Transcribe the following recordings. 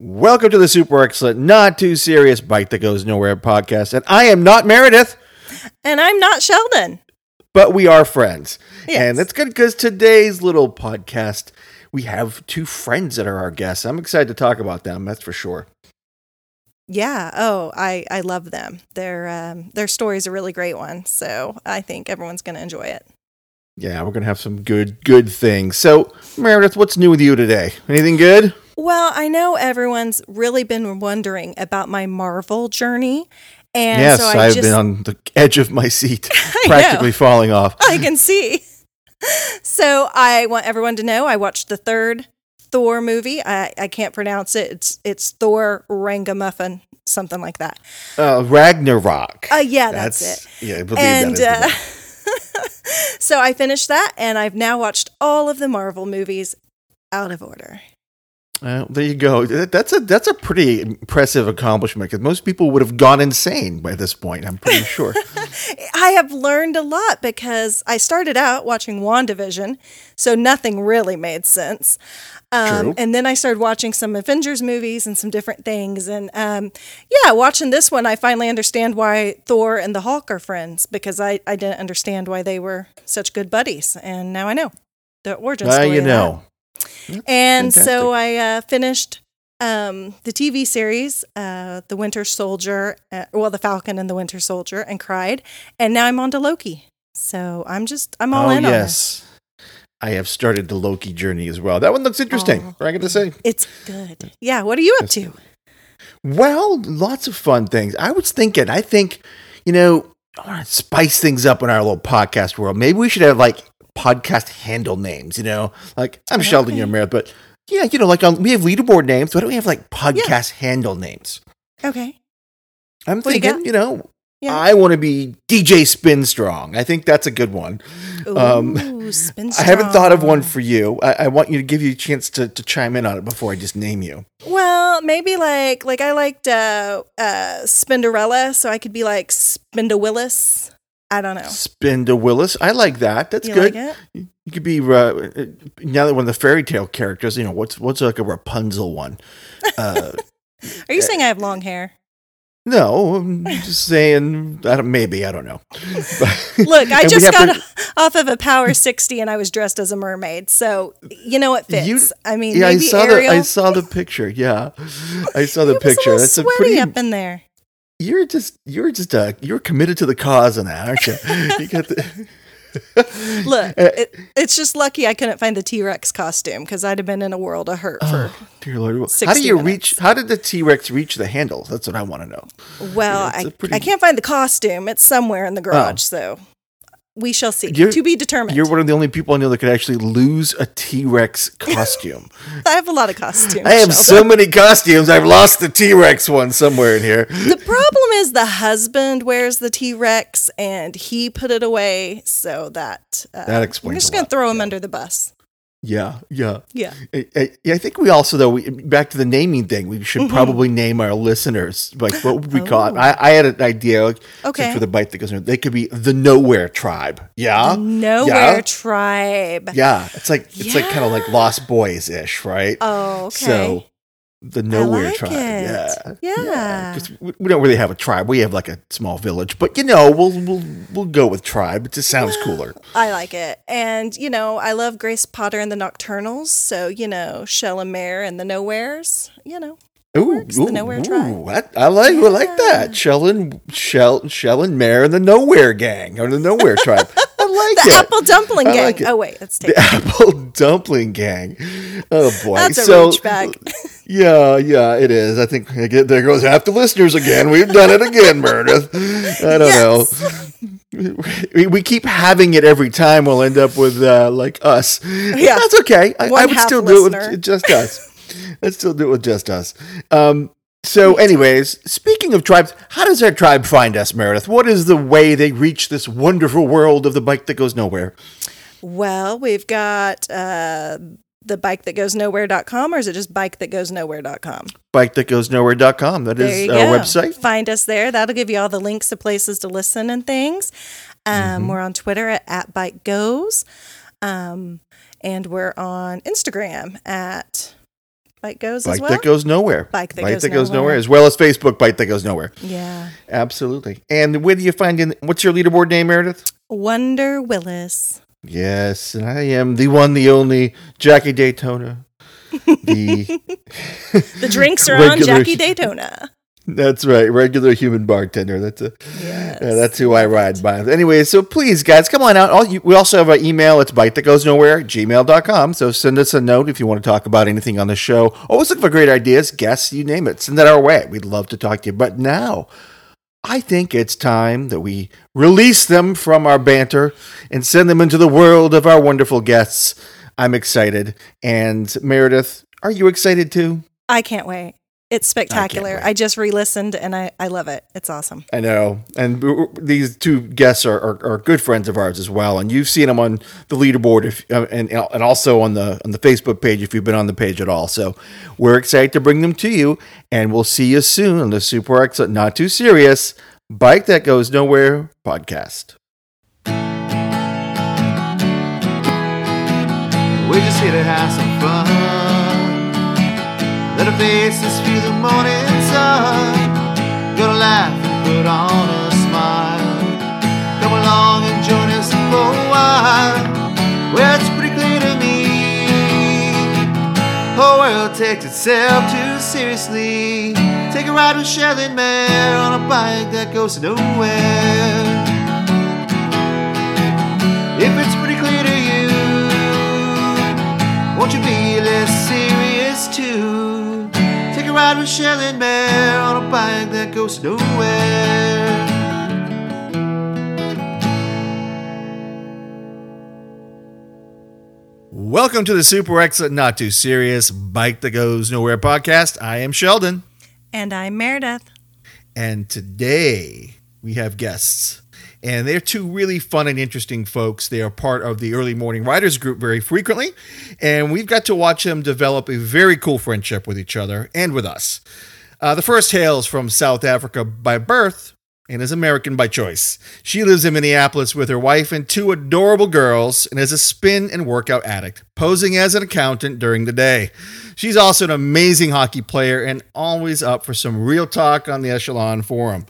Welcome to the super excellent, not too serious bike that goes nowhere podcast. And I am not Meredith, And I'm not Sheldon. but we are friends. Yes. And that's good because today's little podcast, we have two friends that are our guests. I'm excited to talk about them, that's for sure. Yeah. Oh, I I love them. Their um their story's a really great one. So I think everyone's going to enjoy it. Yeah, we're going to have some good, good things. So, Meredith, what's new with you today? Anything good? Well, I know everyone's really been wondering about my Marvel journey. And yes, so I I've just been on the edge of my seat, practically know. falling off. I can see. So I want everyone to know I watched the third Thor movie. I, I can't pronounce it. It's it's Thor Rangamuffin, something like that. Uh, Ragnarok. Uh, yeah, that's, it. Yeah, I believe and that is uh, so I finished that, and I've now watched all of the Marvel movies out of order. Well, there you go. That's a that's a pretty impressive accomplishment because most people would have gone insane by this point. I'm pretty sure. I have learned a lot because I started out watching WandaVision, so nothing really made sense. Um, True. and then I started watching some Avengers movies and some different things. And um, yeah, watching this one, I finally understand why Thor and the Hulk are friends because I, I didn't understand why they were such good buddies. And now I know the origin now you of And Fantastic. so I uh, finished um, the TV series, uh, The Winter Soldier, uh, well, The Falcon and the Winter Soldier, and cried. And now I'm on to Loki. So I'm just, I'm all oh in on yes, I have started the Loki journey as well. That one looks interesting. Oh. I got to say. It's good. Yeah. What are you up to? Well, lots of fun things. I was thinking. I think you know. I want to spice things up in our little podcast world. Maybe we should have like podcast handle names. You know, like I'm Sheldon, you're Meredith, but yeah, you know, like um, we have leaderboard names. Why don't we have like podcast handle names? Okay. I'm do you thinking, you, know, Yeah. I want to be DJ Spin Strong. I think that's a good one. Ooh, Um, spin I haven't thought of one for you. I, I want you to give you a chance to, to chime in on it before I just name you. Well, maybe like, like I liked uh, uh, Spinderella, so I could be like Spinda Willis. I don't know. Spinda Willis. I like that. That's you good. like it? You could be uh, now that one of the fairy tale characters. You know what's what's like a Rapunzel one. Uh, Are you saying I have long hair? no, I'm just saying. I don't, maybe I don't know. Look, I just got to- off of a Power 60 and I was dressed as a mermaid. So, you know, what fits. You- I mean, yeah, I saw Ariel. the I saw the picture. Yeah, I saw the picture. That's a pretty. up in there. You're just you're just uh you're committed to the cause on that, aren't you? you got the. Look, Uh, it, it's just lucky I couldn't find the T Rex costume because I'd have been in a world of hurt for. Oh, dear Lord. How do you minutes. reach? How did the T Rex reach the handle? That's what I want to know. well, a I, pretty- I can't find the costume. It's somewhere in the garage. So we shall see. You're- to be determined. You're one of the only people I know that could actually lose a T Rex costume. I have a lot of costumes. I have Sheldon. so many costumes. I've lost the T Rex one somewhere in here. The problem is the husband wears the T Rex and he put it away, so that uh, That explains I'm just gonna lot, throw him under the bus. Yeah, yeah. Yeah. I, I, I think we also though we, back to the naming thing. We should probably name our listeners like what would we call it? Mm-hmm. Oh. I, I had an idea. Like, Okay. For the bike that goes, in, they could be the Nowhere Tribe. Yeah, Nowhere Yeah? tribe. Yeah, it's like it's like kind of like Lost Boys ish, right? Oh, okay. So the Nowhere like Tribe. it. Yeah, Yeah. 'Cause we, we don't really have a tribe. We have like a small village, but you know, we'll we'll we'll go with tribe. It just sounds cooler. I like it. And, you know, I love Grace Potter and the Nocturnals. So, you know, Shel and Mere and the Nowheres, you know. Ooh, works, the Nowhere Tribe. I, I like I like that. Shel and Shel Shel and Mere and the Nowhere Gang or the Nowhere Tribe. Like The. Apple Dumpling Gang. like. Oh, wait, take the Apple Dumpling Gang. Oh boy, That's a so reach back. yeah, yeah, it is. I think again, there goes half the listeners again. We've done it again, Meredith. I don't know. We, we keep having it every time. We'll end up with uh, like us. Yeah. that's okay. I, I would still do it listener. with just us. Let's still do it with just us. Um, so, anyways, speaking of tribes, how does our tribe find us, Meredith? What is the way they reach this wonderful world of the bike that goes nowhere? Well, we've got uh, the bike that goes nowhere.com, or is it just bike that goes nowhere.com? Bike that goes nowhere.com. That is our go. website. Find us there. That'll give you all the links to places to listen and things. Um, Mm-hmm. We're on Twitter at, at Bike Goes. Um, and we're on Instagram at Bike goes Bike as well. that goes nowhere. Bike that goes nowhere. nowhere. as well as Facebook Bike that goes nowhere. yeah. Absolutely. And where do you find in? What's your leaderboard name, Meredith? Wonder Willis. Yes, and I am the one, the only Jackie Daytona. The The drinks are on Jackie Daytona. That's right, regular human bartender. That's a Yes. yeah, that's who I ride by. Anyway, so please, guys, come on out. All you, we also have an email. It's bike that goes nowhere, gmail.com. So send us a note if you want to talk about anything on the show. Always look for great ideas, guests, you name it. Send that our way. We'd love to talk to you. But now, I think it's time that we release them from our banter and send them into the world of our wonderful guests. I'm excited. And Meredith, are you excited too? I can't wait. It's spectacular. wait. I, just re listened and I, I love it. It's awesome. I know. And w- w- these two guests are, are, are good friends of ours as well. And you've seen them on the leaderboard if, uh, and, and also on the, on the Facebook page if you've been on the page at all. So we're excited to bring them to you. And we'll see you soon on the Super Excellent, Not Too Serious Bike That Goes Nowhere podcast. We're just here to have some fun. Let our faces feel the morning sun. Gonna laugh and put on a smile. Come along and join us for a while. Well, it's pretty clear to me. Whole world takes itself too seriously. Take a ride with Sheldon Mayer on a bike that goes nowhere. If it's pretty clear to you, won't you be less serious too? Take a ride with Sheldon Bear on a bike that goes nowhere. Welcome to the Super Excellent, Not Too Serious Bike That Goes Nowhere podcast. I am Sheldon. And I'm Meredith. And today we have guests. And they're two really fun and interesting folks. They are part of the Early Morning writers group very frequently. And we've got to watch them develop a very cool friendship with each other and with us. Uh, the first hails from South Africa by birth and is American by choice. She lives in Minneapolis with her wife and two adorable girls and is a spin and workout addict, posing as an accountant during the day. She's also an amazing hockey player and always up for some real talk on the Echelon Forum.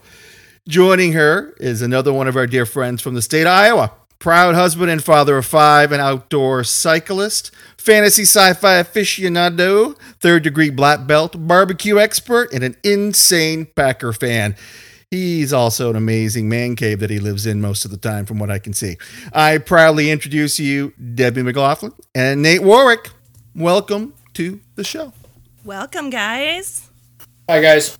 Joining her is another one of our dear friends from the state of Iowa. Proud husband and father of five, an outdoor cyclist, fantasy sci fi aficionado, third degree black belt, barbecue expert, and an insane Packer fan. He's also an amazing man cave that he lives in most of the time, from what I can see. I proudly introduce you, Debbie McLoughlin and Nate Warwick. Welcome to the show. Welcome, guys. Hi guys,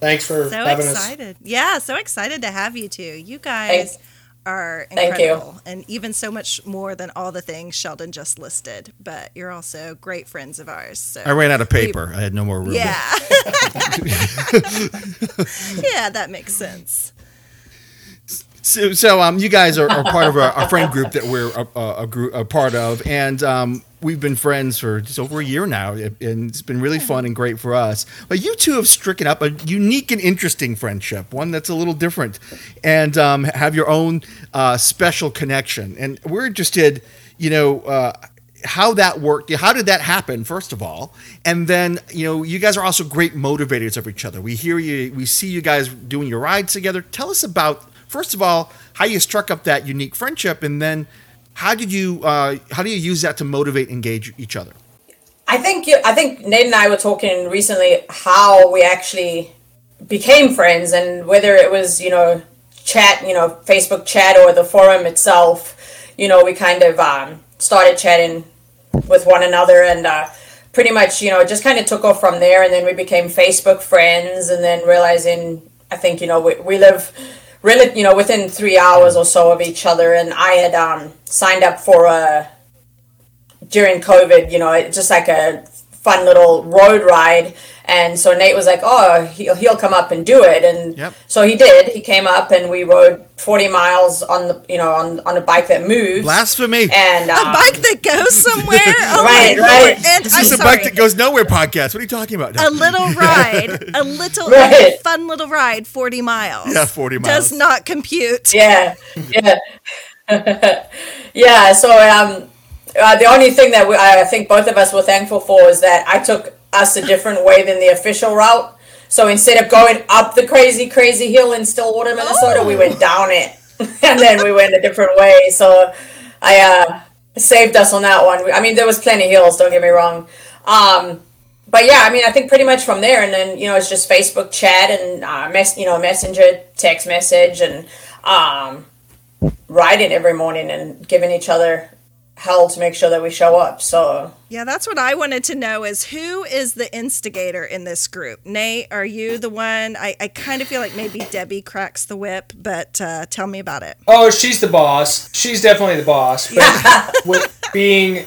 thanks for So having us. excited. Yeah, so excited to have you two. You guys Thank- are Thank you. incredible and even so much more than all the things Sheldon just listed. But you're also great friends of ours. So I ran out of paper. I had no more room. Yeah. yeah, that makes sense. So, so um, you guys are, are part of our, our friend group that we're a, a, a, group, a part of, and um, we've been friends for just over a year now, and it's been really fun and great for us. But you two have stricken up a unique and interesting friendship, one that's a little different, and um, have your own uh, special connection. And we're interested, you know. Uh, how that worked how did that happen first of all and then you know you guys are also great motivators of each other we hear you we see you guys doing your rides together tell us about first of all how you struck up that unique friendship and then how did you uh, how do you use that to motivate engage each other? I think you, I think Nate and I were talking recently how we actually became friends and whether it was you know chat you know Facebook chat or the forum itself you know we kind of um, started chatting with one another and uh, pretty much you know just kind of took off from there and then we became Facebook friends and then realizing I think you know we, we live really you know within three hours or so of each other and I had um, signed up for a during COVID, you know, just like a fun little road ride. And so Nate was like, "Oh, he'll he'll come up and do it." And Yep. so he did. He came up and we rode 40 miles on the you know on on a bike that moves. blasphemy and A um, bike that goes somewhere. Oh Right, right. And this I'm is the sorry. bike that goes nowhere podcast what are you talking about a little ride, a little Right. a fun little ride, 40 miles. Yeah, 40 miles Does miles. not compute. yeah, yeah, yeah. So um, uh, the only thing that we, I think both of us were thankful for is that I took us a different way than the official route. So instead of going up the crazy, crazy hill in Stillwater, Minnesota, we went down it, and then we went a different way. So I uh, saved us on that one. I mean, there was plenty of hills. Don't get me wrong. Um, but yeah, I mean, I think pretty much from there, and then you know, it's just Facebook chat and uh, mess, you know, messenger, text message, and um, writing every morning and giving each other hell to make sure that we show up. So Yeah, that's what I wanted to know is who is the instigator in this group? Nate, are you the one? I, I kind of feel like maybe Debbie cracks the whip, but uh, tell me about it. Oh, she's the boss. She's definitely the boss. But with being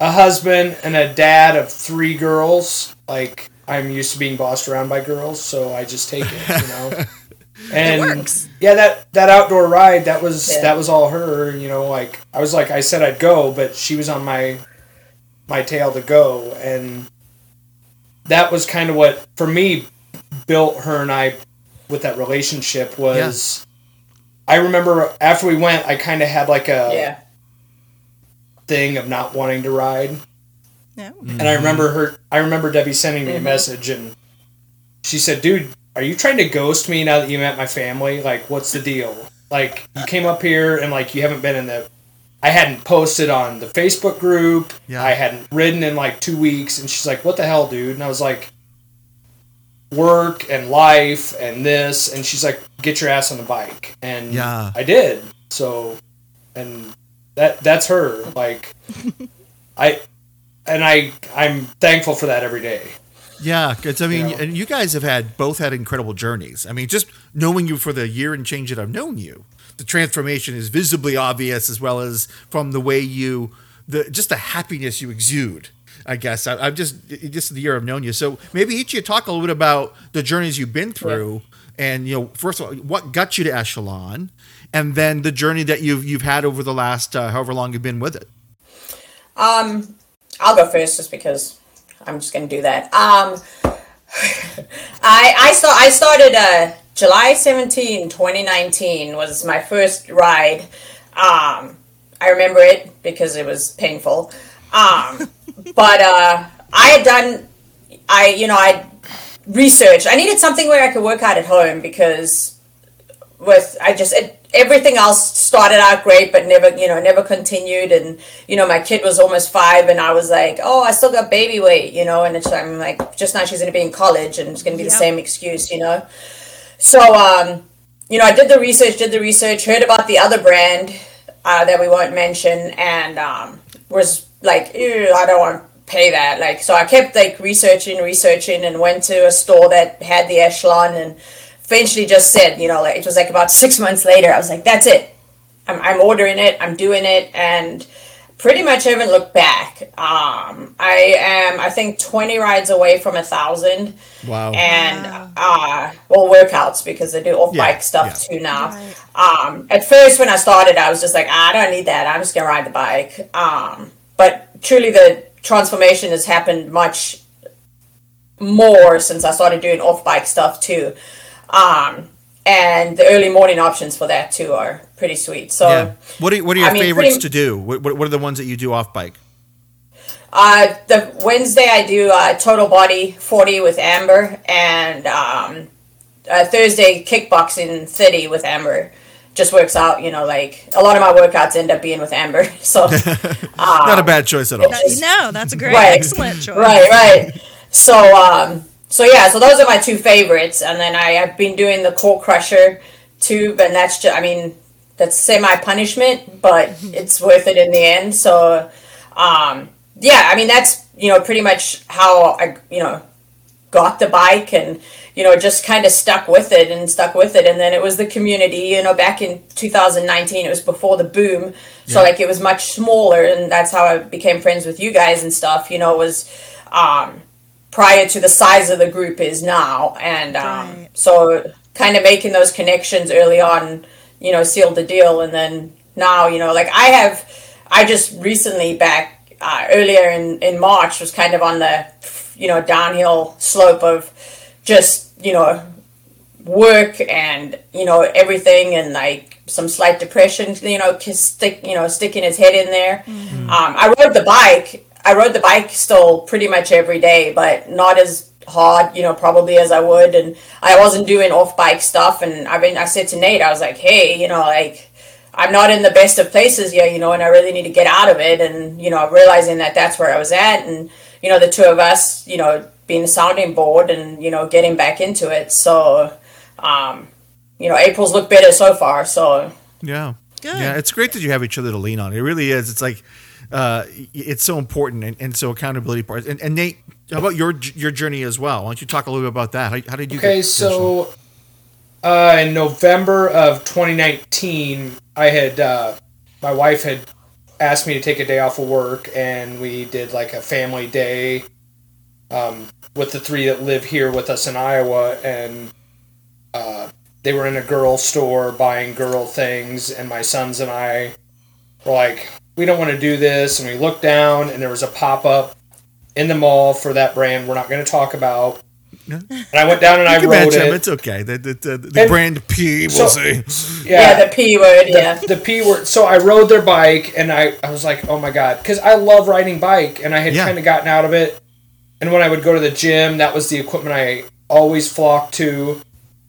a husband and a dad of three girls, like I'm used to being bossed around by girls, so I just take it, you know. And works. yeah, that that outdoor ride that was Yeah. that was all her, you know. Like I was like I said I'd go, but she was on my my tail to go, and that was kind of what for me built her and I with that relationship was. I remember after we went, I kind of had like a yeah, thing of not wanting to ride. No. And I mm-hmm. remember her. I remember Debbie sending me a mm-hmm. message, and she said, "Dude, are you trying to ghost me now that you met my family? Like, what's the deal? Like, you came up here and like you haven't been in the. I hadn't posted on the Facebook group. Yeah. I hadn't ridden in like two weeks, and she's like, "What the hell, dude?" And I was like, "Work and life and this," and she's like, "Get your ass on the bike," and Yeah. I did. So, and that that's her. Like, I and I I'm thankful for that every day. Yeah, because I mean, Yeah. and you guys have had both had incredible journeys. I mean, just knowing you for the year and change that I've known you, the transformation is visibly obvious, as well as from the way you, the just the happiness you exude. I guess I, I've just just the year I've known you. So maybe each of you talk a little bit about the journeys you've been through, and you know, first of all, what got you to Echelon, and then the journey that you've you've had over the last uh, however long you've been with it. Um, I'll go first just because I'm just gonna do that. Um, I I saw I started uh July 17, 2019 was my first ride. Um, I remember it because it was painful. Um, but uh, I had done I you know I researched. I needed something where I could work out at home because with I just it, everything else started out great, but never you know never continued. And you know my kid was almost five, and I was like, oh, I still got baby weight, you know. And it's, I'm like, just now she's going to be in college, and it's going to be the same excuse, you know. So um, you know, I did the research, did the research, heard about the other brand uh, that we won't mention, and um, was like, Ew, I don't want to pay that. Like, so I kept like researching, researching, and went to a store that had the echelon, and eventually just said, you know, like it was like about six months later, I was like, that's it. I'm, I'm ordering it. I'm doing it, and pretty much haven't looked back. Um, I am, I think, 20 rides away from a thousand Wow. and uh well workouts because they do off bike Yeah, stuff yeah. too now Right. um at first when i started i was just like "Ah, i don't need that i'm just gonna ride the bike um but truly the transformation has happened much more since i started doing off bike stuff too um and the early morning options for that too are pretty sweet so yeah. What are what are your I mean, favorites pretty- to do? What, what what are the ones that you do off bike? Uh, the Wednesday I do uh, total body 40 with Amber, and um, uh, Thursday kickboxing 30 with Amber. Just works out, you know. Like a lot of my workouts end up being with Amber, so Not a bad choice at all. That- no, that's a great, Right. excellent choice. right, right. So, um, so yeah, so those are my two favorites, and then I have been doing the core crusher tube, and that's just, I mean, that's semi punishment, but it's worth it in the end. So, um, yeah, I mean, that's you know pretty much how I you know got the bike and you know just kind of stuck with it and stuck with it and then it was the community you know back in 2019 it was before the boom so Yeah. like it was much smaller and that's how i became friends with you guys and stuff you know it was um prior to the size of the group is now. And um Right. so kind of making those connections early on you know sealed the deal. And then now you know like i have i just recently back uh, earlier in in march was kind of on the you know downhill slope of just you know work and you know everything and like some slight depression you know stick you know sticking his head in there. Um, i rode the bike I rode the bike still pretty much every day, but not as hard, you know, probably as I would. And I wasn't doing off bike stuff. And I mean, I said to Nate, I was like, hey, you know, like, I'm not in the best of places yet, you know, and I really need to get out of it. And, you know, realizing that that's where I was at. And, you know, the two of us, you know, being a sounding board and, you know, getting back into it. So, um, you know, April's looked better so far. So, Yeah. Good. Yeah, it's great that you have each other to lean on. It really is. It's like uh, it's so important, and, and so accountability part. And, and Nate, how about your your journey as well? Why don't you talk a little bit about that? How, how did you? Okay, so uh, in November of 2019, I had uh, my wife had asked me to take a day off of work, and we did like a family day um, with the three that live here with us in Iowa, and uh, they were in a girl store buying girl things, and my sons and I were like, we don't want to do this, and we looked down, and there was a pop up in the mall for that brand we're not going to talk about. And I went down and I You can wrote mention it. It's okay. The, the, the, the brand P, so- we'll say. yeah, the P word, the, yeah. the P word. So I rode their bike, and I, I was like, oh my god, because I love riding bike, and I had Yeah. kind of gotten out of it. And when I would go to the gym, that was the equipment I always flocked to.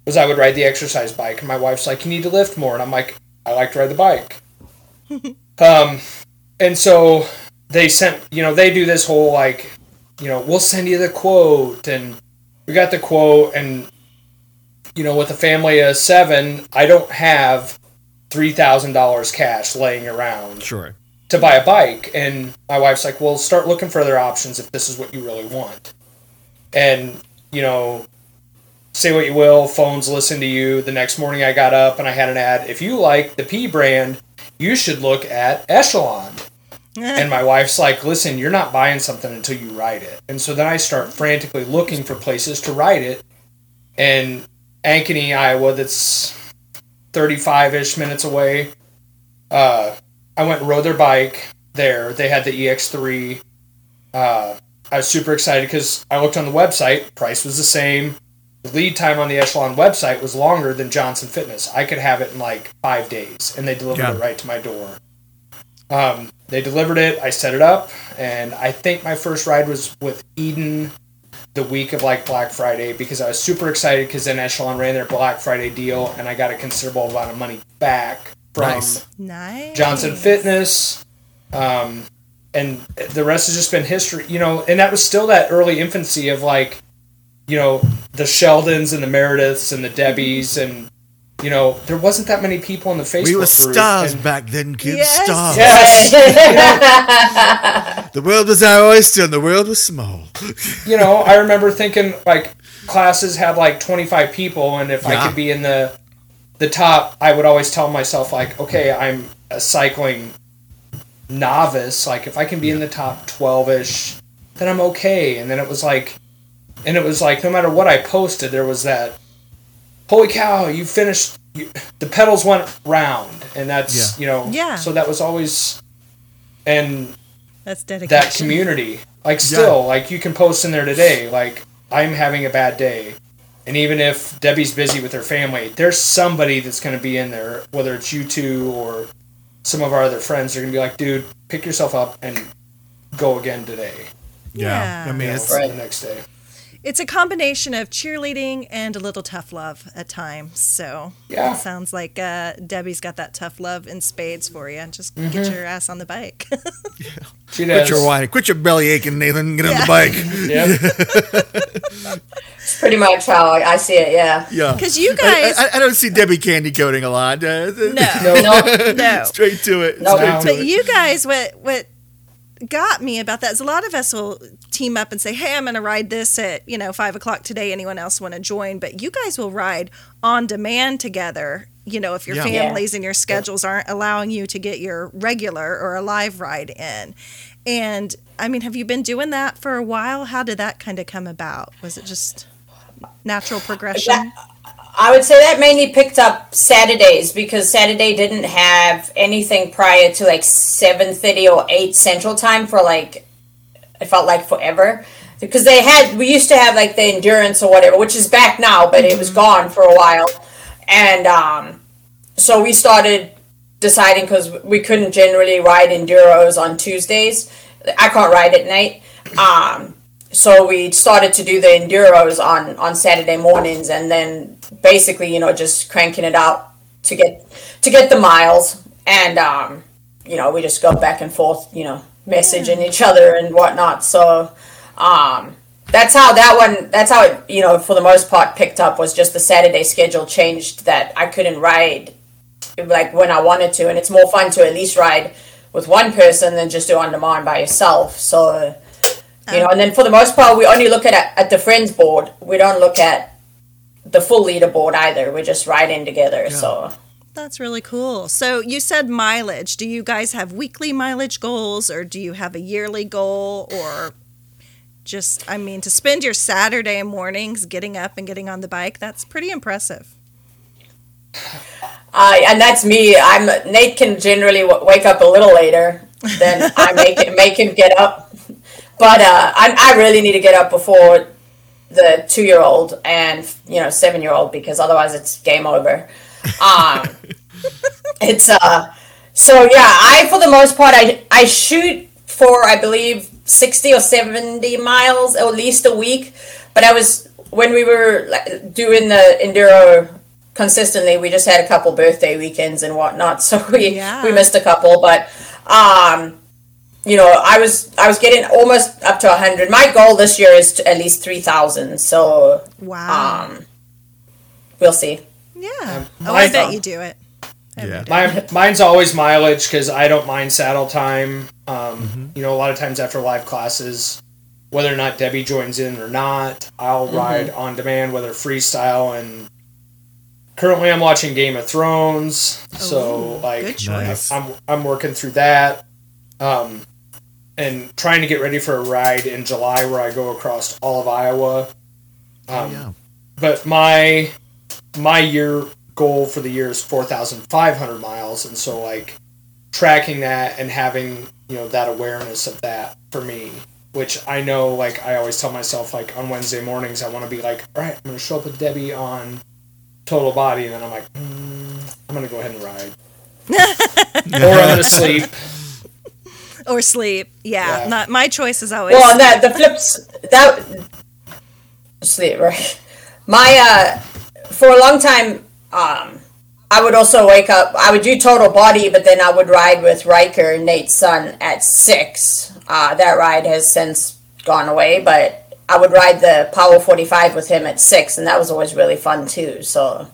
Was I would ride the exercise bike, and my wife's like, you need to lift more, and I'm like, I like to ride the bike. um, and so they sent, you know, they do this whole like, you know, we'll send you the quote, and we got the quote, and you know, with a family of seven, I don't have three thousand dollars cash laying around Sure. to buy a bike. And my wife's like, "Well, start looking for other options if this is what you really want." And you know, say what you will, phones listen to you. The next morning, I got up and I had an ad. If you like the P brand, you should look at Echelon. And my wife's like, listen, you're not buying something until you ride it. And so then I start frantically looking for places to ride it. And Ankeny, Iowa, that's 35 ish minutes away, uh, I went and rode their bike there. They had the EX3. Uh, I was super excited because I looked on the website, price was the same. The lead time on the Echelon website was longer than Johnson Fitness. I could have it in like five days, and they delivered Yeah. it right to my door. Um, they delivered it. I set it up, and I think my first ride was with Eden the week of like Black Friday because I was super excited because then Echelon ran their Black Friday deal, and I got a considerable amount of money back from Nice. Nice. Johnson Fitness. Um, and the rest has just been history, you know, and that was still that early infancy of like, you know, the Sheldons and the Merediths and the Debbies and, you know, there wasn't that many people in the Facebook We were group. stars and- back then, kids. Yes. Stars. Yes. The world was our oyster and the world was small. you know, I remember thinking like classes had like 25 people, and if I could be in the the top, I would always tell myself like, okay, I'm a cycling novice. Like if I can be in the top 12 ish, then I'm okay. And then it was like, and it was like no matter what I posted, there was that, holy cow, you finished. You, the pedals went round, and that's Yeah. you know, Yeah. So that was always, and That's dedication. that community. Like still, like you can post in there today, like I'm having a bad day. And even if Debbie's busy with her family, there's somebody that's going to be in there, whether it's you two or some of our other friends. They're going to be like, dude, pick yourself up and go again today. Yeah. I mean, You know, it's Right. the next day. It's a combination of cheerleading and a little tough love at times. So Yeah. it sounds like uh, Debbie's got that tough love in spades for you. Just Mm-hmm. get your ass on the bike. She quit your whining, quit your belly aching, Nathan. Get on the bike. Yep. It's pretty much how I I see it, yeah. Yeah, Because you guys, I, I don't see Debbie candy coating a lot. Uh, no, No, no. straight to it. No. straight No. to But it. you guys, what what got me about that is a lot of us will team up and say, "Hey, I'm going to ride this at you know five o'clock today. Anyone else want to join?" But you guys will ride on demand together. You know, if your Yeah. Yeah. families and your schedules aren't allowing you to get your regular or a live ride in, and I mean, have you been doing that for a while? How did that kind of come about? Was it just natural progression? I would say that mainly picked up Saturdays because Saturday didn't have anything prior to like seven thirty or eight Central Time for like it felt like forever. Because they had we used to have like the endurance or whatever, which is back now, but it was gone for a while. And um so we started deciding because we couldn't generally ride enduros on Tuesdays. I can't ride at night. Um, so we started to do the enduros on on Saturday mornings, and then basically, you know, just cranking it out to get to get the miles, and um, you know, we just go back and forth, you know, messaging each other and whatnot. So um, that's how that one. That's how it, you know, for the most part, picked up was just the Saturday schedule changed that I couldn't ride like when I wanted to, and it's more fun to at least ride with one person than just do on demand by yourself. So you know, and then for the most part, we only look at at the friends board. We don't look at the full leaderboard either. We're just riding together. So That's really cool. So you said mileage. Do you guys have weekly mileage goals or do you have a yearly goal or just I mean to spend your Saturday mornings getting up and getting on the bike, that's pretty impressive. Uh, and that's me. I'm Nate can generally w- wake up a little later than I make it, make him get up. But uh, I, I really need to get up before the two year old and you know seven year old because otherwise it's game over. Um, it's uh so yeah. I for the most part I I shoot for I believe sixty or seventy miles at least a week. But I was when we were doing the enduro consistently. We just had a couple birthday weekends and whatnot, so we Yeah. we missed a couple. But um, you know, I was I was getting almost up to hundred. My goal this year is to at least three thousand. So Wow. um, we'll see. yeah. Oh, I bet you do it. Yeah. My, mine's always mileage because I don't mind saddle time. Um, You know, a lot of times after live classes, whether or not Debbie joins in or not, I'll ride on demand, whether freestyle and. Currently, I'm watching Game of Thrones, so like good choice. I'm I'm working through that, um, and trying to get ready for a ride in July where I go across all of Iowa. Um, yeah. but my my year goal for the year is 4500 miles and so like tracking that and having you know that awareness of that for me which i know like i always tell myself like on wednesday mornings i want to be like all right i'm going to show up with debbie on total body and then i'm like mm, i'm going to go ahead and ride or i'm going to sleep Or sleep. Yeah. Yeah. Not my choice is always Well, and that the flips that sleep right. My uh, for a long time, um, I would also wake up. I would do total body, but then I would ride with Riker, Nate's son, at six. Uh, that ride has since gone away, but I would ride the Power Forty Five with him at six, and that was always really fun too. So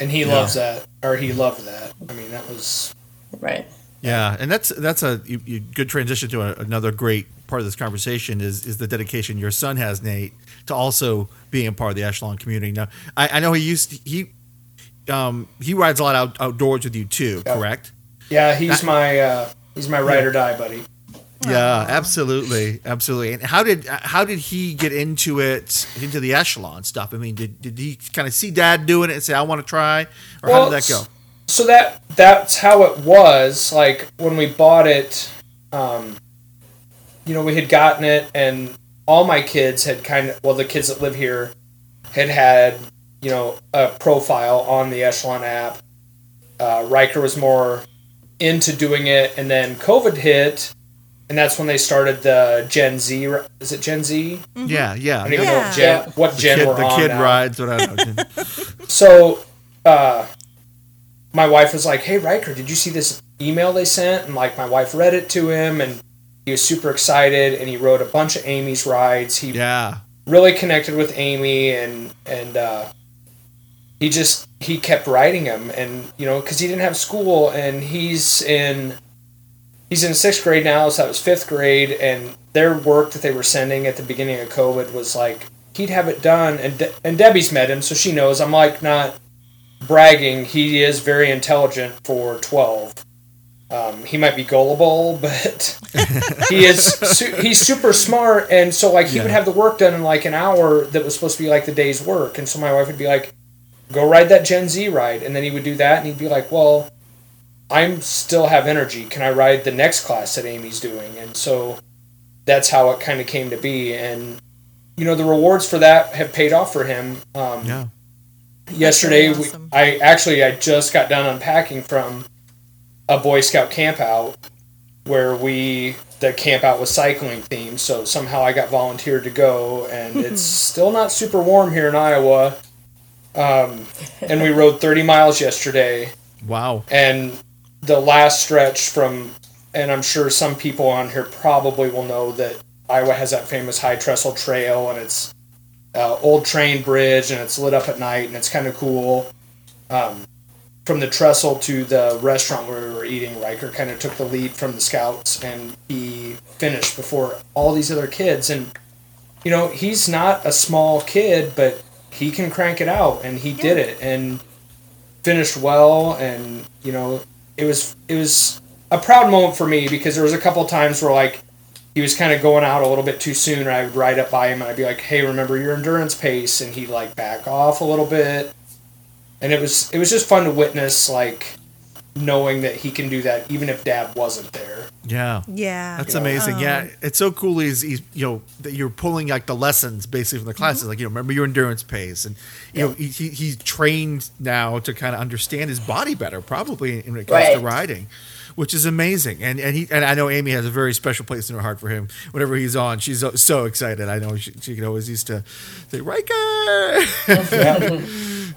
and he loves that or he loved that i mean that was right. Yeah, and that's that's a you, you, good transition to a, another great part of this conversation is is the dedication your son has, Nate, to also being a part of the Echelon community. Now, I, I know he used to, he um he rides a lot out, outdoors with you too, Yeah. correct? yeah he's my uh, he's my ride or die buddy Yeah, absolutely, absolutely. And how did how did he get into it into the Echelon stuff? I mean, did did he kind of see Dad doing it and say, "I want to try," or how did that go? So that that's how it was like when we bought it um you know we had gotten it and all my kids had kind of well the kids that live here had had you know a profile on the echelon app uh, Riker was more into doing it and then covid hit and that's when they started the gen z ri- is it gen z Yeah, yeah. i don't even know what gen, what The gen kid, we're the on kid now. rides. What I don't know. So, uh, my wife was like, "Hey, Riker, did you see this email they sent?" And like, my wife read it to him, and he was super excited. And he wrote a bunch of Amy's rides. He yeah, really connected with Amy, and and uh, he just he kept writing him, and you know, because he didn't have school, and he's in he's in sixth grade now, so that was fifth grade, and their work that they were sending at the beginning of COVID was like he'd have it done, and De- and Debbie's met him, so she knows. I'm like not bragging. He is very intelligent for twelve. Um, he might be gullible, but he is su- he's super smart, and so like he would have the work done in like an hour that was supposed to be like the day's work, and so my wife would be like, "Go ride that Gen Z ride," and then he would do that, and he'd be like, "Well, I'm still have energy. Can I ride the next class that Amy's doing?" And so that's how it kind of came to be, and you know the rewards for that have paid off for him. Um, yeah. Yesterday really we, i actually i just got done unpacking from a boy scout camp out where we the camp out was cycling themed, so somehow I got volunteered to go, and it's still not super warm here in Iowa. Um, and we rode 30 miles yesterday, Wow. and the last stretch from, and I'm sure some people on here probably will know that Iowa has that famous High Trestle Trail, and it's uh, old train bridge, and it's lit up at night, and it's kind of cool. Um, from the trestle to the restaurant where we were eating, Riker kind of took the lead from the scouts, and he finished before all these other kids. And you know, he's not a small kid, but he can crank it out, and he did it, and finished well. And you know, it was it was a proud moment for me because there was a couple times where like he was kind of going out a little bit too soon, and I would ride up by him and I'd be like, "Hey, remember your endurance pace," and he'd like back off a little bit, and it was it was just fun to witness, like knowing that he can do that even if Dad wasn't there. Yeah. Yeah. That's amazing. yeah, um, it's so cool. He's, he's you know that you're pulling like the lessons basically from the classes. Mm-hmm. Like you know, remember your endurance pace, and you know he, he, he's trained now to kind of understand his body better, probably when it comes to riding, which is amazing. And and he and I know Amy has a very special place in her heart for him. Whenever he's on, she's so, excited. I know she, she always used to say Riker.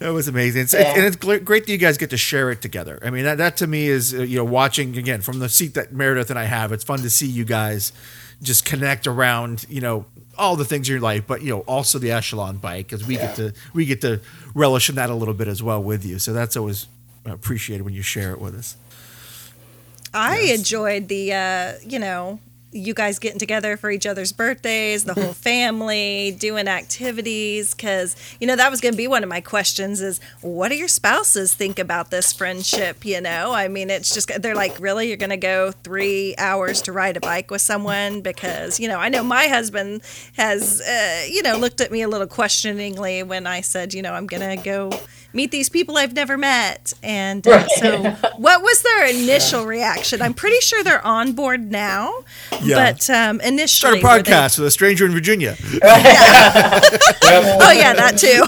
That was amazing. It's, Yeah. and it's great that you guys get to share it together. I mean, that, that to me is, uh, you know, watching again from the seat that Meredith and I have, it's fun to see you guys just connect around, you know, all the things in your life, but, you know, also the Echelon bike because we get to, we get to relish in that a little bit as well with you. So that's always appreciated when you share it with us. I enjoyed the, uh, you know, you guys getting together for each other's birthdays, the whole family, doing activities. Because, you know, that was going to be one of my questions is what do your spouses think about this friendship? You know, I mean, it's just, they're like, really? You're going to go three hours to ride a bike with someone? Because, you know, I know my husband has, uh, you know, looked at me a little questioningly when I said, you know, I'm going to go meet these people I've never met. And uh, so, what was their initial reaction? I'm pretty sure they're on board now, Yeah. but um, Start a initially, were they- podcast with a stranger in Virginia. oh yeah, that too.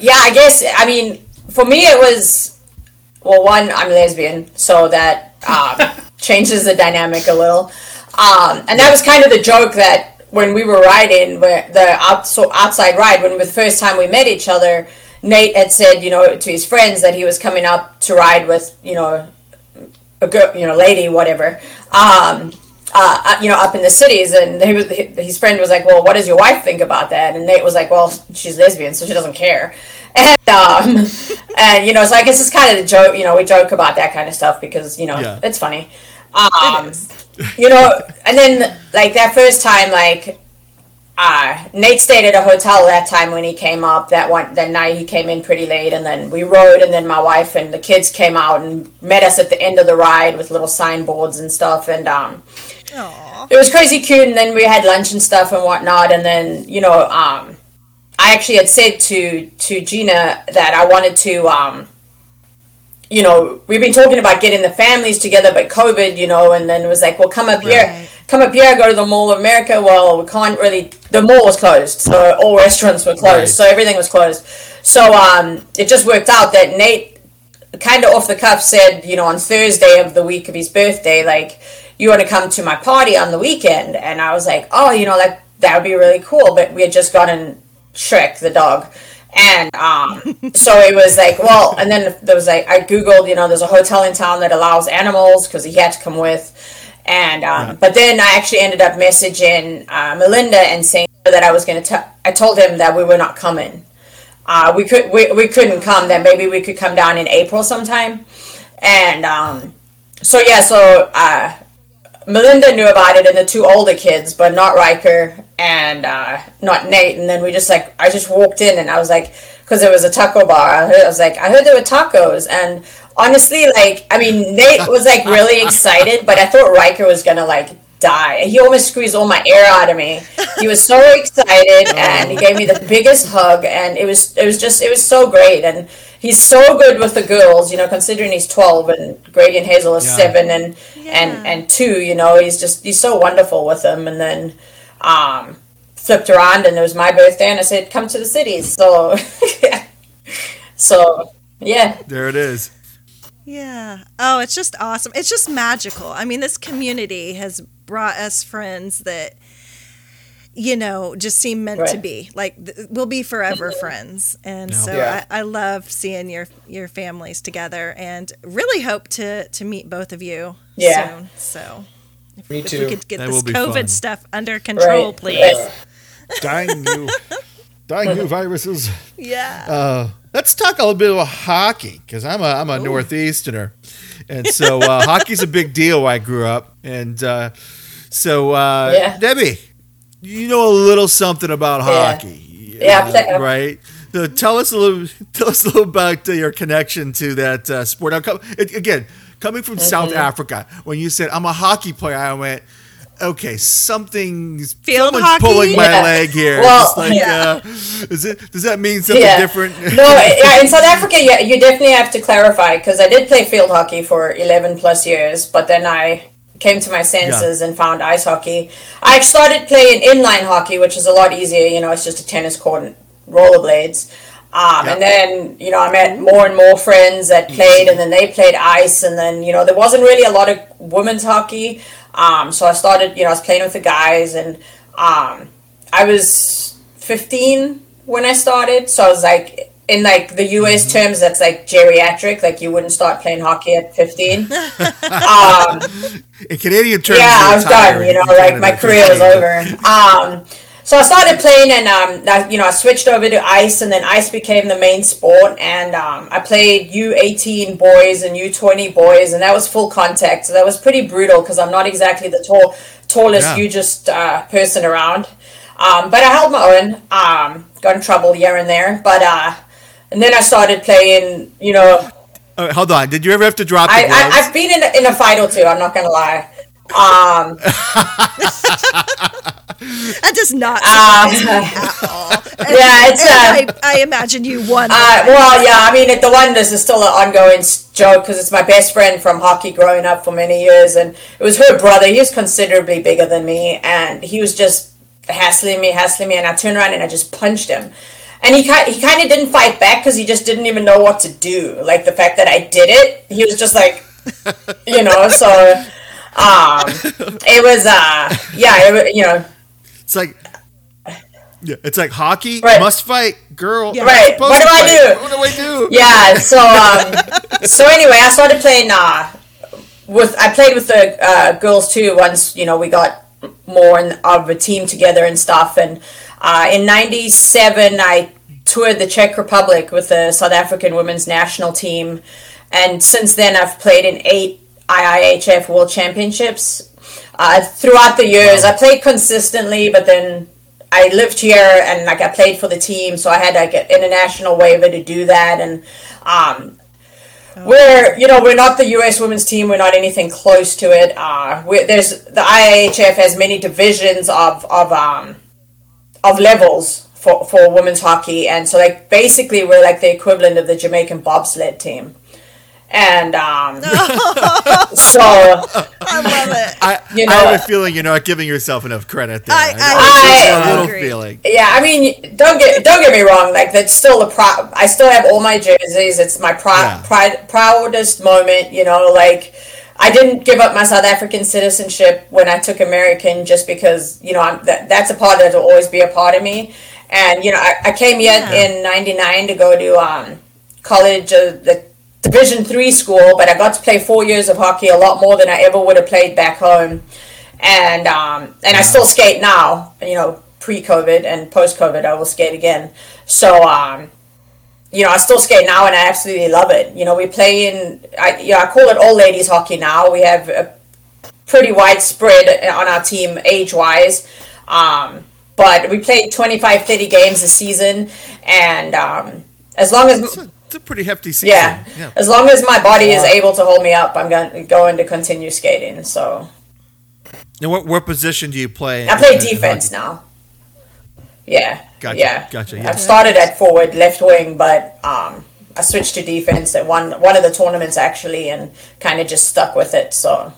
yeah, I guess. I mean, for me, it was well. One, I'm lesbian, so that um, changes the dynamic a little. Um, and that was kind of the joke that when we were riding, where the out, so outside ride, when the first time we met each other, Nate had said, you know, to his friends that he was coming up to ride with, you know, a girl, you know, lady, whatever. Um, uh, uh, you know, up in the cities, and he was, his friend was like, "Well, what does your wife think about that?" And Nate was like, "Well, she's lesbian, so she doesn't care." And um, and you know, so I guess it's kind of the joke. You know, we joke about that kind of stuff because you know Yeah. it's funny. Um, you know, and then like that first time, like uh, Nate stayed at a hotel that time when he came up. That one that night he came in pretty late, and then we rode, and then my wife and the kids came out and met us at the end of the ride with little signboards and stuff, and um, Aw. it was crazy cute. And then we had lunch and stuff and whatnot, and then you know, um, I actually had said to to Gina that I wanted to. Um, you know, we've been talking about getting the families together, but COVID, you know, and then it was like, well, come up here, Right. come up here, go to the Mall of America. Well, we can't really. The mall was closed, so all restaurants were closed, Right. so everything was closed. So um, it just worked out that Nate, kind of off the cuff, said, you know, on Thursday of the week of his birthday, like, you want to come to my party on the weekend? And I was like, oh, you know, like that would be really cool. But we had just gotten Shrek the dog. And um, so it was like, well, and then there was like, I Googled, you know, there's a hotel in town that allows animals because he had to come with. And, um, but then I actually ended up messaging uh, Melinda and saying that I was going to tell, I told him that we were not coming. Uh, we could, we, we couldn't come, then. maybe we could come down in April sometime. And, um, so yeah, so, uh, Melinda knew about it and the two older kids, but not Riker and uh, not Nate. And then we just like, I just walked in and I was like, because there was a taco bar. I, heard, I was like, I heard there were tacos. And honestly, like, I mean, Nate was like really excited, but I thought Riker was gonna like die. He almost squeezed all my air out of me. He was so excited and he gave me the biggest hug and it was it was just it was so great and he's so good with the girls, you know, considering he's 12 and Grady and Hazel is Yeah. 7 and Yeah. and and 2, you know, he's just he's so wonderful with them and then um flipped around and it was my birthday and I said come to the city. So so yeah. There it is. Yeah. Oh, it's just awesome. It's just magical. I mean, this community has brought us friends that you know just seem meant to be. Like th- we'll be forever friends. And so Yeah. I, I love seeing your your families together, and really hope to to meet both of you Yeah. soon. So Me if too. we could get That this COVID fun. stuff under control, Right. please. Right. Dying new, dying new viruses. Yeah. Uh, let's talk a little bit about hockey because I'm a I'm a northeasterner, and so uh, hockey's a big deal where I grew up, and uh, so uh, Yeah. Debbie, you know a little something about hockey, Yeah, uh, right? So tell us a little tell us a little about uh, your connection to that uh, sport. Now, come, it, again, coming from South Mm-hmm. Africa, when you said I'm a hockey player, I went. Okay, something's Field someone's hockey? pulling my Yeah. leg here. Well, like, yeah. uh, is it? Does that mean something Yeah. different? no, yeah, in South Africa, yeah, you definitely have to clarify because I did play field hockey for 11 plus years, but then I came to my senses and found ice hockey. I started playing inline hockey, which is a lot easier. You know, it's just a tennis court and rollerblades. Um, And then, you know, I met more and more friends that played, and then they played ice, and then, you know, there wasn't really a lot of women's hockey. Um, so I started, you know, I was playing with the guys, and um, I was 15 when I started. So I was like, in like the US terms, that's like geriatric. Like you wouldn't start playing hockey at 15. um, In Canadian terms, yeah, I was done. You know, in like Canada my career was 15. over. So I started playing, and um, I, you know, I switched over to ice, and then ice became the main sport. And um, I played U18 boys and U20 boys, and that was full contact. So that was pretty brutal because I'm not exactly the tall, tallest, Yeah. hugest uh, person around. Um, but I held my own. Um, got in trouble here and there, but uh, and then I started playing. You know, Uh, hold on. Did you ever have to drop the I, I, I've been in a, in a fight or two. I'm not gonna lie. Um, That does not at all. yeah, it's uh, I, I imagine you won. Uh, well, yeah, I mean, it, the one this is still an ongoing joke because it's my best friend from hockey growing up for many years, and it was her brother. He was considerably bigger than me, and he was just hassling me, hassling me, and I turned around and I just punched him. And he ki- he kind of didn't fight back because he just didn't even know what to do. Like the fact that I did it, he was just like, you know. So, um, it was uh, yeah, it, you know, It's like, yeah, it's like hockey. Right. Must fight, girl. Yeah. Right. What do I do? What do I do? yeah so um so anyway i started playing uh with i played with the uh, girls too once you know we got more in, of a team together and stuff and uh, in 97 i toured the czech republic with the south african women's national team and since then i've played in eight iihf world championships uh, throughout the years i played consistently but then I lived here and like I played for the team, so I had like an international waiver to do that. And um, we're you know we're not the U.S. women's team. We're not anything close to it. Uh, we're, there's the IIHF has many divisions of of um, of levels for for women's hockey, and so like basically we're like the equivalent of the Jamaican bobsled team. And um, so I love it. I, You I have a feeling you're not giving yourself enough credit there. I- I- I, I a little agree. feeling. Yeah, I mean, don't get don't get me wrong. Like that's still a pro. I still have all my jerseys. It's my prou- Yeah. pride, proudest moment. You know, like I didn't give up my South African citizenship when I took American, just because you know I'm, that that's a part that will always be a part of me. And you know, I, I came here Yeah. in '99 to go to um, college, uh, the Division three school, but I got to play four years of hockey, a lot more than I ever would have played back home. And um, and I still skate now. You know, pre-COVID and post-COVID, I will skate again. So um, you know, I still skate now, and I absolutely love it. You know, we play in, I, yeah, I call it all ladies hockey now. We have a pretty widespread on our team age-wise. Um, but we play 25, 30 games a season, and um, as long as It's a pretty hefty season. yeah, yeah. as long as my body is able to hold me up, I'm going going to continue skating. So And what, what position do you play? I play in- in defense hockey? now. Yeah, Gotcha, yeah, gotcha, yeah. I've started at forward, left wing, but um, I switched to defense at one one of the tournaments actually, and kind of just stuck with it. So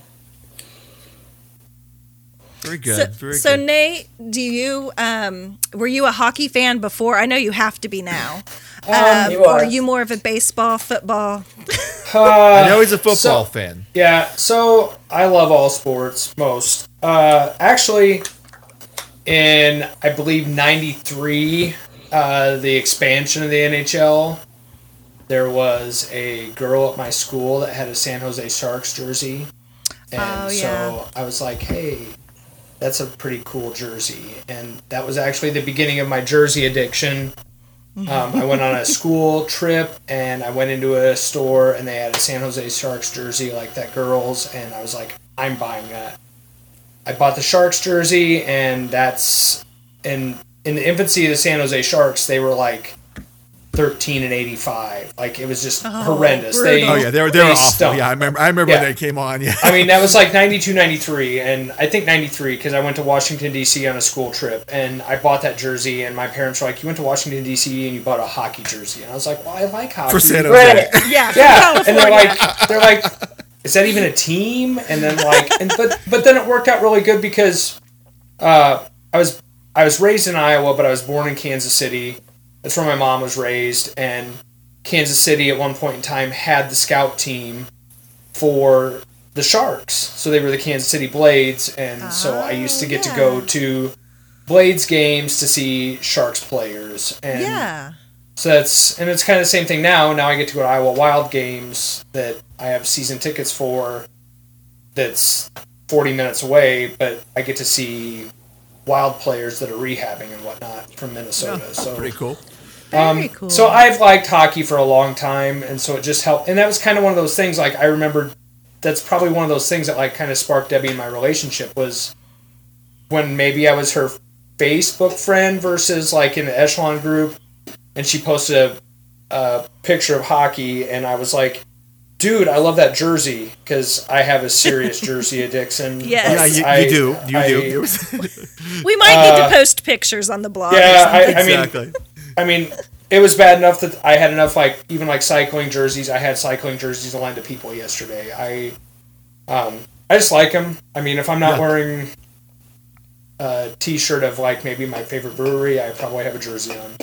Very good. So, Very so good. Nate, do you um were you a hockey fan before? I know you have to be now. He Um, or are was. you more of a baseball, football? I know he's a football so- fan. Yeah, so I love all sports most. Uh, actually, in I believe '93, uh, the expansion of the NHL, there was a girl at my school that had a San Jose Sharks jersey, and Oh, yeah. so I was like, "Hey, that's a pretty cool jersey," and that was actually the beginning of my jersey addiction. Um, I went on a school trip and I went into a store and they had a San Jose Sharks jersey like that girl's, and I was like, I'm buying that. I bought the Sharks jersey, and that's in in the infancy of the San Jose Sharks. They were like thirteen and eighty five. Like it was just horrendous. They. Oh yeah, they were they were awful. stunk. Yeah, I remember. I remember Yeah. when they came on. Yeah. I mean, that was like 92, 93, and I think 93 because I went to Washington, D.C. on a school trip, and I bought that jersey, and my parents were like, You went to Washington, D.C., and you bought a hockey jersey. And I was like, Well, I like hockey. For San Jose. Right. Yeah, yeah, and they're like, they're like, is that even a team? And then like, and but but then it worked out really good because uh, I was I was raised in Iowa, but I was born in Kansas City. That's where my mom was raised, and Kansas City at one point in time had the scout team for the Sharks, so they were the Kansas City Blades, and so I oh, used to get to go to Blades games to see Sharks players, and yeah. so that's and it's kind of the same thing now. Now I get to go to Iowa Wild games that I have season tickets for. That's forty minutes away, but I get to see Wild players that are rehabbing and whatnot from Minnesota. so Pretty cool. Very cool. Um, so I've liked hockey for a long time, and so it just helped. And that was kind of one of those things. Like I remember, that's probably one of those things that like kind of sparked Debbie in my relationship was when maybe I was her Facebook friend versus like in the echelon group, and she posted a, a picture of hockey, and I was like. Dude, I love that jersey because I have a serious jersey addiction. Yes. Yeah, you, I- do. You I- do. we might need to post pictures on the blog. or Uh, Yeah, I. I mean, exactly. I mean, it was bad enough that I had enough like even like cycling jerseys. I had cycling jerseys to lend to people yesterday. I, um, I just like them. I mean, if I'm not Yeah. wearing a T-shirt of like maybe my favorite brewery, I probably have a jersey on.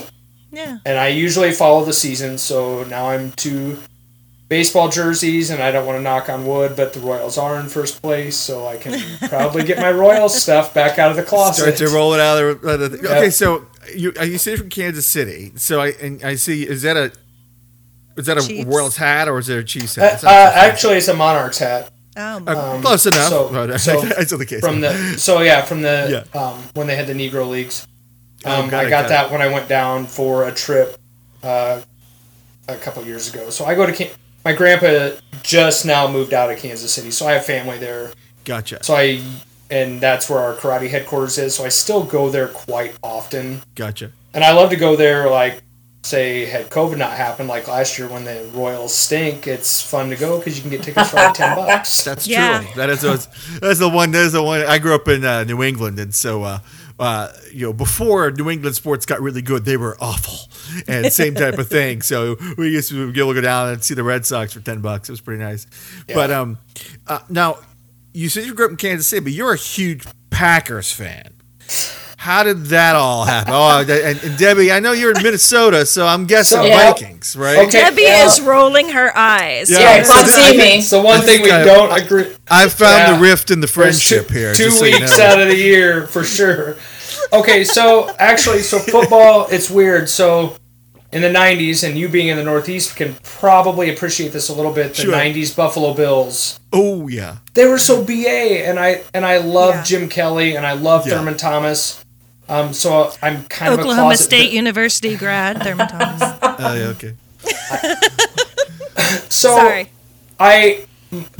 yeah. And I usually follow the season, so now I'm to baseball jerseys, and I don't want to knock on wood, but the Royals are in first place, so I can probably get my Royals stuff back out of the closet. Start to roll it out of the. out of the- Okay, Yeah. so you are you say from Kansas City? So I and I see. Is that a is that a Chiefs. Royals hat or is there a Chiefs Uh, hat? Is uh, actually, it's a Monarchs hat. Oh, Uh, close enough. so- but so that's the case. from the so yeah from the Yeah. um, when they had the Negro leagues. Oh, Um, got I it, got got that when I went down for a trip uh, a couple years ago. So I go to Can- my grandpa just now moved out of Kansas City, so I have family there. gotcha. So I and that's where our karate headquarters is. So I still go there quite often, Gotcha. and I love to go there. Like say had COVID not happened, like last year when the Royals stink, it's fun to go because you can get tickets for like ten bucks. That's Yeah. true. That is that's, that's the one. That's the one. I grew up in uh, New England, and so uh, uh, you know, before New England sports got really good, they were awful, and same type of thing. So we used to be able to go down and see the Red Sox for ten bucks. It was pretty nice. But um, uh, now you said you grew up in Kansas City, but you're a huge Packers fan. How did that all happen? Oh, and, and Debbie, I know you're in Minnesota, so I'm guessing So- Yeah. Vikings, right? Okay. Debbie well- is rolling her eyes. Yeah. Yeah, you so can't th- I see me. It's the one thing we kinda- don't agree. I found Yeah. the rift in the friendship two, here. Two just so you weeks know. out of the year for sure. Okay, so actually, so football, it's weird. So in the '90s, and you being in the Northeast can probably appreciate this a little bit. The Sure. '90s Buffalo Bills, Oh yeah. they were so BA, and I and I love Yeah. Jim Kelly, and I love Yeah. Thurman Thomas. Um, so I'm kind of Oklahoma closet. State University grad, Thurman Thomas. Oh yeah. Okay. So Sorry. I,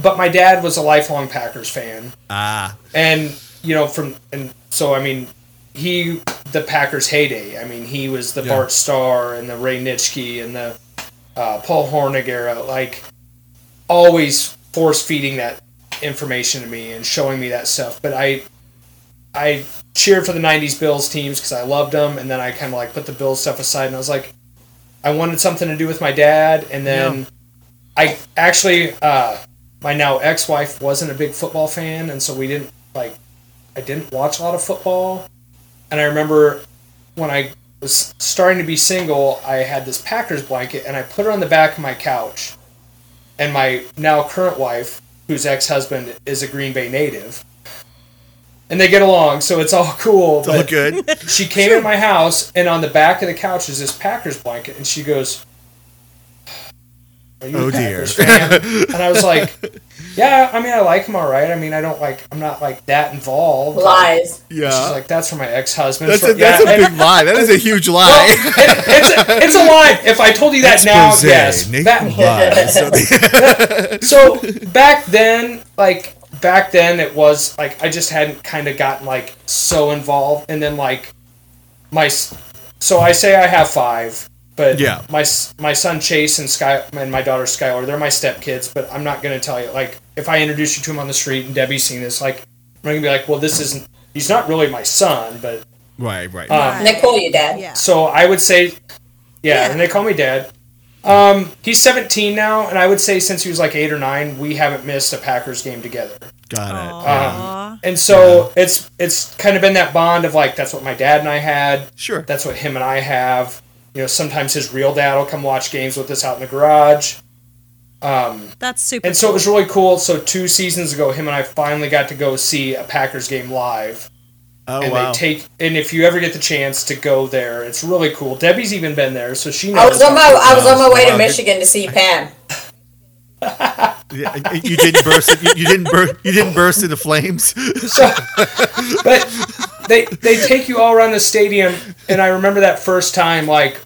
but my dad was a lifelong Packers fan. Ah. and you know from and so I mean he the Packers heyday. I mean he was the Yeah. Bart Starr and the Ray Nitschke and the uh, Paul Hornung era. Like always force feeding that information to me and showing me that stuff. But I I cheered for the '90s Bills teams because I loved them, and then I kind of like put the Bills stuff aside, and I was like, I wanted something to do with my dad, and then Yeah. I actually uh, my now ex-wife wasn't a big football fan, and so we didn't like I didn't watch a lot of football, and I remember when I was starting to be single, I had this Packers blanket, and I put it on the back of my couch, and my now current wife, whose ex husband is a Green Bay native. And they get along, so it's all cool. It's all good. she came in my house, and on the back of the couch is this Packers blanket, and she goes, "Are you Oh, a dear. Packers fan?" and I was like, "Yeah, I mean, I like him all right. I mean, I don't like, I'm not like that involved." Lies. She's Yeah. like, "That's for my ex-husband." That's For- a, that's yeah, a and- big lie. That is a huge lie. it- it's, a, it's a lie. If I told you that now, yes. Nathan Back- lies. So back then, like back then, it was like I just hadn't kind of gotten like so involved, and then like my, so I say I have five, but Yeah. my my son Chase and Sky and my daughter Skylar, they're my stepkids, but I'm not gonna tell you like if I introduce you to him on the street and Debbie's seen this, like I'm gonna be like, well, this isn't. He's not really my son, but right, right. um, And they call you dad. Yeah. so I would say, yeah, Yeah. and they call me dad. Um, he's 17 now, and I would say since he was like eight or nine, we haven't missed a Packers game together. Got it. Aw. And so it's it's kind of been that bond of like that's what my dad and I had. Sure. That's what him and I have. You know, sometimes his real dad will come watch games with us out in the garage. Um, That's super. And so it was really cool. So two seasons ago, him and I finally got to go see a Packers game live. Oh and wow. they take and if you ever get the chance to go there, it's really cool. Debbie's even been there, so she knows. I was on my I was on my way to Michigan to see Pam. Yeah, you didn't burst. You, you didn't burst. You didn't burst into flames. So, but they they take you all around the stadium, and I remember that first time, like,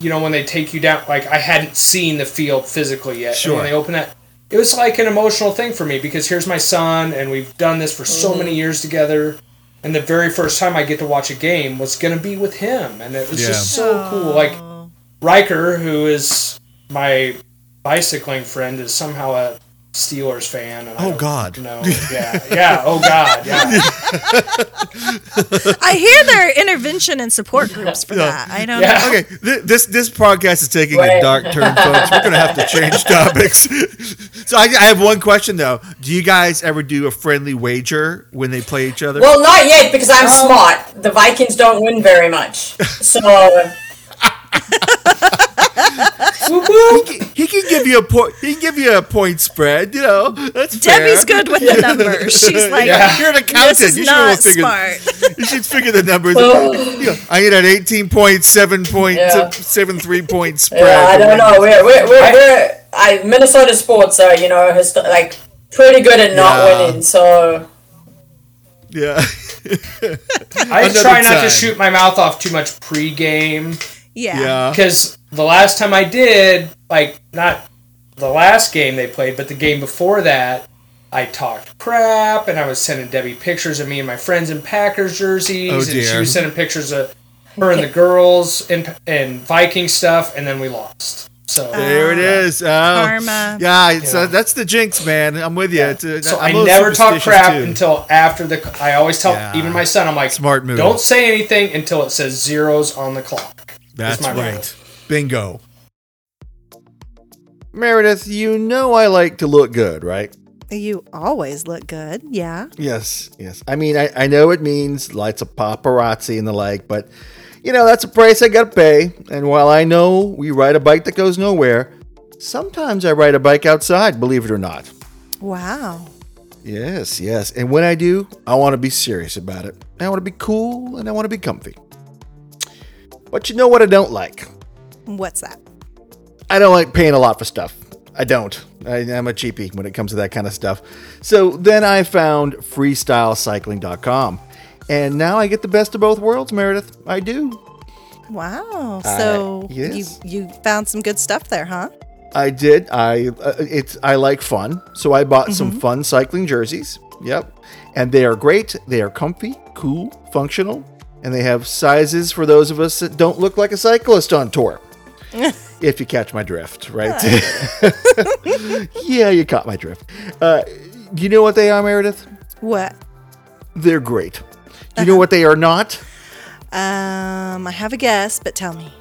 you know, when they take you down. Like, I hadn't seen the field physically yet. Sure. And when they open that, it was like an emotional thing for me because here's my son, and we've done this for so many mm. years together. And the very first time I get to watch a game was going to be with him, and it was just so cool. Like Riker, who is my bicycling friend, is somehow a Steelers fan. And Oh, don't God. know. Yeah, yeah. Oh God, yeah. I hear there are intervention and support groups for that. I don't Yeah. know. Okay, th- this this podcast is taking a dark turn, folks. We're gonna have to change topics. so I, I have one question though. Do you guys ever do a friendly wager when they play each other? Well, not yet because I'm oh. smart. The Vikings don't win very much, so Whoop, whoop. he can give you a point. He can give you a point spread. You know, that's Debbie's fair. good with the numbers. She's like, Yeah. You're an accountant. this is you should be not figure. smart. You should figure the numbers. You know, I get an eighteen point seven point Yeah. seven three point spread. yeah, I don't know. We're we're we're, we're I, Minnesota sports are you know hist- like pretty good at not Yeah. winning. So Yeah. I Another try not time. to shoot my mouth off too much pre-game Yeah. Yeah. because the last time I did, like not the last game they played, but the game before that, I talked crap and I was sending Debbie pictures of me and my friends in Packers jerseys, Oh, and she was sending pictures of her and the girls in and Viking stuff, and then we lost. So There it is. Oh. Karma. Yeah, it's, Yeah. uh, that's the jinx, man. I'm with you. It's, uh, So I'm I a little never talk crap too. until after the. I always tell Yeah. even my son, I'm like, Smart move. Don't say anything until it says zeros on the clock. That's my rule. right. Bingo. Meredith, you know I like to look good, right? You always look good. Yeah. Yes, yes. I mean, I, I know it means lots of paparazzi and the like, but you know, that's a price I gotta pay. And while I know we ride a bike that goes nowhere, sometimes I ride a bike outside, believe it or not. Wow. Yes, yes. And when I do, I want to be serious about it. I want to be cool and I want to be comfy. But you know what I don't like? What's that? I don't like paying a lot for stuff. I don't. I, I'm a cheapie when it comes to that kind of stuff. So then I found freestylecycling.com. And now I get the best of both worlds, Meredith. I do. Wow. So yes. you you found some good stuff there, huh? I did. I uh, it's I like fun, so I bought some fun cycling jerseys. Yep, and they are great. They are comfy, cool, functional, and they have sizes for those of us that don't look like a cyclist on tour. if you catch my drift, right? yeah, you caught my drift. Uh, you know what they are, Meredith? What? They're great. You know what they are not? Um, I have a guess, but tell me.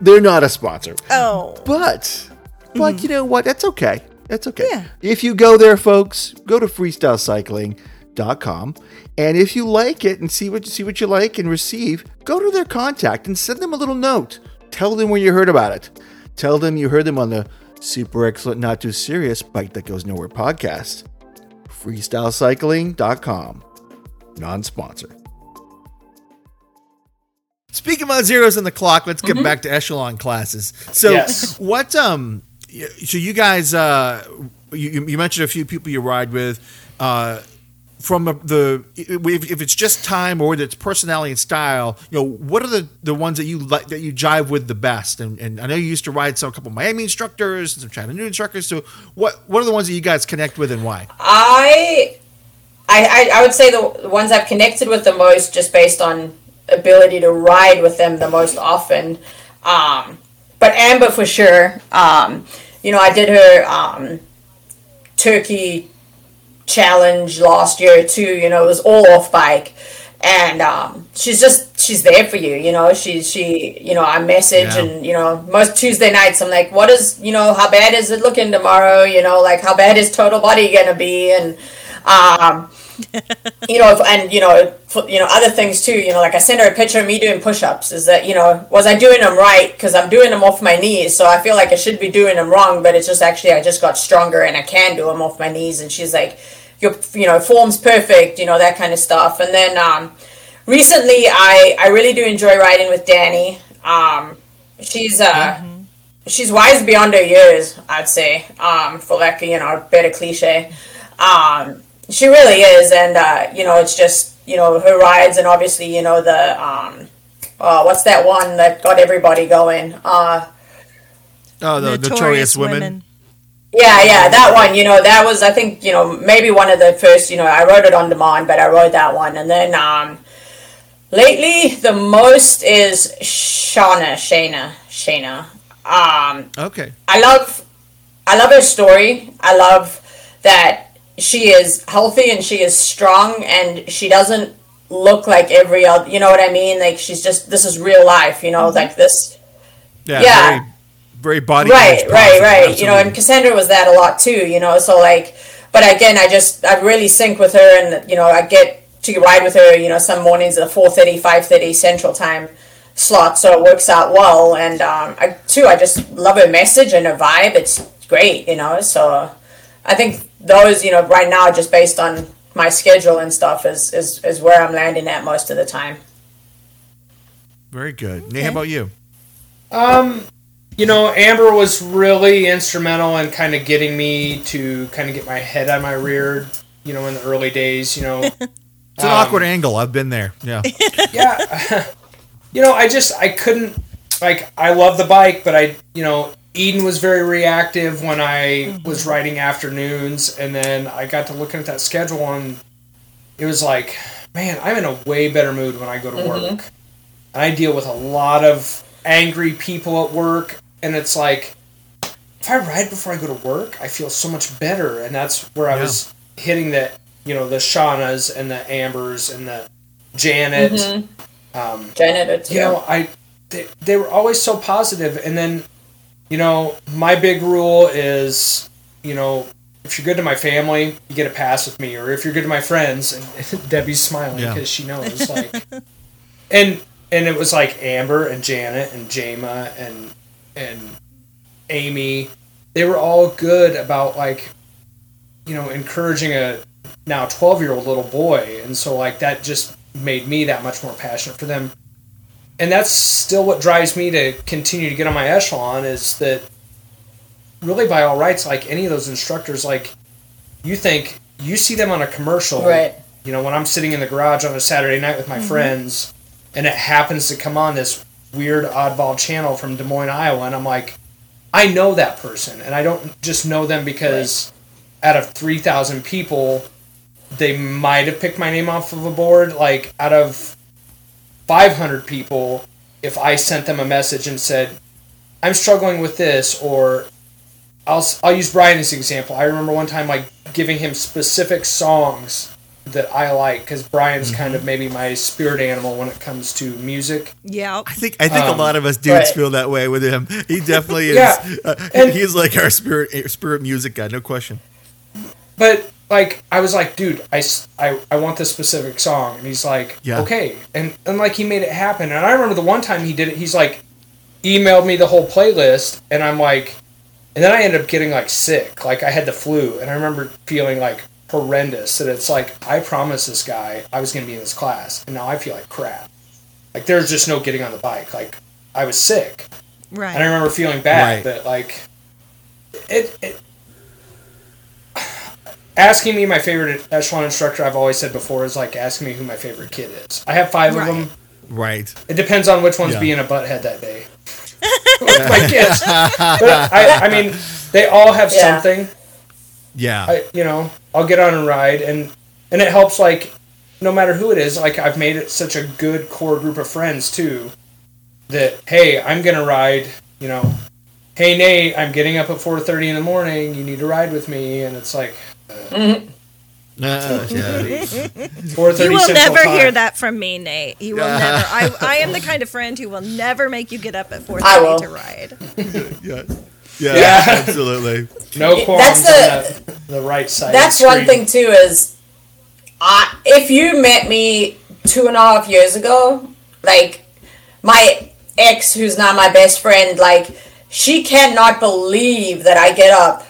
They're not a sponsor. Oh. But, but you know what? That's okay. That's okay. Yeah. If you go there, folks, go to Freestyle Cycling. Com. And if you like it and see what see what you like and receive, go to their contact and send them a little note. Tell them where you heard about it. Tell them you heard them on the super excellent, not too serious bike that goes nowhere podcast. Freestylecycling.com. Non-sponsor. Speaking about zeros on the clock, let's get back to echelon classes. So, Yes. what um, so you guys, uh, you, you mentioned a few people you ride with, uh, from the, if, it's just time or it's personality and style, you know, what are the the ones that you like that you jive with the best? And, and I know you used to ride some couple Miami instructors and some Chattanooga instructors. So, what what are the ones that you guys connect with and why? I, I, I, would say the the ones I've connected with the most, just based on ability to ride with them the most often. Um, but Amber for sure. Um, you know, I did her um, Turkey challenge last year too. You know, it was all off bike. And um, she's just she's there for you, you know. She she you know I message Yeah. and you know most Tuesday nights I'm like, what is you know how bad is it looking tomorrow? You know like how bad is total body gonna be? And um, you know, and you know, you know, other things too. You know, like I sent her a picture of me doing push-ups. Is that you know, was I doing them right? Because I'm doing them off my knees, so I feel like I should be doing them wrong. But it's just actually I just got stronger and I can do them off my knees. And she's like, your you know, form's perfect. You know that kind of stuff. And then um, recently, I I really do enjoy riding with Danny. Um, she's uh. She's wise beyond her years, I'd say, um, for like you know a better cliche. Um, she really is, and uh, you know, it's just you know her rides, and obviously you know the um, uh, what's that one that got everybody going? Uh, Oh, the notorious, women. yeah, yeah, that one. You know, that was I think you know maybe one of the first. You know, I wrote it on demand, but I wrote that one, and then um, lately the most is Shauna, Shana, Shana. Um, Okay. I love I love her story. I love that she is healthy and she is strong and she doesn't look like every other you know what I mean? Like she's just this is real life, you know, like this Yeah. Yeah. Very, very body. right, right, positive, right. You know, and. Cassandra was that a lot too, you know, so like but again I just I really sync with her and you know, I get to ride with her, you know, some mornings at the 4:30, 5:30 central time slot, so it works out well. And um, I too, I just love her message and her vibe. It's great, you know. So I think those, you know, right now, just based on my schedule and stuff, is is, is where I'm landing at most of the time. Very good. Nate, how about you? Um, you know, Amber was really instrumental in kind of getting me to kind of get my head on my rear. You know, in the early days, you know, It's an awkward angle. I've been there. Yeah. yeah. you know, I just I couldn't like I love the bike, but I you know Eden was very reactive when I was riding afternoons, and then I got to looking at that schedule and it was like, man, I'm in a way better mood when I go to work, and I deal with a lot of angry people at work, and it's like. If I ride before I go to work, I feel so much better, and that's where I Yeah. was hitting the, you know, the Shaunas and the Ambers and the Janet, um, Janet, you know i they, they were always so positive. And then you know my big rule is you know if you're good to my family you get a pass with me. Or if you're good to my friends and debbie's smiling Yeah. because she knows like and and it was like amber and janet and jama and and amy. They were all good about like you know encouraging a now 12 year old little boy. And so like that just made me that much more passionate for them and that's still what drives me to continue to get on my echelon is that really by all rights like any of those instructors like you think you see them on a commercial Right. you know when i'm sitting in the garage on a saturday night with my mm-hmm. friends and it happens to come on this weird oddball channel from des moines iowa and i'm like i know that person and i don't just know them because out of 3000 people they might have picked my name off of a board like out of 500 people if I sent them a message and said, I'm struggling with this, or I'll, I'll use Brian as an example. I remember one time like giving him specific songs that I like because Brian's kind of maybe my spirit animal when it comes to music. Yeah. I think I think Um, a lot of us dudes right. feel that way with him. He definitely is. Yeah. Uh, And- he's like our spirit spirit music guy, no question. But like I was like, dude, I, I, I want this specific song, and he's like, Yeah. okay, and and like he made it happen. And I remember the one time he did it, he's like, emailed me the whole playlist, and I'm like, and then I ended up getting like sick, like I had the flu, and I remember feeling like horrendous. That it's like I promised this guy I was gonna be in this class, and now I feel like crap. Like there's just no getting on the bike. Like I was sick, Right. and I remember feeling bad, Right. but like it, it asking me my favorite echelon instructor I've always said before is like asking me who my favorite kid is. I have five Right. of them. Right. It depends on which one's Yeah. being a butthead that day. My kids. But I, I mean, they all have Yeah. something. Yeah. I, you know, I'll get on a ride and and it helps like no matter who it is, like I've made it such a good core group of friends too that hey, I'm going to ride, you know, hey Nate, I'm getting up at 4:30 in the morning, you need to ride with me and it's like Uh, yeah. You will never Time. hear that from me, Nate. You will never. I, I am the kind of friend who will never make you get up at 4:30 to ride. yeah. Yeah. Yeah. Absolutely. No That's the- on the, the right side. That's one thing too is, I if you met me two and a half years ago, like my ex, who's now my best friend, like she cannot believe that I get up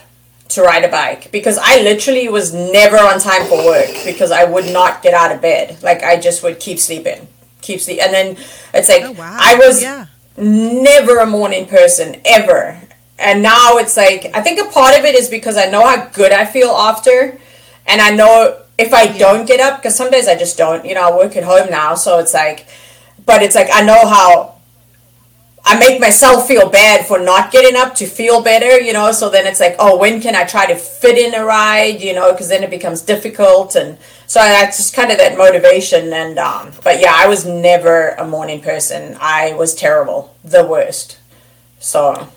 to ride a bike because I literally was never on time for work because I would not get out of bed. Like I just would keep sleeping, keep sleep, and then it's like Oh wow. I was Yeah. never a morning person ever and now it's like i think a part of it is because i know how good i feel after and i know if i don't get up because some days i just don't you know i work at home now so it's like but it's like i know how i make myself feel bad for not getting up to feel better you know so then it's like oh when can i try to fit in a ride you know because then it becomes difficult and so that's just kind of that motivation and um but yeah i was never a morning person i was terrible the worst so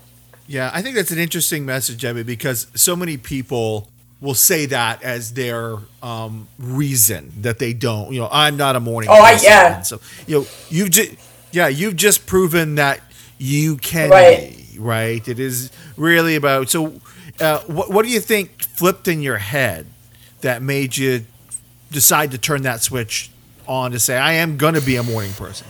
Yeah, I think that's an interesting message, Emmy, because so many people will say that as their um, reason that they don't. You know, I'm not a morning. Oh, I- yeah. So you know, you've just yeah, you've just proven that you can Right. be right. It is really about. So, uh, what what do you think flipped in your head that made you decide to turn that switch on to say I am going to be a morning person?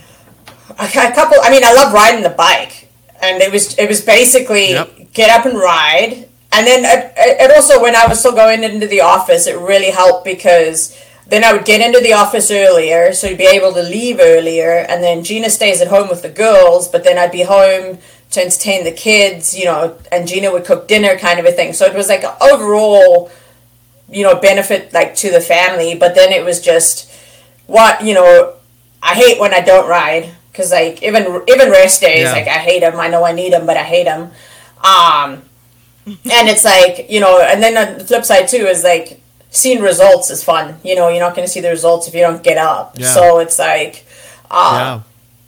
a a couple i mean i love riding the bike and it was it was basically Yep. get up and ride and then it, it also when i was still going into the office it really helped because then i would get into the office earlier so you'd be able to leave earlier and then gina stays at home with the girls but then i'd be home to entertain the kids you know and gina would cook dinner kind of a thing. So it was like an overall you know benefit like to the family but then it was just what you know i hate when i don't ride because like even even rest days Yeah. like i hate them i know i need them but i hate them um and it's like you know and then on the flip side too is like seeing results is fun you know you're not going to see the results if you don't get up Yeah. so it's like yeah.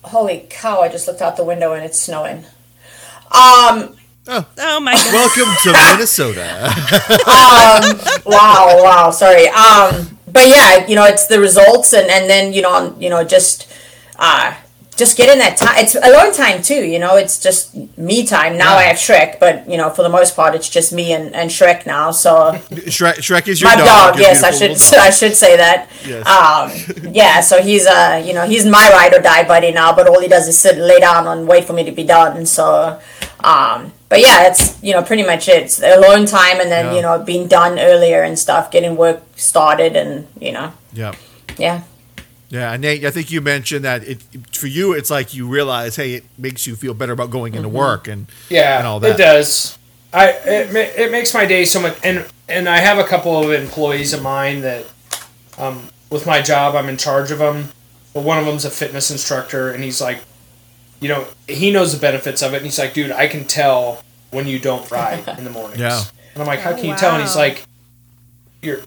holy cow i just looked out the window and it's snowing um Oh my god. Welcome to Minnesota. wow, wow, sorry. Um, but yeah, you know, it's the results, and and then you know, you know, just uh, just getting that time. It's alone time too. You know, it's just me time. Now I have Shrek, but you know, for the most part, it's just me and, and Shrek now. So Shrek, Shrek is your my dog. dog, yes, I should I should say that. Yes. Um, yeah, so he's uh, you know, he's my ride or die buddy now. But all he does is sit, lay down, and wait for me to be done. So, um, but yeah, it's you know pretty much it. It's alone time, and then Yeah. you know being done earlier and stuff, getting work started, and you know, Yeah. yeah. Yeah, and Nate, I think you mentioned that it for you, it's like you realize, hey, it makes you feel better about going into work and Yeah, and all that. it does. I it, it makes my day so much, and and I have a couple of employees of mine that, um, with my job, I'm in charge of them. But one of them's a fitness instructor, and he's like, you know, he knows the benefits of it, and he's like, dude, I can tell when you don't ride in the mornings. Yeah. And I'm like, how Oh, can you tell? And he's like, your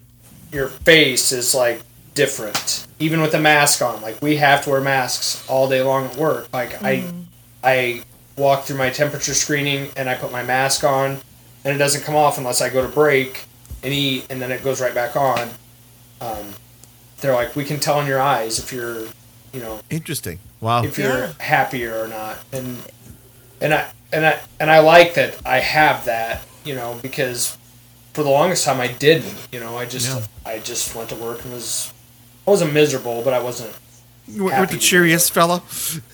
your face is like different, even with a mask on. Like we have to wear masks all day long at work. Like I I walk through my temperature screening and I put my mask on, and it doesn't come off unless I go to break and eat, and then it goes right back on. Um, they're like, we can tell in your eyes if you're, you know, Interesting. Wow. if you're Yeah. happier or not, and and I and I and I like that I have that, you know, because for the longest time I didn't. You know, I just I just went to work and was I wasn't miserable, but I wasn't You weren't the cheeriest fella.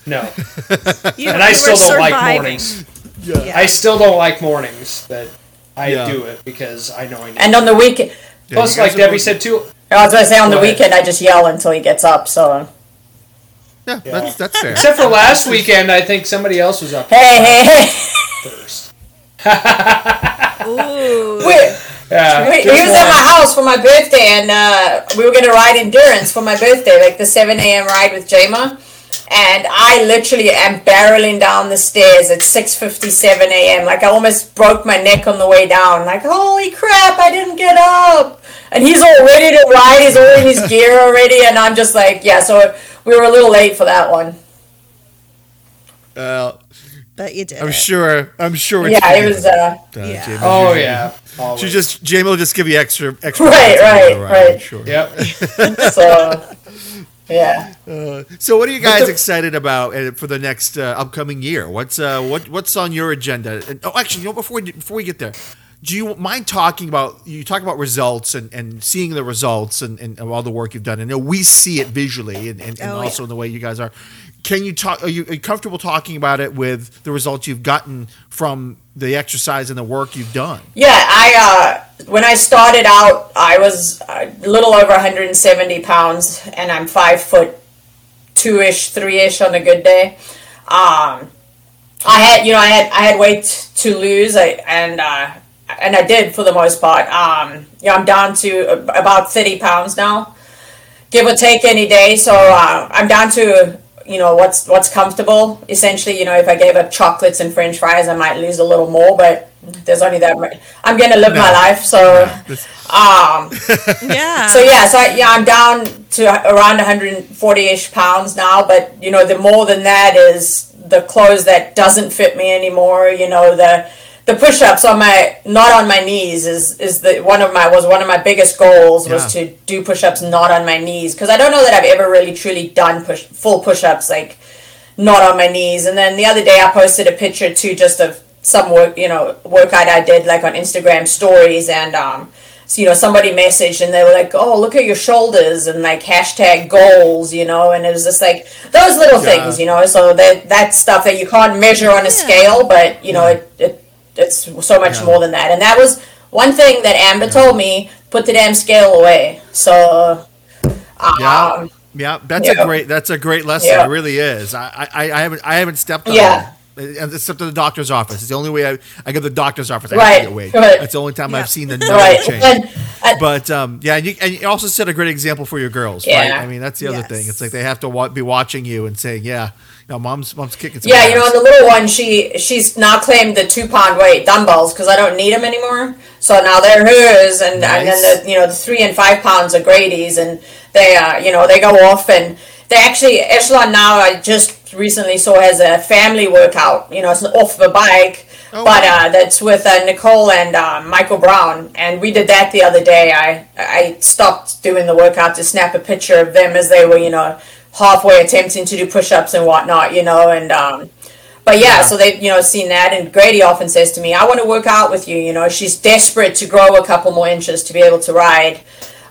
no. You, And I still don't like mornings. Yeah. I still don't like mornings, but I Yeah. do it because I know I need. And on the weekend, Plus, like Debbie both- said too. I was gonna say on the ahead. weekend I just yell until he gets up. So Yeah, that's that's fair. Except for last weekend, I think somebody else was up hey, hey, hey. first. Ooh. We, Yeah, we, he just was at my house for my birthday, and uh, we were gonna ride endurance for my birthday, like the 7 a.m. ride with Jama. And I literally am barreling down the stairs at 6:57 a.m. Like I almost broke my neck on the way down. Like holy crap, I didn't get up. And he's all ready to ride. He's all in his gear already, and I'm just like, yeah. So we were a little late for that one. Uh, But you did. I'm it. sure. I'm sure. It's Yeah, it was. Uh, uh, Yeah. Jamie. Oh yeah. Always. She just Jamie will just give you extra extra. Right, minutes on the right, ride, I'm right. Sure. Yep. so yeah. So, what are you guys excited about uh, for the next uh, upcoming year? What's uh, what what's on your agenda? And, oh, actually, you know, before we, before we get there, do you mind talking about you talk about results and, and seeing the results and, and all the work you've done? I know we see it visually and, and, and Oh, also yeah. in the way you guys are. Can you talk? Are you, are you comfortable talking about it with the results you've gotten from the exercise and the work you've done? Yeah, I uh, when I started out, I was a little over 170 pounds, and I'm five foot two ish, three ish on a good day. Um, I had, you know, I had I had weight to lose, I, and uh, and I did for the most part. Um, yeah, I'm down to about 30 pounds now, give or take any day. So uh, I'm down to you know what's what's comfortable. Essentially, you know, if I gave up chocolates and French fries, I might lose a little more, but there's only that much. I'm gonna live my life, so. Um, Yeah. so yeah, so I, yeah, I'm down to around 140ish pounds now. But you know, the more than that is the clothes that doesn't fit me anymore. You know, the the push-ups on my not on my knees is is the one of my was one of my biggest goals was to do push-ups not on my knees because I don't know that I've ever really truly done push full push-ups like not on my knees. And then the other day I posted a picture too, just of some work, you know, workout I did like on Instagram stories, and um, so you know somebody messaged and they were like, "Oh, look at your shoulders," and like hashtag goals, you know, and it was just like those little Yeah. things, you know. So that that's stuff that you can't measure on a scale, but you know, it, it it's so much Yeah. more than that. And that was one thing that Amber told me: put the damn scale away. So. Yeah, Um, yeah, that's yeah. a great that's a great lesson. Yeah. It really is. I, I, I haven't I haven't stepped on Yeah. it. And except to the doctor's office. It's the only way I, I go to the doctor's office. I Right, get weighed. right. That's the only time Yeah. I've seen the number right. change. And, and, But um, yeah, and you, and you also set a great example for your girls, right? Yeah. I mean, that's the other Yes. thing. It's like they have to wa- be watching you and saying, "Yeah, know, mom's mom's kicking." Some Yeah, you know, ass." and the little one, she she's now claimed the two pound weight dumbbells because I don't need them anymore. So now they're hers, and and then the you know the three and five pounds are Grady's, and they uh you know they go off and they actually Echelon now I just recently saw has a family workout. You know, it's off the bike. Oh, but wow. uh, that's with uh, Nicole and uh, Michael Brown, and we did that the other day. I I stopped doing the workout to snap a picture of them as they were, you know, halfway attempting to do push-ups and whatnot, you know, and um, but yeah, so they've you know seen that, and Grady often says to me, "I want to work out with you." You know, she's desperate to grow a couple more inches to be able to ride.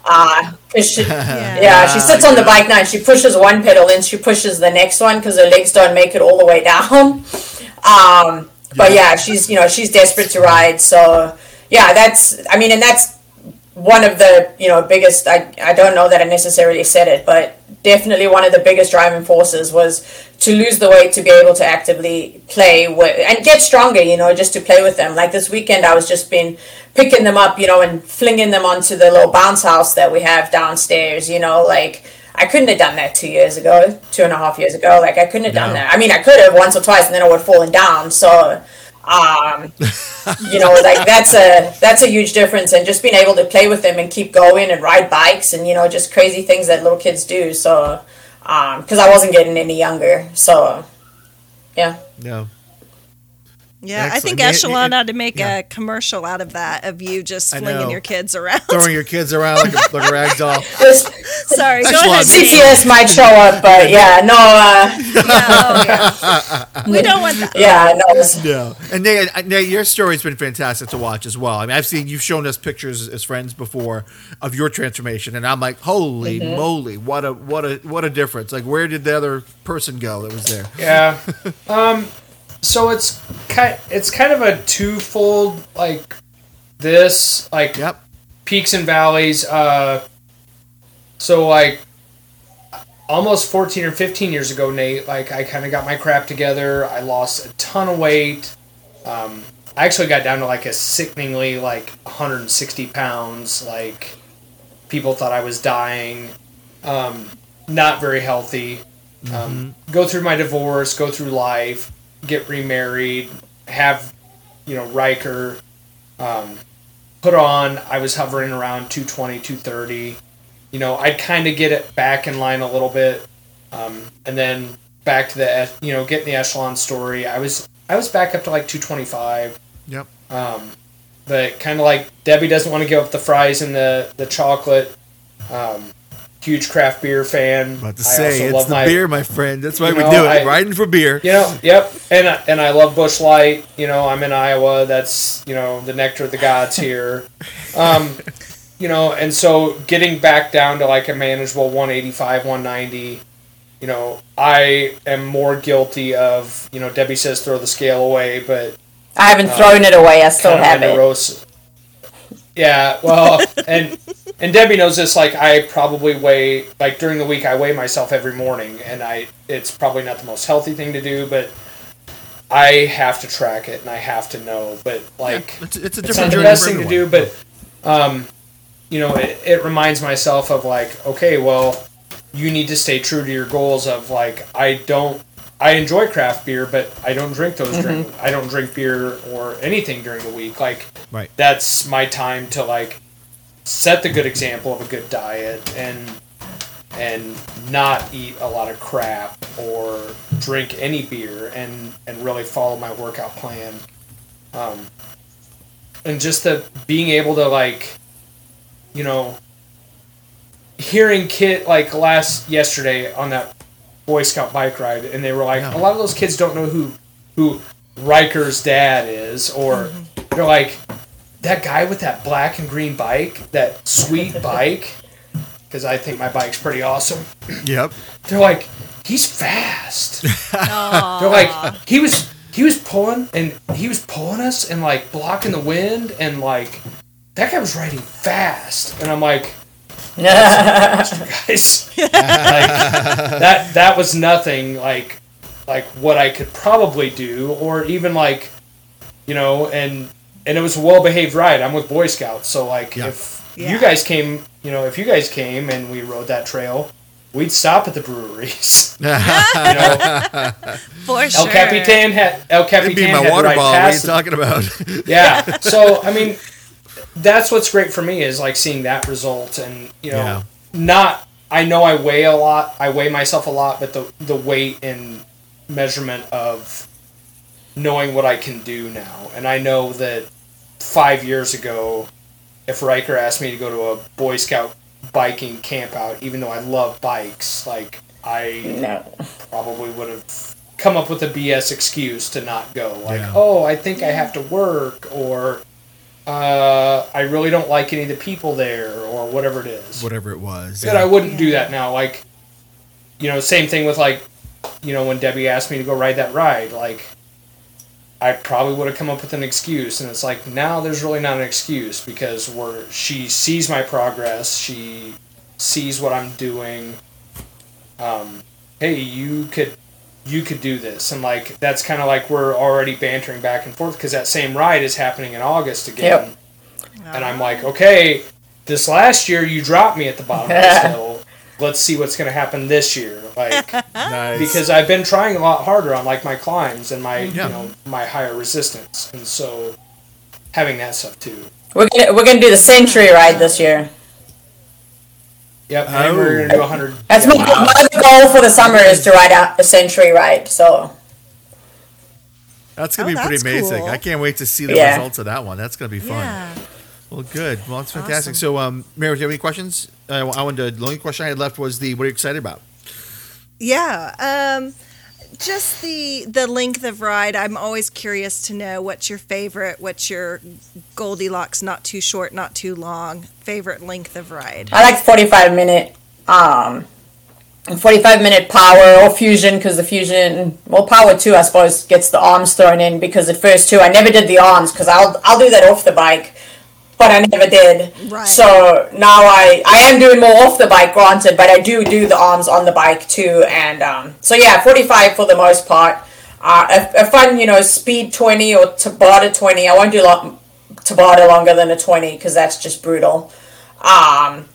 Uh, 'cause she, yeah. she sits on the bike now and she pushes one pedal, then she pushes the next one because her legs don't make it all the way down. Um, but yeah, she's you know she's desperate to ride. So yeah, that's I mean, and that's one of the you know biggest. I I don't know that I necessarily said it, but definitely one of the biggest driving forces was to lose the weight to be able to actively play with and get stronger. You know, just to play with them. Like this weekend, I was just been picking them up, you know, and flinging them onto the little bounce house that we have downstairs. You know, like. I couldn't have done that two years ago, two and a half years ago. Like I couldn't have done that. I mean, I could have once or twice, and then I would have fallen down. So, um, you know, like that's a that's a huge difference. And just being able to play with them and keep going and ride bikes and you know just crazy things that little kids do. So, um, because I wasn't getting any younger, so yeah. Yeah. Yeah, I think Yeah, yeah, Echelon yeah. ought to make Yeah. a commercial out of that of you just I flinging your kids around. Throwing your kids around like a, like a rag doll. This Sorry, go ahead. CPS might show up, but yeah, no, uh, Yeah, oh, yeah. we don't want that. yeah, no. No, and Nate, uh, Nate, your story's been fantastic to watch as well. I mean, I've seen you've shown us pictures as friends before of your transformation, and I'm like, holy moly, what a what a what a difference! Like, where did the other person go that was there? Yeah. um. So it's kind. It's kind of a twofold. Like this. Like Yep. peaks and valleys. Uh. So like. Almost 14 or 15 years ago, Nate, like I kind of got my crap together. I lost a ton of weight. Um, I actually got down to like a sickeningly like 160 pounds. Like people thought I was dying. Um, not very healthy. Um, go through my divorce, go through life, get remarried, have, you know, Riker. Um, put on, I was hovering around 220, 230. You know, I'd kind of get it back in line a little bit. Um, and then back to the, you know, getting the echelon story. I was, I was back up to like 225. Yep. Um, but kind of like Debbie doesn't want to give up the fries and the, the chocolate. Um, huge craft beer fan. About to I say also it's love the my- beer, my friend. That's why we know, do it. I- Riding for beer. You know, yep, and I- and I love Busch Light. You know, I'm in Iowa. That's you know the nectar of the gods here. Um, you know, and so getting back down to like a manageable 185, 190. You know, I am more guilty of you know Debbie says throw the scale away, but I haven't thrown it away. I still have my it. neurosis. Yeah, well, and and Debbie knows this. Like, I probably weigh like during the week. I weigh myself every morning, and I it's probably not the most healthy thing to do, but I have to track it and I have to know. But like, It's, it's a it's different not the best thing to do, but um, you know, it, it reminds myself of like, okay, well, you need to stay true to your goals. Of like, I don't, I enjoy craft beer, but I don't drink those. Drink, I don't drink beer or anything during the week. Like, Right. that's my time to like set the good example of a good diet and and not eat a lot of crap or drink any beer and and really follow my workout plan um, and just the being able to like you know hearing Kit like last yesterday on that boy scout bike ride and they were like Yeah. a lot of those kids don't know who who Riker's dad is or mm-hmm. they're like that guy with that black and green bike that sweet bike because I think my bike's pretty awesome. Yep. they're like he's fast. They're like he was he was pulling and he was pulling us and like blocking the wind and like that guy was riding fast. And i'm like guys like, that that was nothing like like what i could probably do or even like you know and and it was a well-behaved ride i'm with boy scouts so like Yeah. if Yeah. you guys came you know if you guys came and we rode that trail we'd stop at the breweries you know For El. Capitan had El It'd Capitan be had my to water ride bottle. What are you talking about? yeah. So I mean, that's what's great for me is like seeing that result, and you know, Yeah. not. I know I weigh a lot. I weigh myself a lot, but the the weight and measurement of knowing what I can do now, and I know that five years ago, if Riker asked me to go to a Boy Scout biking camp out, even though I love bikes, like I No. probably would have come up with a BS excuse to not go. Like, Yeah. oh, I think I have to work, or uh, I really don't like any of the people there, or whatever it is. Whatever it was. But I wouldn't do that now. Like, you know, same thing with like, you know, when Debbie asked me to go ride that ride, like, I probably would have come up with an excuse, and it's like now there's really not an excuse because we're she sees my progress, she sees what I'm doing. Um, hey, you could you could do this, and like that's kind of like we're already bantering back and forth because that same ride is happening in August again, yep. and I'm like, okay, this last year you dropped me at the bottom of this hill. Let's see what's going to happen this year, like Nice. because I've been trying a lot harder on like my climbs and my Yeah. you know my higher resistance, and so having that stuff too. We're gonna we're gonna do the century ride this year. Yep, and we're Oh. going to do 100. That's yeah. my, my goal for the summer is to ride a, a century ride. So That's gonna Oh, be pretty amazing. cool. I can't wait to see the Yeah. results of that one. That's gonna be fun. Yeah. Well, good. Well, it's fantastic. So, um, Mary, do you have any questions? Uh, I wanted the only question I had left was the what are you excited about? Yeah. Um, just the the length of ride. I'm always curious to know what's your favorite. What's your Goldilocks? Not too short, not too long. Favorite length of ride. I like 45 minute, um, 45 minute power or fusion because the fusion, well, power too, I suppose, gets the arms thrown in because at first too, I never did the arms because I'll, I'll do that off the bike, but I never did. Right. So now I, I am doing more off the bike, granted, but I do do the arms on the bike too. And um, so yeah, 45 for the most part. Uh, a, a fun, you know, speed 20 or Tabata 20. I won't do lo- Tabata longer than a 20 because that's just brutal. Um,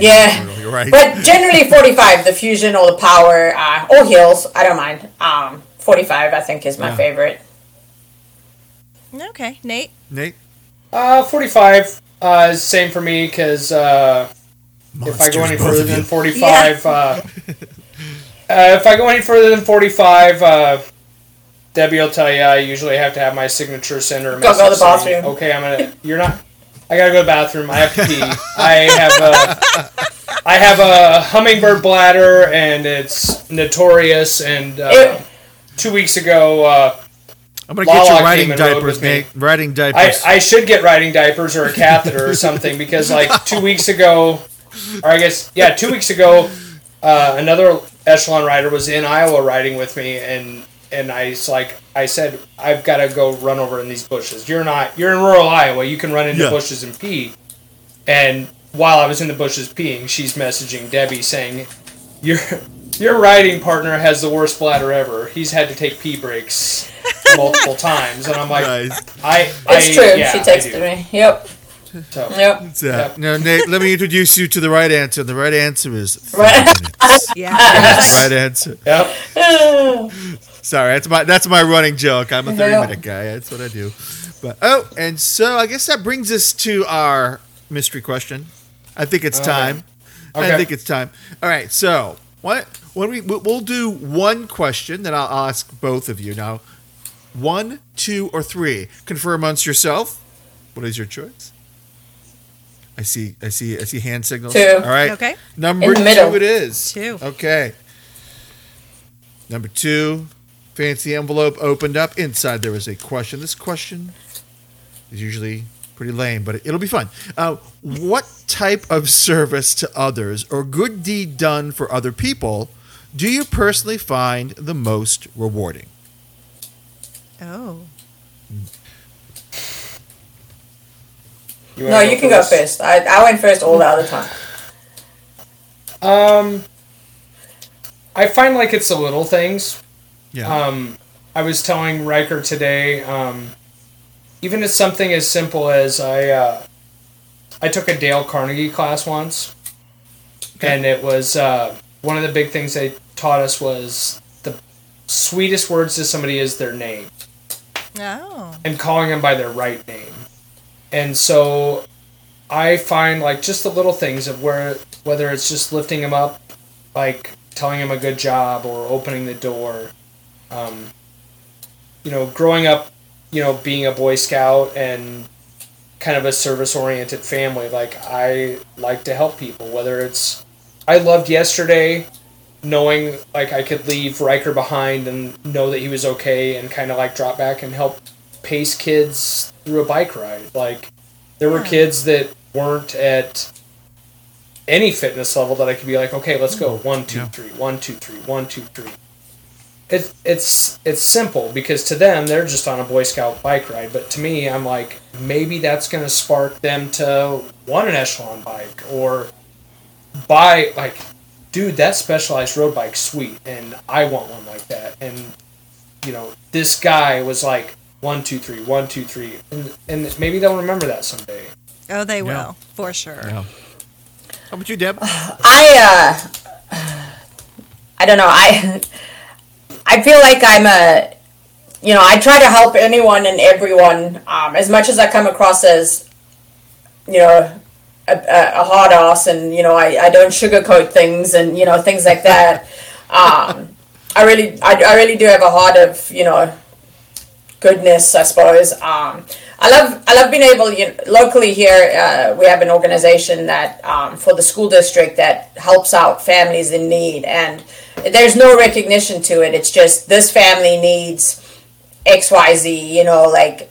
yeah. You're right. But generally 45, the fusion or the power, uh, or heels, I don't mind. Um, 45, I think, is my Yeah. favorite. Okay, Nate. Nate, Uh, 45. Uh, is same for me because uh, if I go any further than 45, uh, uh, if I go any further than 45, uh, Debbie will tell you I usually have to have my signature send her a Go- go to message the saying, bathroom. Okay, I'm gonna. You're not. I gotta go to the bathroom. I have to pee. I have a. I have a hummingbird bladder, and it's notorious. And uh, Ew. two weeks ago, uh, I'm gonna get Lala you riding came and rode diapers. Nate. Riding I, diapers. I should get riding diapers or a catheter or something because like two weeks ago, or I guess yeah, two weeks ago, uh, another echelon rider was in Iowa riding with me, and and I like I said I've got to go run over in these bushes. You're not you're in rural Iowa. You can run into Yeah. bushes and pee. And while I was in the bushes peeing, she's messaging Debbie saying, "Your your riding partner has the worst bladder ever. He's had to take pee breaks." Multiple times and I'm like nice. I, It's true. Yeah, she I texted me. Yep. So, Yep. So, Now, Nate, let me introduce you to the right answer. The right answer is three Right. minutes. Yeah. The right answer. Yep. Sorry, that's my that's my running joke. I'm a 30 Yeah. minute guy. That's what I do. But oh, and so I guess that brings us to our mystery question. I think it's time. I Okay. think it's time. All right. So what when we we'll we'll do one question that I'll I'll ask both of you now. One, two, or three. Confer amongst yourself. What is your choice? I see. I see. I see hand signals. Two. All right. Okay. Number In the two. middle. It is Two. Okay. Number two. Fancy envelope opened up. Inside there is a question. This question is usually pretty lame, but it'll be fun. Uh, what type of service to others or good deed done for other people do you personally find the most rewarding? Oh. You No, you can go first. I, I went first all the other time. Um, I find like it's the little things. Yeah. Um, I was telling Riker today. Um, even it's something as simple as I uh, I took a Dale Carnegie class once, and it was uh, one of the big things they taught us was the sweetest words to somebody is their name. Oh. and calling them by their right name. And so I find like just the little things of where whether it's just lifting them up, like telling them a good job or opening the door. Um, you know, growing up, you know, being a Boy Scout and kind of a service oriented family, like I like to help people, whether it's I loved yesterday knowing like I could leave Riker behind and know that he was okay and kind of like drop back and help pace kids through a bike ride. Like there were kids that weren't at any fitness level that I could be like, okay, let's go. Mm-hmm. One, two, Yeah. three, one, two, three, one, two, three. It's it's it's simple because to them they're just on a Boy Scout bike ride, but to me I'm like maybe that's gonna spark them to want an echelon bike or buy like dude that specialized road bike's sweet and i want one like that and you know this guy was like one two three one two three and, and maybe they'll remember that someday Oh, they Yeah. will for sure. Yeah. How about you, Deb? I uh I don't know. I I feel like I'm a you know, I try to help anyone and everyone um, as much as I come across as you know a, a, hard ass and you know I, I don't sugarcoat things and you know things like that. Um, I really I, I really do have a heart of you know goodness, I suppose. Um, I love I love being able. You know, locally here, uh, we have an organization that um, for the school district that helps out families in need, and there's no recognition to it. It's just this family needs X Y Z. You know, like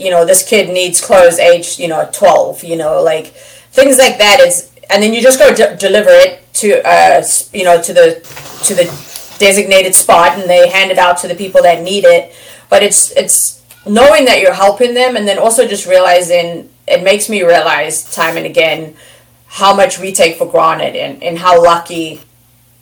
you know this kid needs clothes age you know 12 you know like things like that is and then you just go d- deliver it to uh you know to the to the designated spot and they hand it out to the people that need it. But it's it's knowing that you're helping them and then also just realizing it makes me realize time and again how much we take for granted and, and how lucky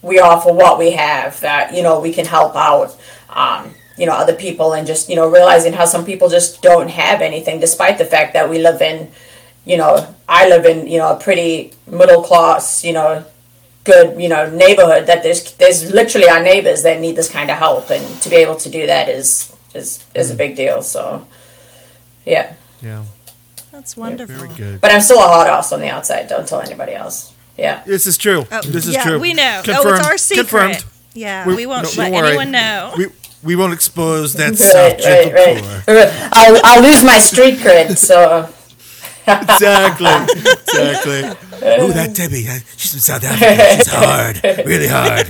we are for what we have that you know we can help out um, you know other people and just you know realizing how some people just don't have anything despite the fact that we live in you know i live in you know a pretty middle class you know good you know neighborhood that there's there's literally our neighbors that need this kind of help and to be able to do that is is is a mm. big deal so yeah Yeah. That's wonderful. Very good. but i'm still a hot ass on the outside don't tell anybody else yeah This is true. Oh, this is yeah, true. we know. oh, Confirmed. it's our secret. Confirmed. Yeah, We- we, won't no, let don't worry. anyone know. We we won't expose that right soft, gentle right right I'll, I'll lose my street cred so Exactly. Exactly. Ooh, that Debbie. She's from South Africa. She's hard. Really hard.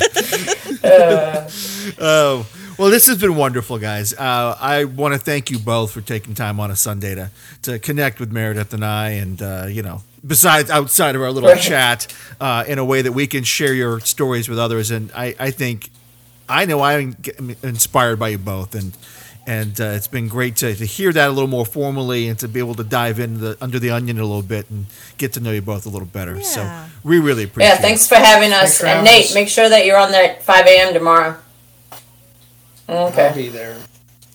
oh. Well, this has been wonderful, guys. Uh, I want to thank you both for taking time on a Sunday to, to connect with Meredith and I, and uh, you know, besides outside of our little chat, uh, in a way that we can share your stories with others. And I, I think, I know I'm inspired by you both, and and uh, it's been great to, to hear that a little more formally and to be able to dive into the under the onion a little bit and get to know you both a little better. So we really appreciate. It. Yeah, thanks for having us. Thanks for and Nate, us. make sure that you're on there at 5 a.m. tomorrow. Okay. I'll Okay. be there.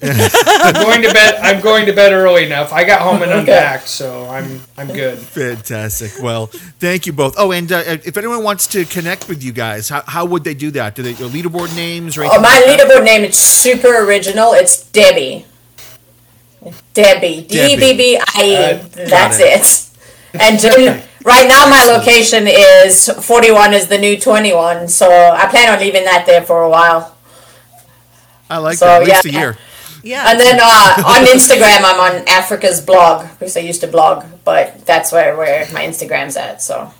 I'm going to bed. I'm going to bed early enough. I got home and unpacked, so I'm I'm good. Fantastic. Well, thank you both. Oh, and uh, if anyone wants to connect with you guys, how, how would they do that? Do they your leaderboard names or Oh, my like leaderboard name is super original. It's Debbie. Debbie. D E B B I E. That's That's it. And during, right now, my location is 41 is the new 21. So I plan on leaving that there for a while. I like So, that. At least yeah. a year. Yeah. And then uh, on Instagram, I'm on Africa's blog because I used to blog, but that's where, where my Instagram's at. So.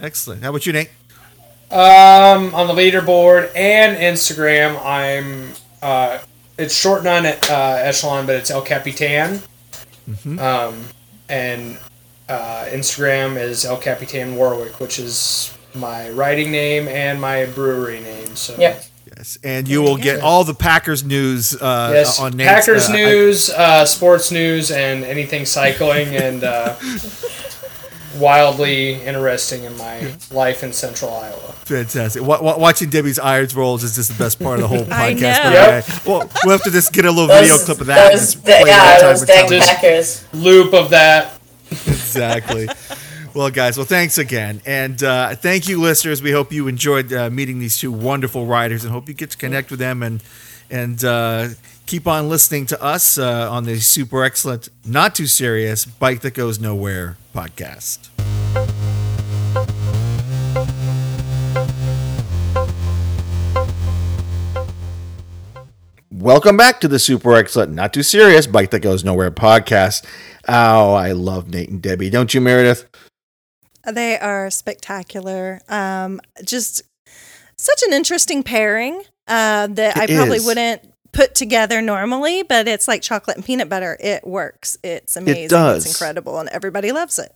Excellent. How about you, Nate? Um, on the leaderboard and Instagram, I'm. Uh, it's shortened on uh, Echelon, but it's El Capitan. Um, and uh, Instagram is El Capitan Warwick, which is my writing name and my brewery name. So Yep. Yes, and you will get all the Packers news uh, Yes, on Nate's, Packers uh, I- news, uh, sports news, and anything cycling and uh, wildly interesting in my life in Central Iowa. Fantastic. Wa- wa- watching Debbie's irons rolls is just the best part of the whole I podcast. know. Yep. Well, we'll have to just get a little video clip of that. and those- just play yeah, that time those and dang time. Just- Packers. Loop of that. exactly. Well, guys, well, thanks again. And uh, thank you, listeners. We hope you enjoyed uh, meeting these two wonderful writers and hope you get to connect with them and and uh, keep on listening to us uh, on the super excellent, not too serious Bike That Goes Nowhere podcast. Welcome back to the super excellent, not too serious bike that goes nowhere podcast. Oh, I love Nate and Debbie, don't you, Meredith? They are spectacular. Um, just such an interesting pairing uh, that I probably is. wouldn't put together normally, but it's like chocolate and peanut butter. It works. It's amazing. It does. It's incredible, and everybody loves it.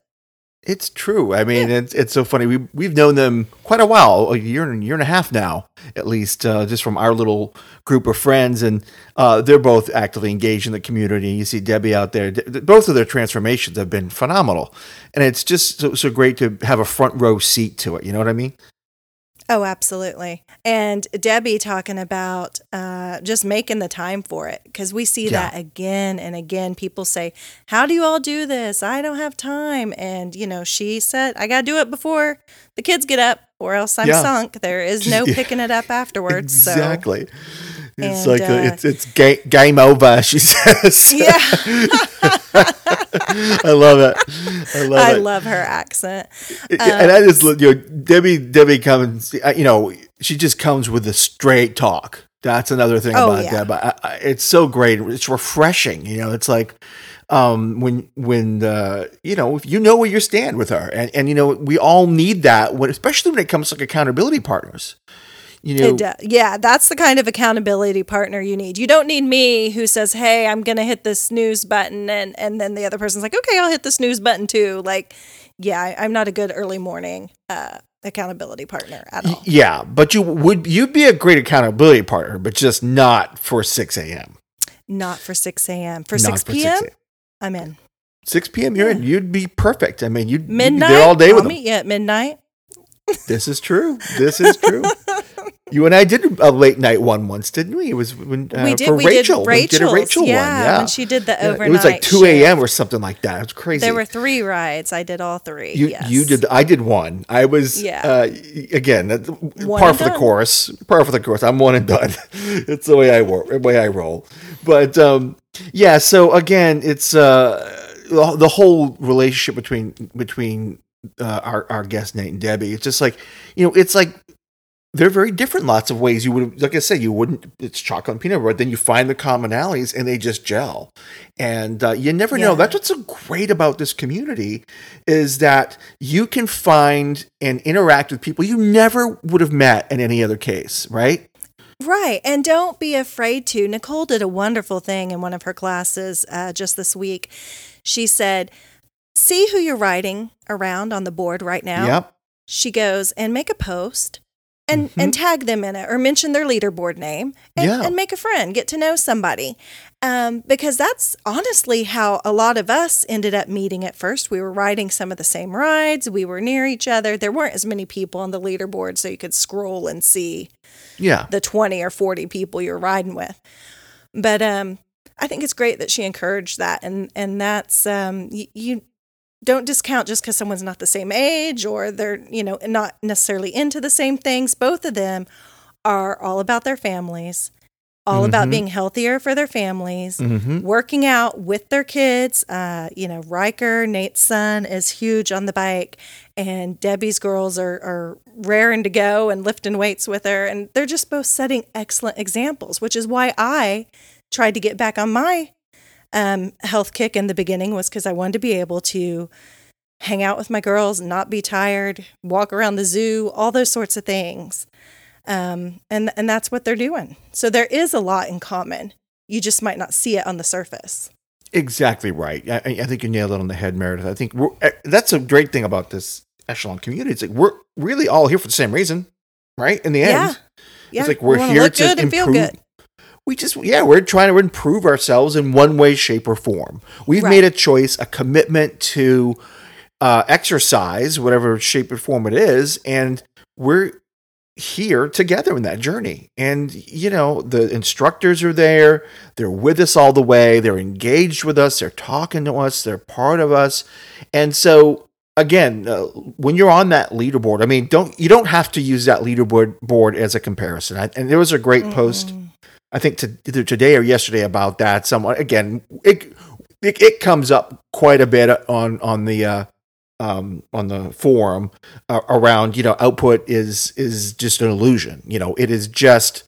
It's true. I mean, it's it's so funny. We we've known them quite a while, a year and year and a half now, at least, uh, just from our little group of friends, and uh, they're both actively engaged in the community. And you see Debbie out there. D- both of their transformations have been phenomenal, and it's just so, so great to have a front row seat to it. You know what I mean? Oh, absolutely. And Debbie talking about uh, just making the time for it because we see Yeah. that again and again. People say, How do you all do this? I don't have time. And, you know, she said, I got to do it before the kids get up or else I'm Yeah. sunk. There is no picking it up afterwards. So, Exactly. It's And, like uh, uh, it's it's ga- game over. She says. yeah, I love it. I love it. I it. love her accent. Yeah, and I just you know Debbie Debbie comes uh, you know she just comes with a straight talk That's another thing Oh, about yeah. Deb. I, I, it's so great. It's refreshing. You know, it's like um, when when uh, you know if you know where you stand with her, and and you know we all need that, when, especially when it comes to like accountability partners. You know. Yeah, that's the kind of accountability partner you need. You don't need me who says, "Hey, I'm going to hit the snooze button," and and then the other person's like, "Okay, I'll hit the snooze button too." Like, yeah, I'm not a good early morning uh, accountability partner at all. yeah, but you would you'd be a great accountability partner, but just not for six a.m. Not for 6 a.m. For Not 6 p.m. 6 I'm in. 6 p.m. You're in. You'd be perfect. I mean, you'd, you'd be Midnight. there all day I'll with them. meet you at midnight. This is true. This is true. you and I did a late night one once, didn't we? It was when uh, we did. for we Rachel. did We did a Rachel yeah, one. Yeah, when she did the Yeah, overnight. It was like two a.m. or something like that. It was crazy. There were three rides. I did all three. you yes. you did. I did one. I was Yeah. uh, again One par for the done. course. Par for the course. I'm one and done. it's the way I work. The way I roll. But um, yeah. So again, it's uh, the the whole relationship between between uh, our our guest Nate and Debbie. It's just like you know. It's like they're very different. Lots of ways you would, like I said, you wouldn't. It's chocolate and peanut butter. Then you find the commonalities, and they just gel. And uh, you never know. That's what's so great about this community is that you can find and interact with people you never would have met in any other case, right? Right. And don't be afraid to. Nicole did a wonderful thing in one of her classes uh, just this week. She said, See who you're writing around on the board right now. Yep. She goes and make a post and, and tag them in it or mention their leaderboard name and, Yeah. and make a friend, get to know somebody. Um, because that's honestly how a lot of us ended up meeting at first. We were riding some of the same rides, we were near each other. There weren't as many people on the leaderboard, so you could scroll and see Yeah. the 20 or 40 people you're riding with. But um, I think it's great that she encouraged that. And, and that's, um, you, you don't discount just because someone's not the same age or they're, you know, not necessarily into the same things. Both of them are all about their families, all about being healthier for their families, working out with their kids. Uh, you know, Riker, Nate's son, is huge on the bike, and Debbie's girls are, are raring to go and lifting weights with her. And they're just both setting excellent examples, which is why I tried to get back on my um, health kick in the beginning, was because I wanted to be able to hang out with my girls, not be tired, walk around the zoo, all those sorts of things. Um, and and that's what they're doing. So there is a lot in common. You just might not see it on the surface. Exactly right. I, I think you nailed it on the head, Meredith. I think we're, eh, that's a great thing about this echelon community. It's like we're really all here for the same reason, right? In the end, Yeah. Yeah, it's like we we're wanna here look to good and feel improve. We just, yeah, we're trying to improve ourselves in one way, shape, or form. We've Right. made a choice, a commitment to uh, exercise, whatever shape or form it is, and we're here together in that journey. And, you know, the instructors are there. They're with us all the way. They're engaged with us. They're talking to us. They're part of us. And so, again, uh, when you're on that leaderboard, I mean, don't you don't have to use that leaderboard board as a comparison. I, and there was a great post, I think, to, either today or yesterday about that. Someone again, it it, it comes up quite a bit on on the uh, um, on the forum uh, around you know output is is just an illusion. You know, it is just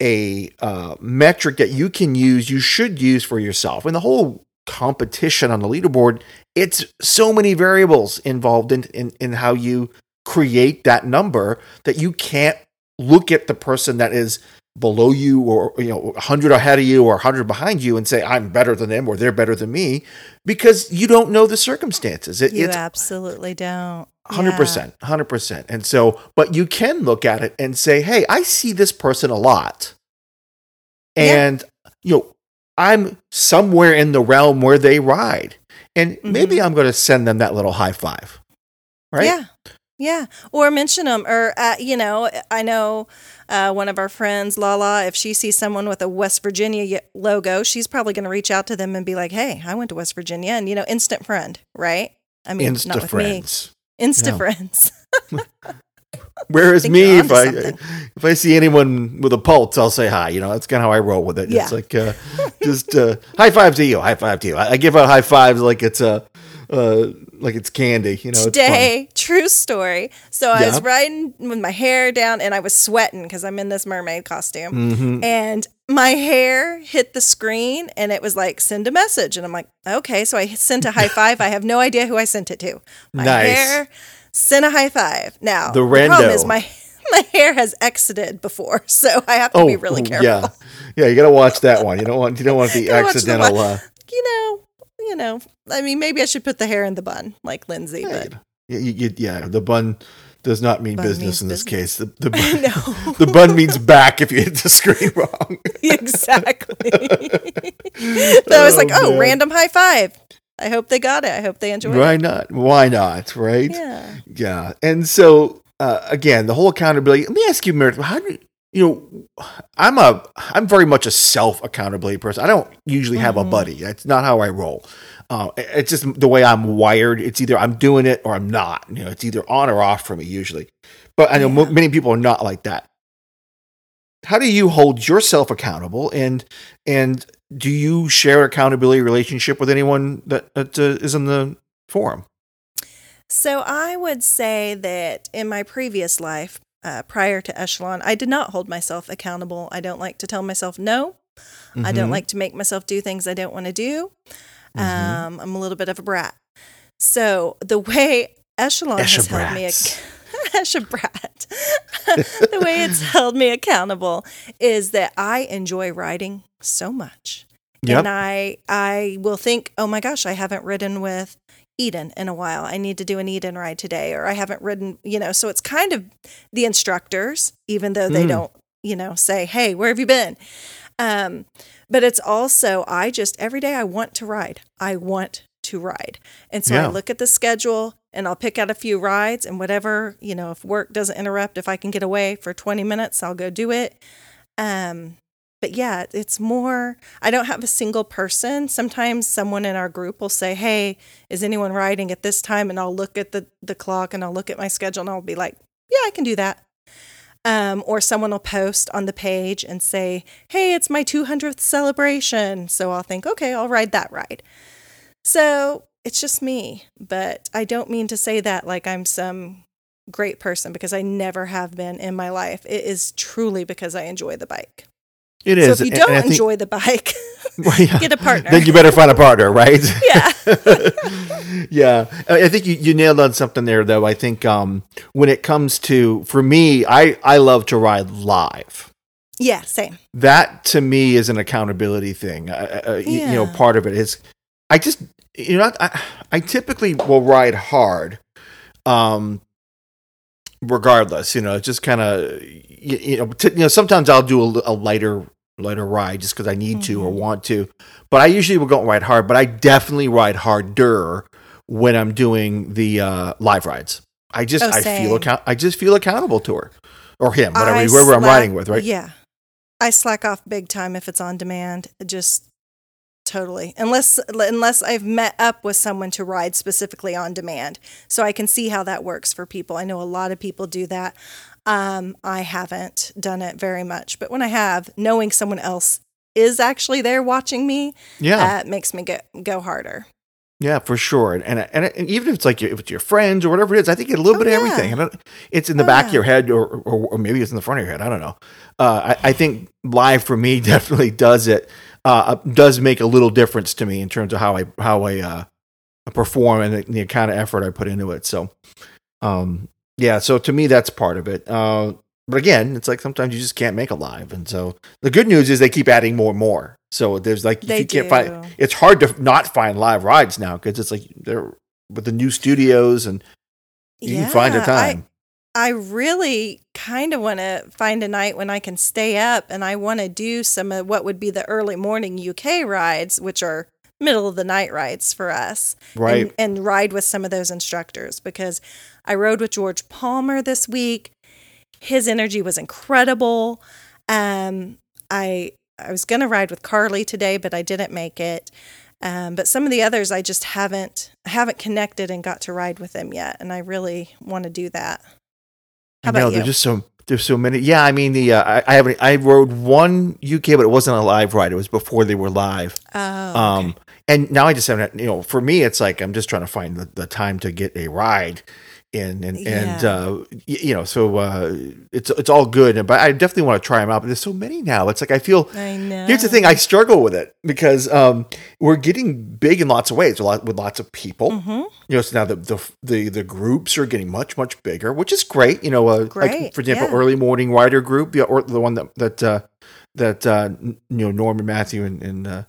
a uh, metric that you can use, you should use for yourself. And the whole competition on the leaderboard, it's so many variables involved in, in, in how you create that number that you can't look at the person that is below you or you know 100 ahead of you or 100 behind you and say I'm better than them or they're better than me because you don't know the circumstances. It, You it's absolutely don't. Percent, hundred percent. And so, but you can look at it and say, "Hey, I see this person a lot, Yeah. and you know, I'm somewhere in the realm where they ride, and maybe mm-hmm. I'm going to send them that little high five, right? Yeah. Yeah. Or mention them. Or, uh, you know, I know uh, one of our friends, Lala, if she sees someone with a West Virginia logo, she's probably going to reach out to them and be like, hey, I went to West Virginia. And, you know, instant friend, right? I mean, Insta not with friends. me. Insta Yeah. friends. Whereas me, if I something. if I see anyone with a pulse, I'll say hi. You know, that's kind of how I roll with it. Yeah. It's like uh, just uh, high five to you, high five to you. I, I give out high fives like it's a uh, like it's candy. You know, it's. Today, true story. So I was riding with my hair down and I was sweating because I'm in this mermaid costume. Mm-hmm. And my hair hit the screen and it was like, send a message. And I'm like, okay. So I sent a high five. I have no idea who I sent it to. My Nice. hair sent a high five. Now, The the problem rando. is my, my hair has exited before. So I have to be really careful. Oh, yeah, yeah. You gotta watch that one. You don't want you don't want the Gotta watch the accidental. uh, You know, you know, I mean, maybe I should put the hair in the bun like Lindsay, but yeah, you, you, yeah, the bun does not mean Bun business in this business. case. The, the, bun, no. the bun means back if you hit the screen wrong. exactly. but I was like, oh, man. random high five. I hope they got it. I hope they enjoyed Why it. not? Why not? Right? Yeah. Yeah. And so uh, again, the whole accountability. Let me ask you, Meredith, how do you, know? I'm a I'm very much a self accountability person. I don't usually have a buddy. That's not how I roll. Uh, it's just the way I'm wired. It's either I'm doing it or I'm not. You know, it's either on or off for me usually. But I know mo- many people are not like that. How do you hold yourself accountable, and and do you share accountability relationship with anyone that, that uh, is in the forum? So I would say that in my previous life, uh, prior to Echelon, I did not hold myself accountable. I don't like to tell myself no. I don't like to make myself do things I don't want to do. Um, I'm a little bit of a brat. So the way Echelon has held me, Eschabrats. Eshebrat. the way it's held me accountable is that I enjoy riding so much. Yep. And I I will think, oh my gosh, I haven't ridden with Eden in a while. I need to do an Eden ride today, or I haven't ridden, you know. So it's kind of the instructors, even though they Mm. don't, you know, say, hey, where have you been? Um, but it's also I just every day I want to ride. I want to ride. And so Yeah. I look at the schedule and I'll pick out a few rides and whatever, you know, if work doesn't interrupt, if I can get away for 20 minutes, I'll go do it. Um, but yeah, it's more, I don't have a single person. Sometimes someone in our group will say, Hey, is anyone riding at this time? And I'll look at the, the clock and I'll look at my schedule and I'll be like, Yeah, I can do that. Um, or someone will post on the page and say, Hey, it's my 200th celebration. So I'll think, Okay, I'll ride that ride. So it's just me. But I don't mean to say that like I'm some great person because I never have been in my life. It is truly because I enjoy the bike. It So if you don't think- enjoy the bike, Well, yeah. get a partner. Then you better find a partner, right? yeah. yeah. I think you, you nailed on something there, though. I think um, when it comes to, for me, I, I love to ride live. Yeah, same. That to me is an accountability thing. Uh, uh, you, you know, part of it is I just, you know, I, I typically will ride hard. Um, regardless, you know, it's just kind of, you, you know, t- you know, sometimes I'll do a, a lighter, lighter ride just because I need to or want to. But I usually will go and ride hard. But I definitely ride harder when I'm doing the uh, live rides. I just, Oh, I feel account, I just feel accountable to her or him, whatever, I whoever I'm riding with, right? Yeah. I slack off big time if it's on demand. Just totally. Unless unless I've met up with someone to ride specifically on demand. So I can see how that works for people. I know a lot of people do that. Um, I haven't done it very much, but when I have, knowing someone else is actually there watching me, Yeah. that makes me go go harder. Yeah, for sure. And and, and, and even if it's like your, if it's your friends or whatever it is, I think a little Oh, bit of yeah. everything. And it's in the Oh, back of your head, or, or or maybe it's in the front of your head. I don't know. Uh, I, I think live for me definitely does it. Uh, does make a little difference to me in terms of how I how I uh, perform and the, the kind of effort I put into it. So, um, yeah. So to me, that's part of it. Uh, but again, it's like sometimes you just can't make a live, and so the good news is they keep adding more and more. So there's like if They you can't find it's hard to not find live rides now because it's like they're with the new studios and you can find a Yeah, time. I really kind of want to find a night when I can stay up and I want to do some of what would be the early morning UK rides, which are middle of the night rides for us. Right. And, and ride with some of those instructors because I rode with George Palmer this week. His energy was incredible. Um, I I was going to ride with Carly today, but I didn't make it. Um, but some of the others I just haven't haven't connected and got to ride with them yet, and I really want to do that. How I know about you? there's just so there's so many. Yeah, I mean the uh, I, I haven't I rode one UK, but it wasn't a live ride. It was before they were live. Oh, Um, and now I just haven't. You know, for me, it's like I'm just trying to find the, the time to get a ride. And and and uh, you know, so uh, it's it's all good, but I definitely want to try them out. But there's so many now. It's like I feel I know. Here's the thing: I struggle with it because um, we're getting big in lots of ways, a lot with lots of people. Mm-hmm. You know, so now the, the the the groups are getting much much bigger, which is great. You know, uh, like for example, yeah. early morning rider group, the or the one that that uh, that uh, you know Norman Matthew and, and uh,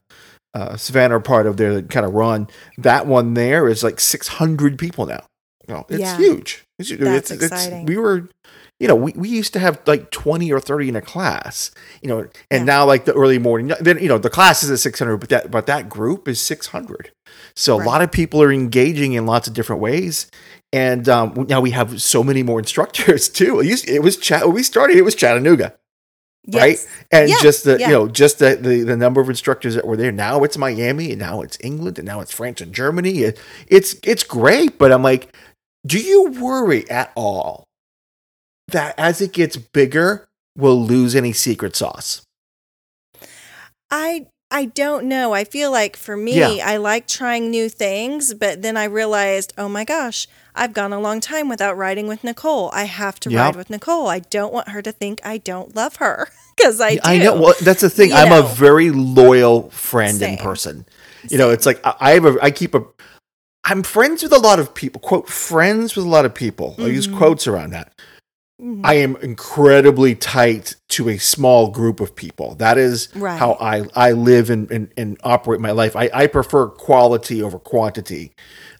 uh, Savannah are part of there that kind of run. That one there is like 600 people now. Know, it's Yeah. huge. It's, That's it's, exciting. we were you know, we, we used to have like 20 or 30 in a class, you know, and Yeah. now like the early morning, then, you know, the class is at 600, but that, but that group is 600. So a lot of people are engaging in lots of different ways. And um, now we have so many more instructors too. It, used, it was chat when we started, it was Chattanooga, right? And Yeah, just the, yeah. you know, just the, the, the number of instructors that were there. Now it's Miami and now it's England and now it's France and Germany. It, it's, it's great. But I'm like, do you worry at all that as it gets bigger, we'll lose any secret sauce? I I don't know. I feel like for me, Yeah. I like trying new things, but then I realized, oh my gosh, I've gone a long time without riding with Nicole. I have to Yeah. ride with Nicole. I don't want her to think I don't love her because I do. I know. Well, that's the thing. You I'm know. a very loyal friend Same. and person. You know, it's like I, I have a, I keep a, I'm friends with a lot of people. Quote friends with a lot of people. I use quotes around that. Mhm. I am incredibly tight to a small group of people. That is Right. how I, I live and, and, and operate my life. I, I prefer quality over quantity,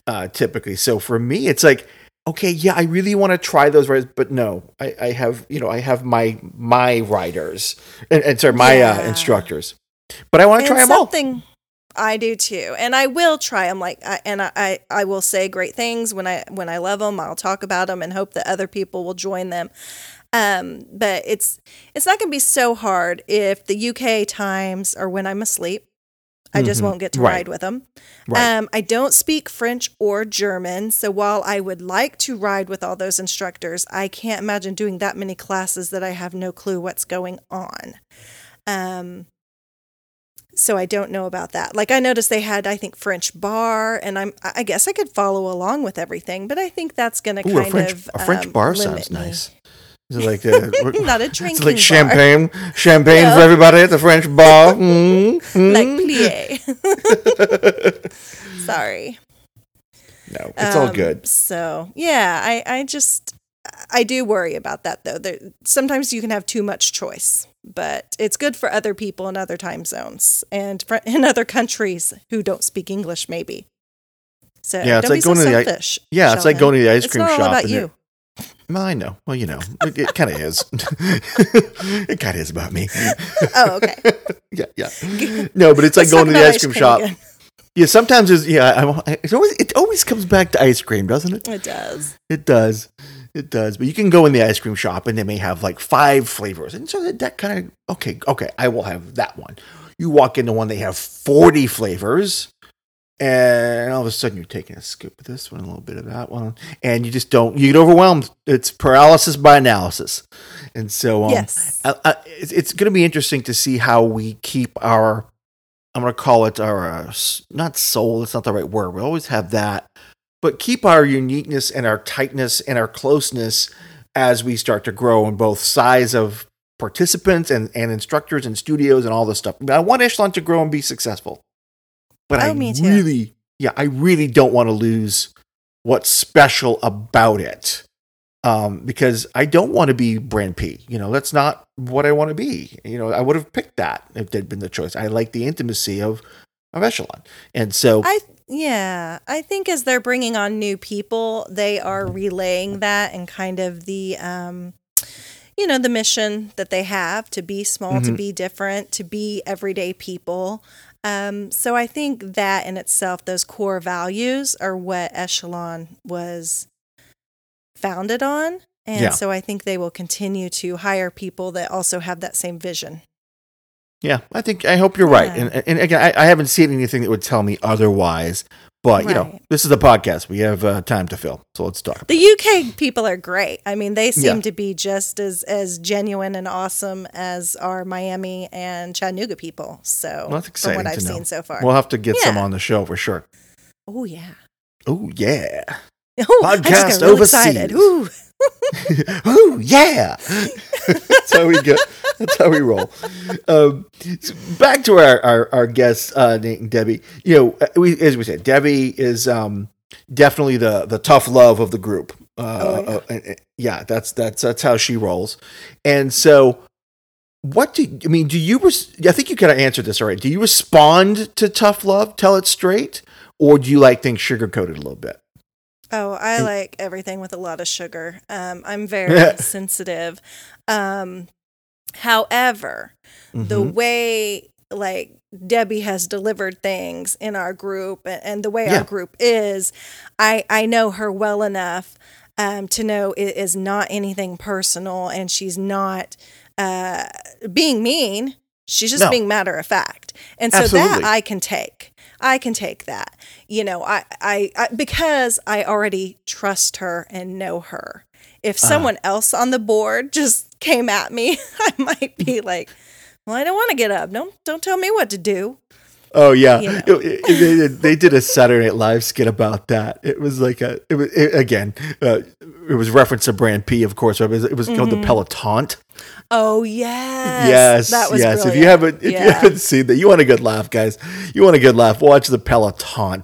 uh, typically. So for me, it's like, okay, yeah, I really want to try those rides, but no, I, I have, you know, I have my, my riders and, and sorry, my uh, instructors, but I want to try them all. I do too, and I will try them. Like, I, and I, I, I will say great things when I when I love them. I'll talk about them and hope that other people will join them. Um, but it's it's not going to be so hard if the UK times are when I'm asleep. I just Mhm. won't get to Right. ride with them. Right. Um, I don't speak French or German, so while I would like to ride with all those instructors, I can't imagine doing that many classes that I have no clue what's going on. Um, so I don't know about that. Like I noticed they had, I think, French barre, and I'm, I guess I could follow along with everything, but I think that's going to kind a French, of a French um, limit sounds me. nice. Is it like a, Not a drinking? It's like bar. champagne, champagne No. for everybody at the French bar. Mm, mm. like plie. Sorry. no, it's all Um, good. So yeah, I, I just I do worry about that though. There, sometimes you can have too much choice, but it's good for other people in other time zones and fr- in other countries who don't speak English, maybe. So Yeah, it's like be so going to the selfish. Yeah, it's like going to the ice It's cream shop. about you. Well, I know. Well, you know, it, it kind of is. it kind of is about me. Oh, okay. yeah, yeah. No, but it's like Let's going to the ice cream shop. again. Yeah, sometimes it's yeah. I, it always it always comes back to ice cream, doesn't it? It does. It does. It does. But you can go in the ice cream shop and they may have like five flavors. And so that, that kind of, okay, okay, I will have that one. You walk into one, they have 40 flavors. And all of a sudden you're taking a scoop of this one, a little bit of that one. And you just don't, you get overwhelmed. It's paralysis by analysis. And so, um, yes. I, I, it's, it's going to be interesting to see how we keep our i'm going to call it our uh, not soul it's not the right word we always have that but keep our uniqueness and our tightness and our closeness as we start to grow in both size of participants and, and instructors and studios and all this stuff i want echelon to grow and be successful but Oh, i really yeah i really don't want to lose what's special about it um, because I don't want to be Brand P. You know, that's not what I want to be. You know, I would have picked that if there'd been the choice. I like the intimacy of of Echelon, and so I yeah, I think as they're bringing on new people, they are relaying that and kind of the um you know, the mission that they have to be small, to Mhm. be different, to be everyday people. Um so I think that in itself those core values are what Echelon was founded on. And Yeah. so I think they will continue to hire people that also have that same vision. Yeah, I think I hope you're right. Yeah. And and again, I, I haven't seen anything that would tell me otherwise. But you know, this is a podcast. We have uh, time to fill, so let's talk. The UK people are great. I mean, they seem Yeah. to be just as as genuine and awesome as our Miami and Chattanooga people. So, Well, that's from what I've to know. seen so far. We'll have to get some on the show for sure. oh yeah. Oh yeah. Oh, just Podcast got real excited. overseas. Ooh, yeah. That's how we go. That's how we roll. Um, so back to our our, our guests, uh, Nate and Debbie. You know, uh, we as we said, Debbie is um, definitely the the tough love of the group. Uh, Oh, yeah. uh, and- and- yeah, that's that's that's how she rolls. And so, what do I mean? Do you? Res- I think you kind of answered this already. Do you respond to tough love? Tell it straight, or do you like things sugar coated a little bit? Oh, I like everything with a lot of sugar. Um, I'm very sensitive. Um, however, the Mhm. way like Debbie has delivered things in our group and, and the way Yeah. our group is, I I know her well enough um, to know it is not anything personal, and she's not uh, being mean. She's just No. being matter of fact, and so Absolutely. that I can take. I can take that. You know, I, I, I because I already trust her and know her. If Uh-huh. someone else on the board just came at me, I might be like, "Well, I don't want to get up. Don't don't tell me what to do." Oh yeah, You know. It- it- they, did- they did a Saturday Night Live skit about that. It was like a, it was again, uh, it was reference to Brand P, of course. But it was, it was called the Peloton. Oh yes, Yes, that was yes. If you haven't, if you haven't seen that, you want a good laugh, guys. You want a good laugh. Watch the Peloton.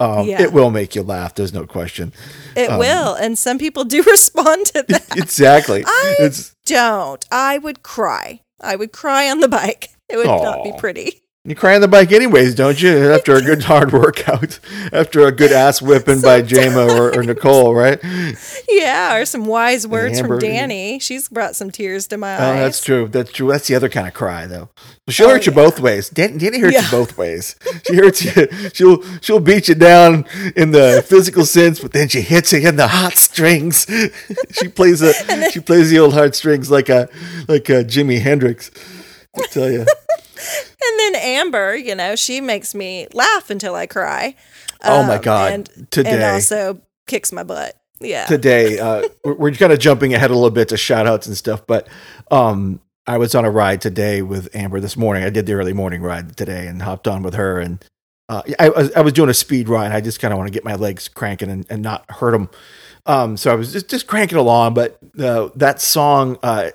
Um, Yeah. It will make you laugh. There's no question. it um, will, and some people do respond to that. Exactly. I it's don't. I would cry. I would cry on the bike. It would not be pretty. You cry on the bike anyways, don't you? After a good hard workout, after a good ass whipping by Jama or, or Nicole, right? Yeah, or some wise words from Danny. She's brought some tears to my Oh, eyes. that's true. That's true. That's the other kind of cry, though. She'll Oh, hurt you both ways. Dan- Danny hurts Yeah. you both ways. She hurts you. She'll she'll beat you down in the physical sense, but then she hits you in the hot strings. she plays a she plays the old hard strings like a like a Jimi Hendrix. I tell you. And then Amber, you know, she makes me laugh until I cry. Oh my Um, God. And, Today. and also kicks my butt. Yeah. today. Uh, we're, we're kind of jumping ahead a little bit to shout outs and stuff, but um, I was on a ride today with Amber this morning. I did the early morning ride today and hopped on with her. And uh, I, was, I was doing a speed ride. I just kind of want to get my legs cranking and, and not hurt them. Um, so I was just, just cranking along, but uh, that song uh,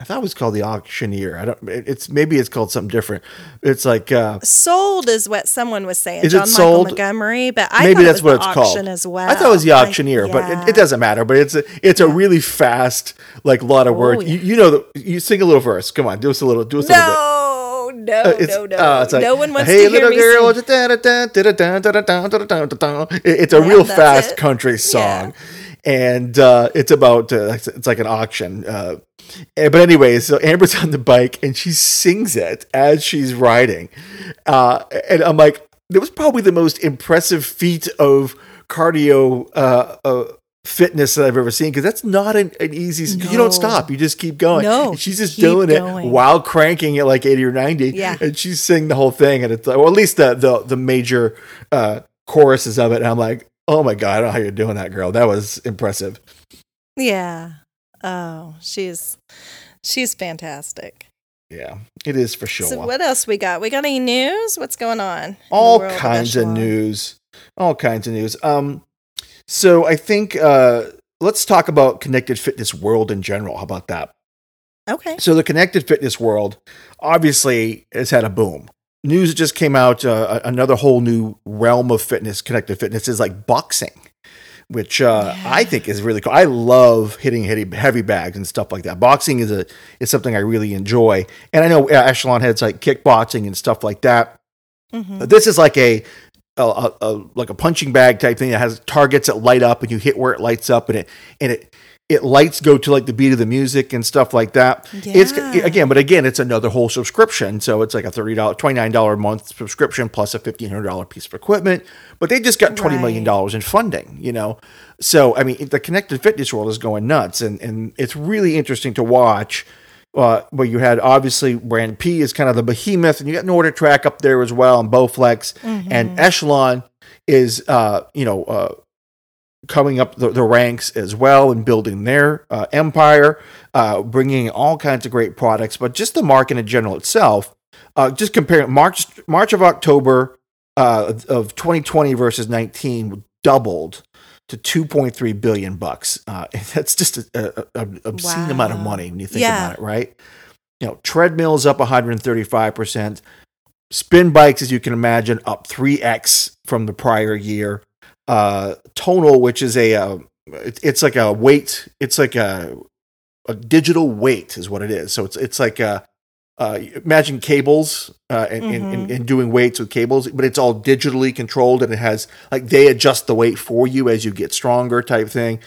I thought it was called the auctioneer. I don't. It's maybe it's called something different. It's like uh, sold is what someone was saying. Is John it Michael sold? Montgomery, but I maybe that's what it's called as well. I thought it was the auctioneer, like, yeah. but it, it, doesn't matter. But it's a, it's yeah. a really fast like lot of oh, words. Yeah. You, you, know, the, you sing a little verse. Come on, do us a little. Do us no! a little bit no, uh, no, no. Uh, like, no one wants hey, to hear me girl, sing. It's a real fast country song and uh, it's about uh, it's, like an auction. Uh, eh, but anyway, so Amber's on the bike and she sings it as she's riding, uh, and I'm like, that was probably the most impressive feat of cardio. Uh, uh, fitness that I've ever seen because that's not an, an easy you don't stop you just keep going No, And she's just doing it while cranking at like 80 or 90 Yeah. and she's singing the whole thing and it's like, or at least the the, the major uh choruses of it and i'm like oh my god i don't know how you're doing that girl that was impressive Yeah. Oh, she's she's fantastic. yeah it is for sure So what else we got? We got any news? What's going on? all kinds of Echelon? news all kinds of news um so i think uh let's talk about connected fitness world in general how about that Okay. So the connected fitness world obviously has had a boom. News just came out. Uh, another whole new realm of fitness, connected fitness, is like boxing, which uh, Yeah. I think is really cool. I love hitting heavy, heavy bags and stuff like that. Boxing is a is something I really enjoy, and I know uh, Echelon has like kickboxing and stuff like that. Mhm. But this is like a, a, a, a like a punching bag type thing that has targets that light up and you hit where it lights up and it and it it lights go to like the beat of the music and stuff like that. It's again, but again, it's another whole subscription. So it's like a thirty dollars, twenty nine dollar a month subscription plus a fifteen hundred dollar piece of equipment. But they just got twenty million dollars in funding. You know, so I mean, the connected fitness world is going nuts, and and it's really interesting to watch. Uh, where you had obviously Brand P is kind of the behemoth, and you got NordicTrack up there as well, and Bowflex and Echelon. is uh, you know uh, coming up the, the ranks as well and building their uh, empire, uh, bringing all kinds of great products. But just the market in general itself, uh, just comparing March March of October uh, of 2020 versus 19 doubled to 2.3 billion bucks. Uh, that's just a, a, a obscene amount of money when you think Yeah. about it, right? You know, treadmills up 135 percent. Spin bikes, as you can imagine, up 3x from the prior year. Uh, tonal, which is a, uh, it, it's like a weight, it's like a, a digital weight, is what it is. So it's it's like a, uh, imagine cables uh, and, and, and, and doing weights with cables, but it's all digitally controlled and it has like they adjust the weight for you as you get stronger, type thing.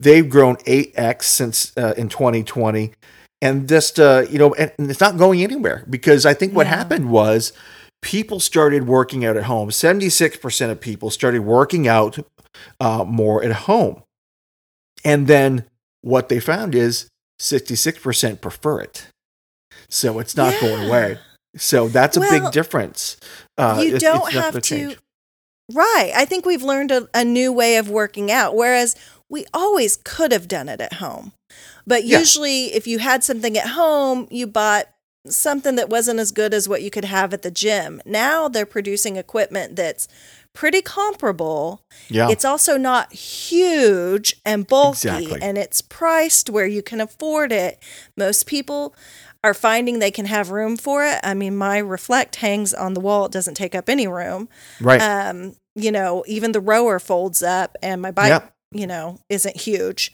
They've grown 8x since uh, in 2020 and just uh, you know and, and it's not going anywhere because i think what Yeah. happened was people started working out at home. 76% of people started working out uh, more at home. And then what they found is 66% prefer it. So it's not going away. So that's a Well, big difference. Uh, you it's- don't it's have to change. right. I think we've learned a, a new way of working out whereas we always could have done it at home. But Yeah. usually if you had something at home you bought something that wasn't as good as what you could have at the gym now they're producing equipment that's pretty comparable yeah it's also not huge and bulky Exactly. and it's priced where you can afford it. Most people are finding they can have room for it. I mean, my reflect hangs on the wall, it doesn't take up any room. right Um, you know, even the rower folds up and my bike, Yep. you know, isn't huge.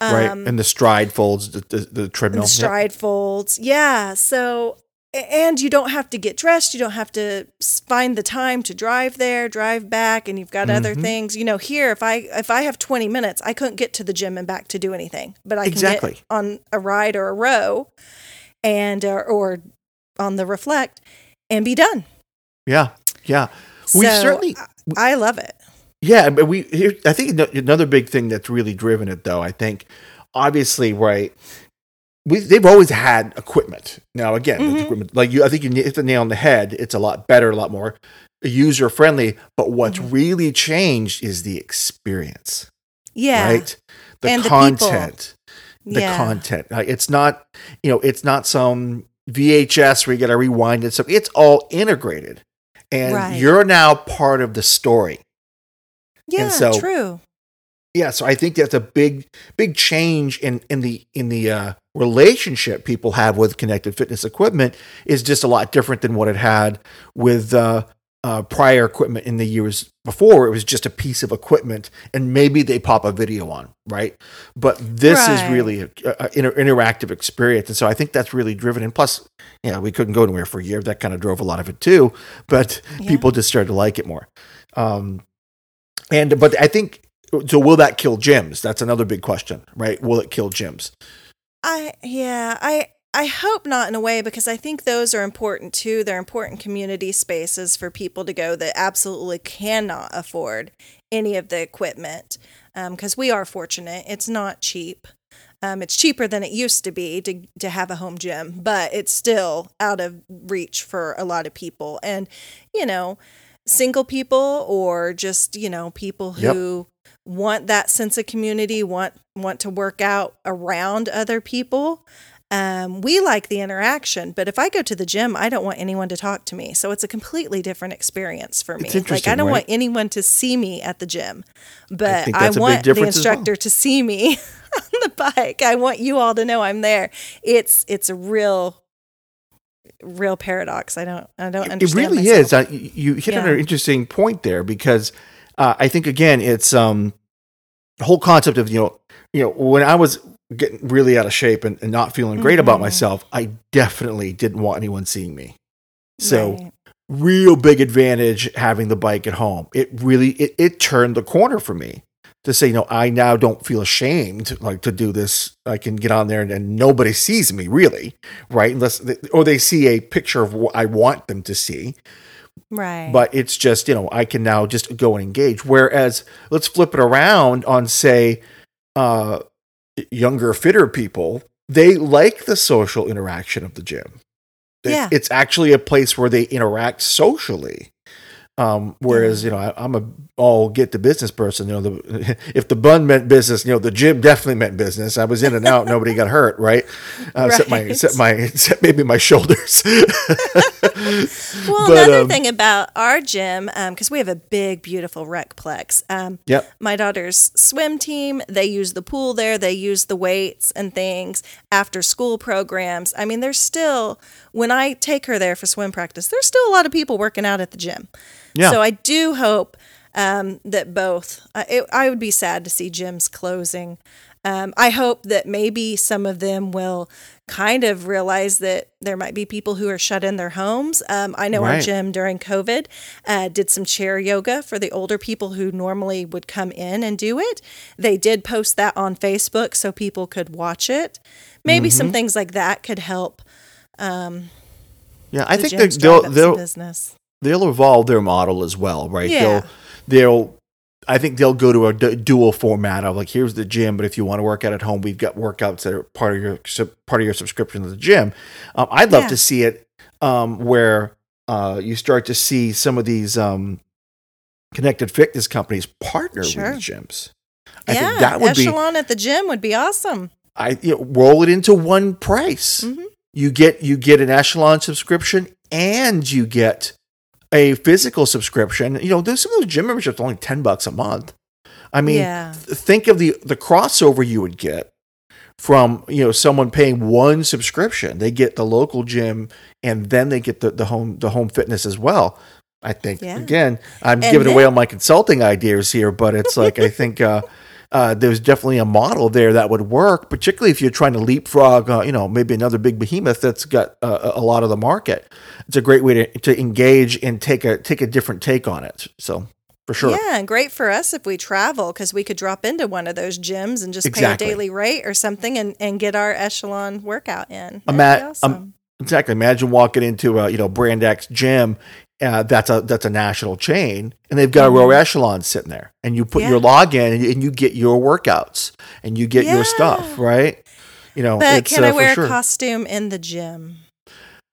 Right Um, and the stride folds the, the, the treadmill the Yep. stride folds. Yeah. So, and you don't have to get dressed. You don't have to find the time to drive there, drive back, and you've got other Mm-hmm. things. You know, here if I if I have twenty minutes, I couldn't get to the gym and back to do anything, but I can Exactly. get on a ride or a row, and or, or on the reflect, and be done. yeah yeah we So, certainly I love it. Yeah, but we here. I think another big thing that's really driven it, though. I think, obviously, right. We they've always had equipment. Now, again, the Mhm. equipment like you, I think you hit the nail on the head. It's a lot better, a lot more user friendly. But what's Mm-hmm. really changed is the experience, Yeah. right? The And the content, the yeah. content. Like, it's not, you know, it's not some VHS where you got to rewind it. So it's all integrated, and Right. you're now part of the story. Yeah. so- true. yeah so i think that's a big big change in in the in the uh, relationship people have with connected fitness equipment is just a lot different than what it had with uh, uh, prior equipment in the years before it was just a piece of equipment and maybe they pop a video on right but this is really an inter- interactive experience and so i think that's really driven and plus you know we couldn't go anywhere for a year that kind of drove a lot of it too but Yeah. people just started to like it more um, and but I think so. Will that kill gyms? That's another big question, right? Will it kill gyms? I yeah, I I hope not in a way because I think those are important too. They're important community spaces for people to go that absolutely cannot afford any of the equipment. Because we are fortunate, it's not cheap. Um, it's cheaper than it used to be to to have a home gym, but it's still out of reach for a lot of people. And you know, single people or just you know people Yep. who want that sense of community, want want to work out around other people. Um, we like the interaction, but if I go to the gym, I don't want anyone to talk to me. So it's a completely different experience for me. It's Like I don't right? want anyone to see me at the gym, but I, big want the as well. instructor to see me on the bike. I want you all to know I'm there. It's it's a real real paradox. I don't I don't understand. It really myself. is. Uh, you hit on an interesting point there because uh, I think again it's um the whole concept of you know you know when I was getting really out of shape and, and not feeling great about Mhm. myself, I definitely didn't want anyone seeing me. So Right. real big advantage having the bike at home. It really it, it turned the corner for me to say, you know, I now don't feel ashamed like to do this. I can get on there and, and nobody sees me really, right? Unless they, or they see a picture of what I want them to see. right. But it's just, you know, I can now just go and engage. Whereas let's flip it around on say uh younger fitter people, they like the social interaction of the gym. Yeah. It's actually a place where they interact socially. Um, whereas you know I, I'm a all get the business person. You know, the if the bun meant business, you know the gym definitely meant business. I was in and out, nobody got hurt, right? Uh, Except my except my except maybe my shoulders. Well, But, another um, thing about our gym, because we have a big, beautiful recplex. Um, Yep. My daughter's swim team, they use the pool there. They use the weights and things. After school programs. I mean, there's still when I take her there for swim practice, there's still a lot of people working out at the gym. Yeah. So I do hope um, that both. Uh, it, I would be sad to see gyms closing. Um, I hope that maybe some of them will kind of realize that there might be people who are shut in their homes. Um, I know our gym during COVID uh, did some chair yoga for the older people who normally would come in and do it. They did post that on Facebook so people could watch it. Maybe Mm-hmm. some things like that could help. yeah, I think they, gyms drive they'll they'll business. They'll evolve their model as well, right? Yeah. They'll they'll I think they'll go to a d- dual format of like here's the gym, but if you want to work out at home, we've got workouts that are part of your part of your subscription to the gym. Um, I'd love Yeah. to see it um, where uh, you start to see some of these um, connected fitness companies partner Sure. with the gyms. I yeah, think that would be echelon at the gym would be awesome. I you know, roll it into one price. Mhm. You get you get an echelon subscription and you get a physical subscription. You know, there's some of those gym memberships only ten bucks a month. I mean, Yeah. th- think of the the crossover you would get from you know someone paying one subscription. They get the local gym and then they get the, the home the home fitness as well. I think Yeah. again, I'm And giving away then- on my consulting ideas here, but it's like I think uh, uh, there's definitely a model there that would work, particularly if you're trying to leapfrog, uh, you know, maybe another big behemoth that's got uh, a lot of the market. It's a great way to, to engage and take a take a different take on it. So for sure, Yeah, and great for us if we travel because we could drop into one of those gyms and just Exactly. pay a daily rate or something and, and get our echelon workout in. That'd Ima- awesome. um, exactly. Imagine walking into a you know Brand X gym. Uh, that's a that's a national chain, and they've got a row echelon sitting there, and you put Mm-hmm. Yeah. your login and you, and you get your workouts and you get your stuff right. You know, but can uh, I wear sure. a costume in the gym?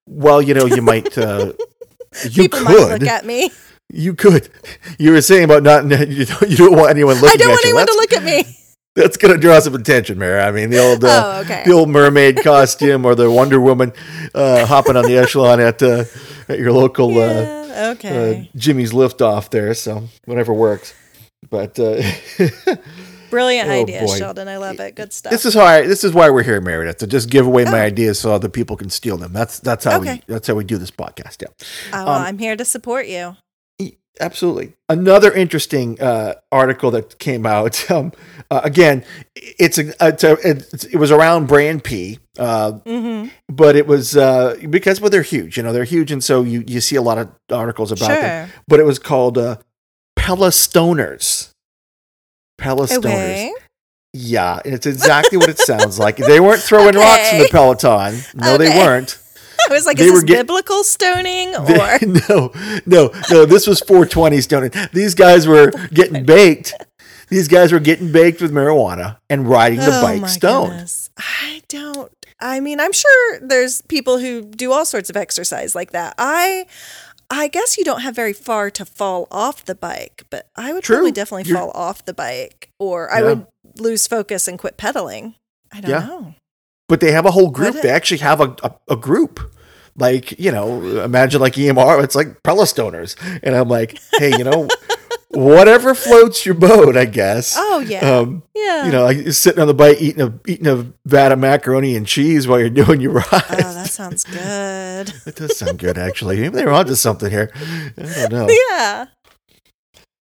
Well, you know, you might. Uh, you People could. might look at me. You could. You were saying about not. You don't, you don't want anyone looking I don't want you. anyone to look at me. That's going to draw some attention, Mere. I mean, the old, uh, Oh, okay. the old mermaid costume or the Wonder Woman uh, hopping on the echelon at uh, at your local uh, Yeah, okay. uh, Jimmy's liftoff there. So whatever works. But uh, Brilliant oh, idea, boy. Sheldon. I love it. Good stuff. this is how I, this is why we're here, Meredith, to just give away my ideas so other people can steal them. That's that's how Oh. Okay. we that's how we do this podcast. Yeah. Oh, well, I'm here to support you. Absolutely. Another interesting uh, article that came out. Um, uh, again, it's a, it's a it's, it was around Brand P, uh, Mm-hmm. but it was uh, because well they're huge. You know they're huge, and so you you see a lot of articles about them. But it was called uh, Pelostoners. Pella Stoners. Okay. Yeah, it's exactly what it sounds like. They weren't throwing rocks from the Peloton. No, they weren't. I was like, They is this get- biblical stoning or? They- no, no, no. This was 420 stoning. These guys were getting baked. These guys were getting baked with marijuana and riding the oh bike stoned. goodness. I don't. I mean, I'm sure there's people who do all sorts of exercise like that. I. I guess you don't have very far to fall off the bike, but I would True. probably definitely You're- fall off the bike, or I Yeah. would lose focus and quit pedaling. I don't Yeah. know. But they have a whole group. It? They actually have a, a, a group. Like, you know, imagine like EMR, it's like Pelostoners. And I'm like, hey, you know, whatever floats your boat, I guess. Oh yeah, Um, yeah. you know, like you're sitting on the bike eating a eating a vat of macaroni and cheese while you're doing your ride. oh, that sounds good. That does sound good, actually. Maybe they're onto something here. I don't know. yeah,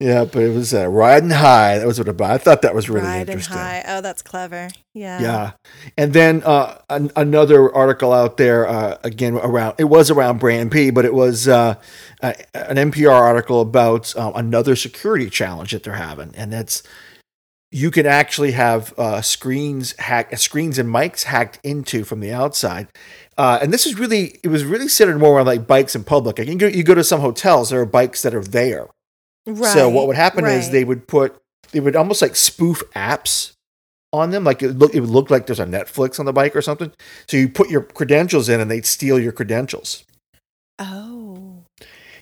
Yeah, but it was uh, riding high. That was what about. I thought that was really riding interesting. high. Oh, that's clever. Yeah. Yeah, and then uh, an, another article out there uh, again around. It was around Brand P, but it was uh, uh, an NPR article about uh, another security challenge that they're having, and that's you can actually have uh, screens hack screens and mics hacked into from the outside. Uh, and this is really it was really centered more on like bikes in public. Like you go, you go to some hotels, there are bikes that are there. Right. So what would happen is they would put they would almost like spoof apps on them. Like it look it would look like there's a Netflix on the bike or something. So you put your credentials in and they'd steal your credentials. Oh.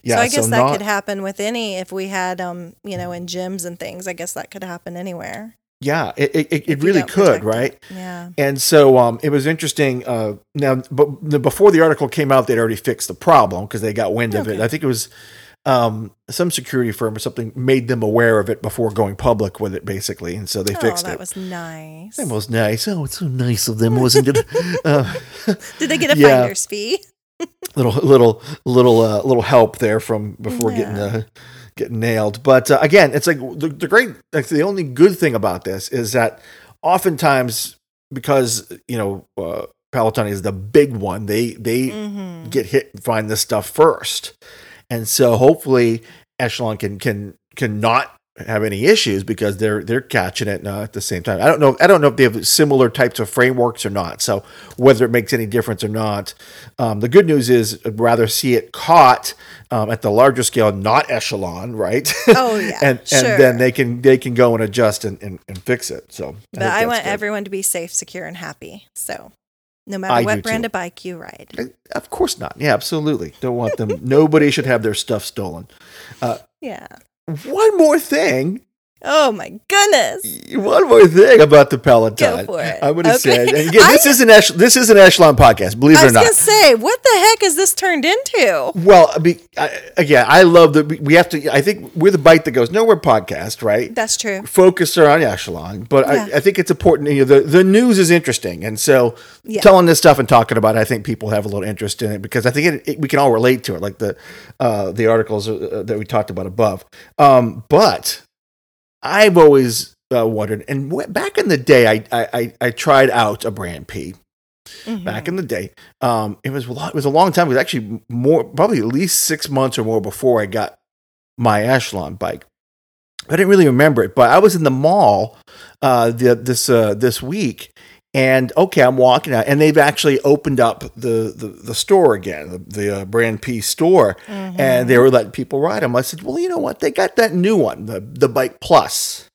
Yeah, so I guess so that not- could happen with any if we had um, you know, in gyms and things. I guess that could happen anywhere. Yeah, it, it, it really could, right? it. Yeah. And so um, it was interesting. Uh, now, but before the article came out, they'd already fixed the problem because they got wind of it. I think it was um, some security firm or something made them aware of it before going public with it, basically. And so they Oh, fixed that it. That was nice. That was nice. Oh, it's so nice of them, wasn't it? uh, Did they get a Yeah. finder's fee? little, little, little, uh, little help there from before getting Yeah. uh, getting nailed. But uh, again, it's like the, the great. Like the only good thing about this is that oftentimes because you know uh, Peloton is the big one, they they Mm-hmm. get hit and find this stuff first, and so hopefully Echelon can can can not have any issues because they're they're catching it uh, at the same time. I don't know. I don't know if they have similar types of frameworks or not. So whether it makes any difference or not, um, the good news is I'd rather see it caught um, at the larger scale, not Echelon, right? Oh, yeah, and and sure. then they can they can go and adjust and, and, and fix it. So, But think I want good. everyone to be safe, secure, and happy. So no matter I what brand too. of bike you ride. Of course not. Yeah, absolutely. Don't want them. Nobody should have their stuff stolen. Uh, yeah. One more thing. Oh my goodness. One more thing about the Peloton. Go for it. I'm going to Okay. say, and again, this I- is an Ech- this is an Echelon podcast. Believe it or not was not. gonna say, what the heck is this turned into? Well, I mean, I, again, I love that we- have to. I think we're the bike that goes nowhere podcast, right? That's true. Focus on Echelon, but Yeah. I, I think it's important. You know, the the news is interesting, and so Yeah. telling this stuff and talking about it, I think people have a little interest in it because I think it, it, we can all relate to it, like the uh, the articles uh, that we talked about above. Um, but I've always uh, wondered, and back in the day, I, I I I tried out a brand P Mm-hmm. back in the day. Um, it was a lot, it was a long time. It was actually more, probably at least six months or more before I got my Echelon bike. I didn't really remember it, but I was in the mall uh, the, this uh, this week, and okay, I'm walking out, and they've actually opened up the the, the store again, the, the uh, Brand P store, and they were letting people ride them. I said, well, you know what? They got that new one, the the Bike Plus.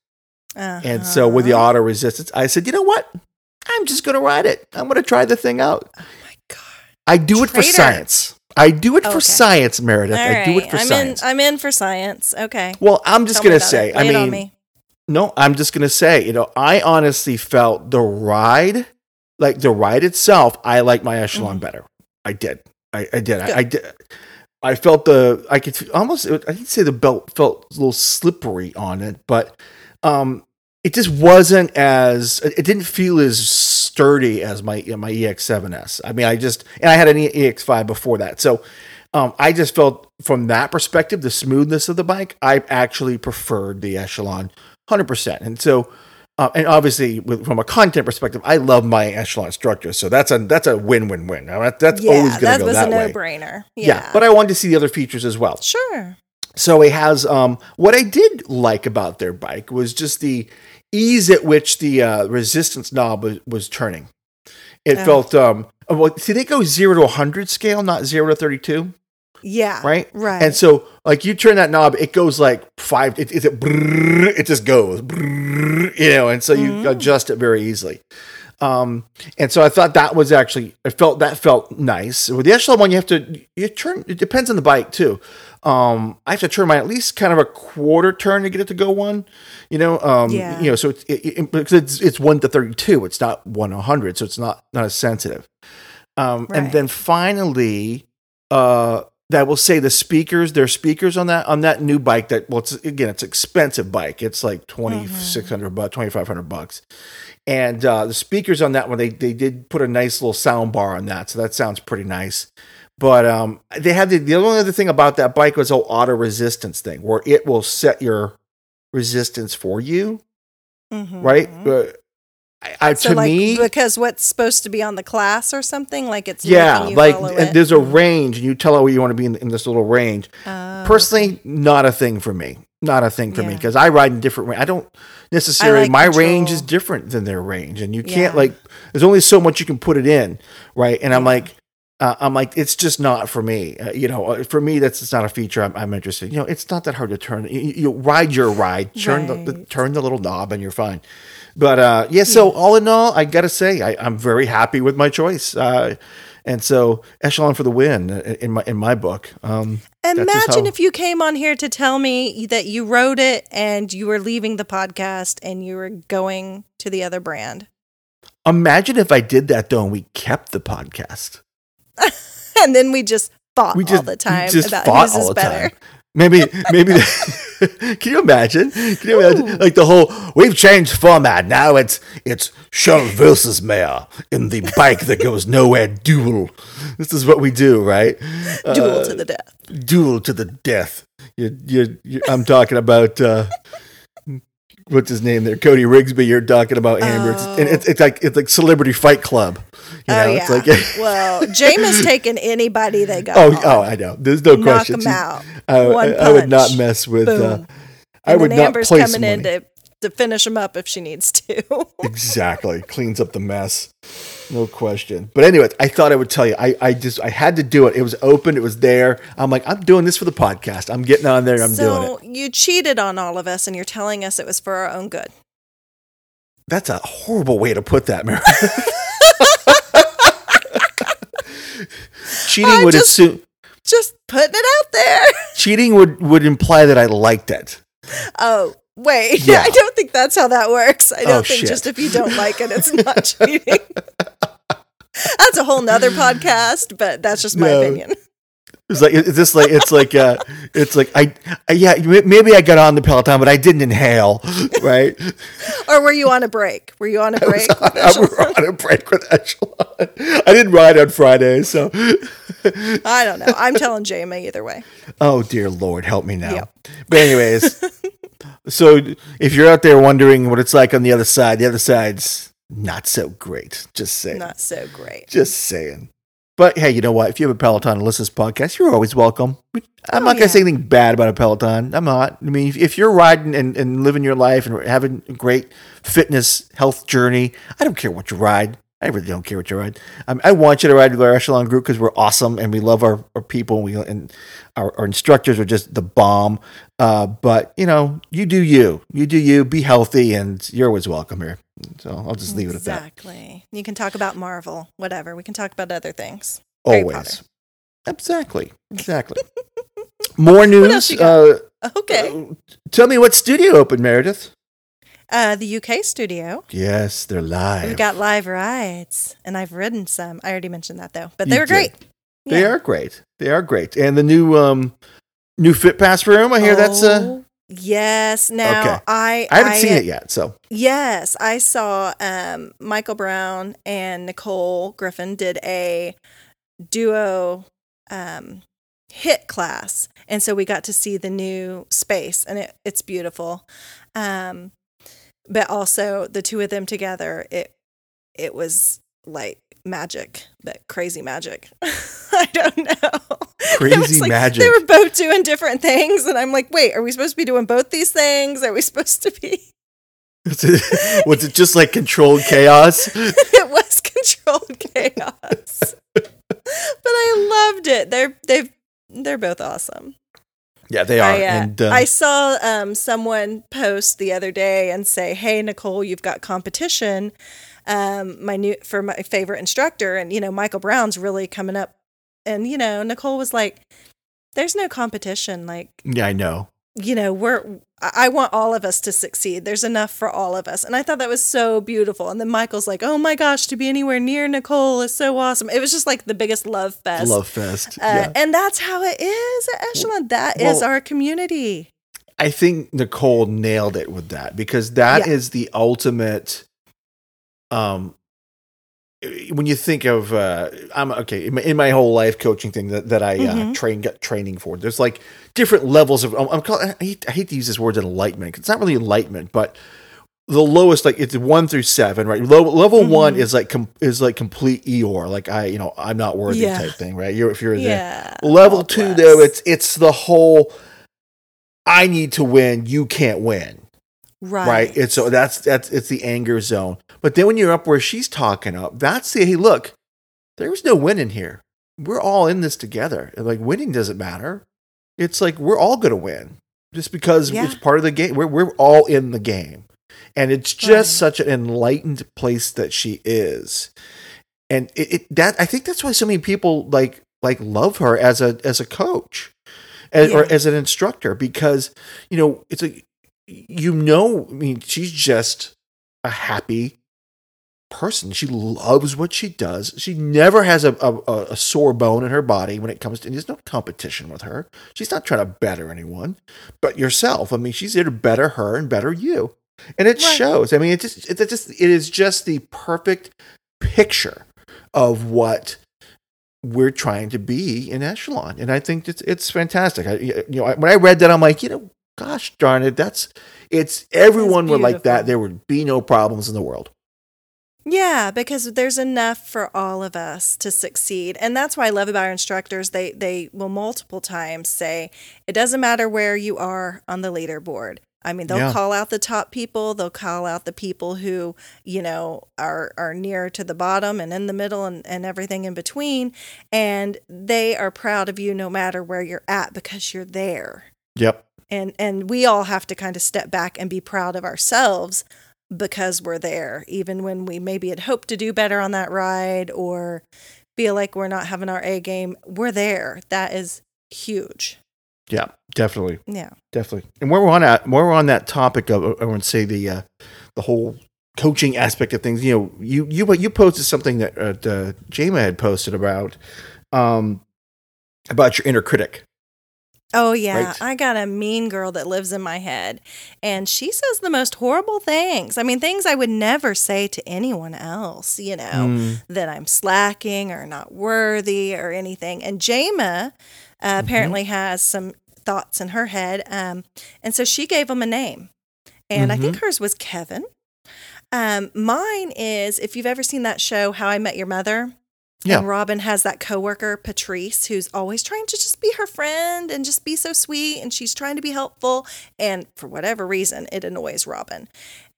And so with the Uh-huh. auto resistance, I said, you know what? I'm just going to ride it. I'm going to try the thing out. Oh my god. I do it for science. I do it for science, Meredith. I do it for I'm science. in I'm in for science. Okay. well, I'm just Tell going to about say, it. I mean, me. No, I'm just going to say, you know, I honestly felt the ride, like the ride itself, I like my Echelon better. I did. I, I did. I, I did. I felt the, I could almost, I didn't say the belt felt a little slippery on it, but um, it just wasn't as, it didn't feel as sturdy as my, my EX7S. I mean, I just, and I had an EX5 before that. So um, I just felt from that perspective, the smoothness of the bike, I actually preferred the Echelon 100%. And so, uh, and obviously, with, from a content perspective, I love my Echelon structure. So that's a that's a win win win. That, that's always going to that go was that a way. no brainer. Yeah. Yeah. but I wanted to see the other features as well. sure. So it has um, what I did like about their bike was just the ease at which the uh, resistance knob was, was turning. It Oh. felt um, well. See, they go zero to hundred scale, not zero to thirty-two Yeah. right? Right. And so, like, you turn that knob, it goes like five. It, it, it just goes, you know, and so you Mm-hmm. adjust it very easily. Um, and so I thought that was actually, I felt that felt nice. With the Echelon one, you have to, you turn, it depends on the bike too. Um, I have to turn my at least kind of a quarter turn to get it to go one, you know, um, Yeah. you know, so it's, it, it, because it's, it's one to 32, it's not 100, so it's not, not as sensitive. Um, and then finally, uh, that will say the speakers, their speakers on that on that new bike. That well, it's again, it's expensive bike. It's like twenty six hundred bucks, twenty five hundred bucks. And uh, the speakers on that one, they they did put a nice little sound bar on that, so that sounds pretty nice. But um, they had the, the only other thing about that bike was the auto resistance thing, where it will set your resistance for you, Mhm. right? Uh, I, I, So to like me, because what's supposed to be on the class or something like it's yeah, you like and there's a range, and you tell her where you want to be in, in this little range. Oh, Personally, not a thing for me. Not a thing for me because I ride in different. I don't necessarily. like my control. range is different than their range, and you can't Yeah. like. There's only so much you can put it in, right? And I'm like, uh, I'm like, it's just not for me. Uh, you know, uh, for me, that's it's not a feature I'm, I'm interested. You know, it's not that hard to turn. You, you ride your ride, turn the, the turn the little knob, and you're fine. But uh, yeah, so all in all, I gotta say, I, I'm very happy with my choice. Uh, and so Echelon for the win uh, in my in my book. Um, Imagine how- if you came on here to tell me that you wrote it and you were leaving the podcast and you were going to the other brand. Imagine if I did that though, and we kept the podcast. And then we just fought We just all the time we just about fought all the better. time. Maybe, maybe. can you imagine? Can you imagine? Like the whole, we've changed format. Now it's it's Sean versus Mere in the bike that goes nowhere duel. This is what we do, right? Duel to the death. Duel to the death. You, you, you, I'm talking about. Uh, What's his name there? Cody Rigsby. You're talking about Amber. It's, and it's, it's like it's like Celebrity Fight Club. You know, oh yeah. it's like well, Jameis taking anybody they got. Oh, on. oh, I know. There's no question. Knock question. 'em out. I, One I, I would not mess with. Uh, I would not Amber's place coming in money. to, to finish him up if she needs to. Exactly, cleans up the mess. No question. But anyway, I thought I would tell you. I, I just I had to do it. It was open. It was there. I'm like, I'm doing this for the podcast. I'm getting on there. I'm doing so it. you cheated on all of us, and you're telling us it was for our own good. That's a horrible way to put that, Mere. cheating I would just- assume Just putting it out there. cheating would would imply that I liked it. Oh, wait. Yeah. I don't think that's how that works. I don't Oh, think shit. just if you don't like it, it's not cheating. that's a whole nother podcast, but that's just my No. opinion. It's like it's just like it's like uh it's like I, I yeah maybe I got on the Peloton but I didn't inhale right Or were you on a break? Were you on a break? I Echelon? on a break with Echelon I didn't ride on Friday so I don't know. I'm telling Jamie either way. oh dear Lord help me now Yep. but anyways so if you're out there wondering what it's like on the other side the other side's not so great just saying Not so great. just saying but hey you know what if you have a Peloton and listen to this podcast you're always welcome I'm Oh, not gonna say anything bad about a Peloton. I'm not. I mean, if, you're riding and, and living your life and having a great fitness health journey, I don't care what you ride. I really don't care what you ride. Um, I want you to ride with our Echelon group because we're awesome and we love our, our people and we and our, our instructors are just the bomb. Uh, but you know, you do you. You do you. Be healthy and you're always welcome here. So I'll just leave it at that. Exactly. You can talk about Marvel, whatever. We can talk about other things. Always. Exactly. Exactly. More news. you? Uh, Okay. tell me what studio opened, Meredith. Uh, the UK studio. Yes, they're live. We've got live rides, and I've ridden some. I already mentioned that though, but You they were did. great. They Yeah. are great. They are great. And the new um new Fit Pass room, I hear that's uh Oh, yes. Now Okay. I I haven't seen it yet, so Yes, I saw um, Michael Brown and Nicole Griffin did a duo um, hit class, and so we got to see the new space, and it, it's beautiful. Um, but also the two of them together, it it was like magic, but crazy magic. I don't know. Crazy like magic. They were both doing different things, and I'm like, wait, are we supposed to be doing both these things? Are we supposed to be? was it just like controlled chaos? it was controlled chaos. but I loved it. They're they've they're both awesome. Yeah, they are. I, uh, and uh, I saw um, someone post the other day and say, "Hey Nicole, you've got competition. Um, my new for my favorite instructor, and you know Michael Brown's really coming up." And you know Nicole was like, "There's no competition. Like yeah, I know. you know we're I want all of us to succeed. There's enough for all of us. And I thought that was so beautiful. And then Michael's like, "Oh my gosh, to be anywhere near Nicole is so awesome." It was just like the biggest love fest. Love fest. Uh, yeah. And that's how it is at Echelon. That is Well- our community. I think Nicole nailed it with that because that is Yeah. the ultimate. Um, when you think of, uh, I'm okay in my, in my whole life coaching thing that, that I uh, Mhm. train got training for. There's like different levels of. I'm, I'm call, I, hate, I hate to use this word enlightenment. it's not really enlightenment, but the lowest like it's one through seven, right? Low, level one Mhm. is like com, is like complete Eeyore, like I you know I'm not worthy Yeah. type thing, right? You're if you're there. Yeah. Level all two, though, it's it's the whole. I need to win. You can't win, right. right? It's so that's that's it's the anger zone. But then when you're up where she's talking up, that's the hey, look, there's no winning here. We're all in this together. And, Like winning doesn't matter. It's like we're all gonna win just because Yeah. it's part of the game. We're we're all in the game, and it's just Right. such an enlightened place that she is, and it, it that I think that's why so many people like like love her as a as a coach as, or as an instructor because you know it's a you know I mean she's just a happy person. She loves what she does. She never has a, a, a sore bone in her body when it comes to. There's no competition with her. She's not trying to better anyone, but yourself. I mean, she's there to better her and better you, and it Right. shows. I mean, it just it just it is just the perfect picture of what we're trying to be in echelon and i think it's it's fantastic i you know I- when i read that i'm like you know gosh darn it that's it's everyone would like that there would be no problems in the world Yeah, because there's enough for all of us to succeed. And that's why I love about our instructors. They they will multiple times say, it doesn't matter where you are on the leaderboard. I mean, they'll Yeah. call out the top people, they'll call out the people who, you know, are are near to the bottom and in the middle and, and everything in between. And they are proud of you no matter where you're at because you're there yep and and we all have to kind of step back and be proud of ourselves because we're there even when we maybe had hoped to do better on that ride or feel like we're not having our A game we're there. That is huge. Yeah definitely. Yeah. Definitely. And where we're on that where we're on that topic of i want to say the uh the whole coaching aspect of things you know you you you posted something that uh, uh jama had posted about um about your inner critic oh yeah Right. I got a mean girl that lives in my head and she says the most horrible things I mean things I would never say to anyone else you know Mm, that I'm slacking or not worthy or anything. And Jama uh, apparently has some thoughts in her head. Um, and so she gave him a name. And I think hers was Kevin. Um, mine is if you've ever seen that show, How I Met Your Mother. Yeah. And Robin has that coworker, Patrice, who's always trying to just be her friend and just be so sweet. And she's trying to be helpful. And for whatever reason, it annoys Robin.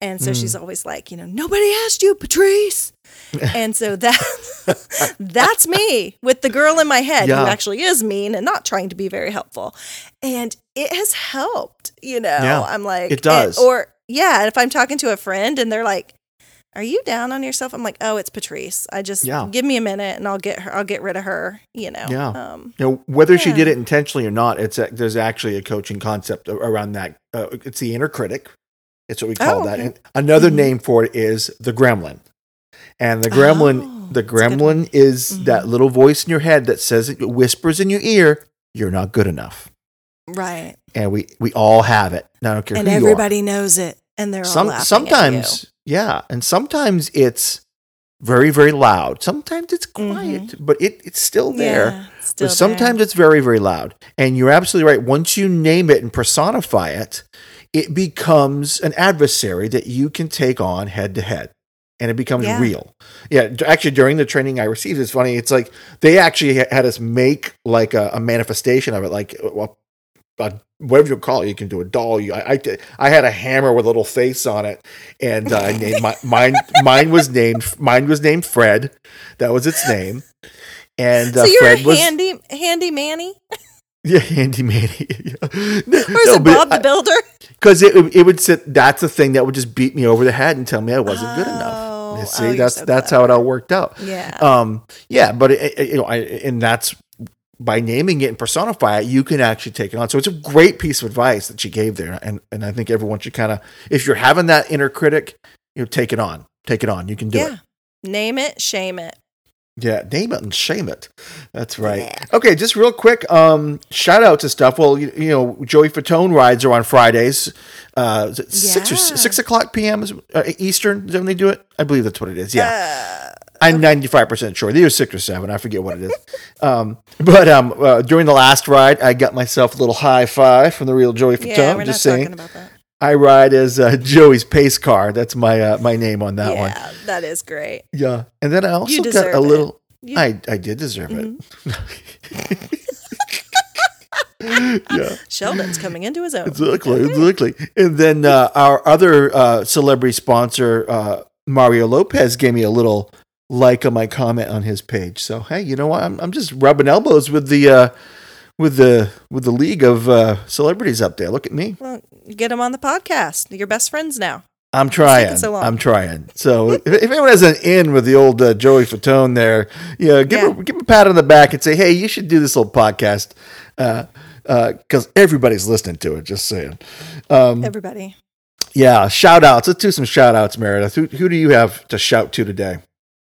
And so she's mm. always like, you know, nobody asked you, Patrice. and so that that's me with the girl in my head Yeah. who actually is mean and not trying to be very helpful. And it has helped, you know. Yeah, I'm like it eh, does. and- or yeah, if I'm talking to a friend and they're like, "Are you down on yourself?" I'm like, "Oh, it's Patrice. I just Yeah. give me a minute and I'll get her. I'll get rid of her." You know. Yeah. Um, you know whether she did it intentionally or not it's a, there's actually a coaching concept around that uh, it's the inner critic it's what we call Oh, that okay. and another Mhm. name for it is the gremlin and the gremlin Oh, the that's a good gremlin is Mhm. that little voice in your head that says it whispers in your ear you're not good enough right. and we we all have it i don't care And everybody knows it, and they're all Some, laughing sometimes yeah and sometimes it's very very loud sometimes it's quiet but it, it's still there Yeah, it's still but sometimes it's very, very loud. And you're absolutely right. Once you name it and personify it, it becomes an adversary that you can take on head to head. And it becomes Yeah. real. Yeah. Actually, during the training I received, it's funny. It's like they actually had us make like a, a manifestation of it, like uh, well, a, whatever you call it. You can do a doll. You, I, I, I had a hammer with a little face on it, and uh, I named my, mine. Mine was named. Mine was named Fred. That was its name. And uh, so you're Fred a was handy handy manny, yeah, Handy Manny. Yeah. or is it Bob the Builder? Because it, it would sit. That's the thing that would just beat me over the head and tell me I wasn't good enough. Oh, You oh, See, you're that's so that's how it all worked out. Yeah. Um. Yeah, but it, it- you know, I and that's by naming it and personify it, you can actually take it on. So it's a great piece of advice that she gave there, and and I think everyone should kind of, if you're having that inner critic, you know, take it on, take it on. You can do yeah. it. Name it, shame it. Yeah, name it and shame it. That's right. Okay, just real quick, um, shout out to stuff. Well, you, you know, Joey Fatone rides are on Fridays. Uh, is it six or six o'clock p.m. Is, uh, Eastern? Is that when they do it? I believe that's what it is. Yeah, Uh, I'm ninety five percent sure. They are six or seven. I forget what it is. um, but um, uh, during the last ride, I got myself a little high five from the real Joey Fatone. yeah, we're not just talking saying, about that. I ride as uh, Joey's pace car. That's my uh, my name on that one. yeah, that is great. Yeah, and then I also got a little. You- I I did deserve it. yeah, Sheldon's coming into his own. exactly, exactly. And then uh, our other uh, celebrity sponsor, uh, Mario Lopez, gave me a little like on my comment on his page. So hey, you know what? I'm I'm just rubbing elbows with the uh, with the with the league of uh, celebrities up there. Look at me. Well, get him on the podcast. You're best friends now. I'm trying. so long. I'm trying. So if, if anyone has an in with the old uh, Joey Fatone there, you know, give Yeah. him give him a pat on the back and say, hey, you should do this little podcast. Uh, because everybody's listening to it. Just saying. Um, Everybody. Yeah, shout outs. Let's do some shout outs, Meredith. Who, who do you have to shout to today?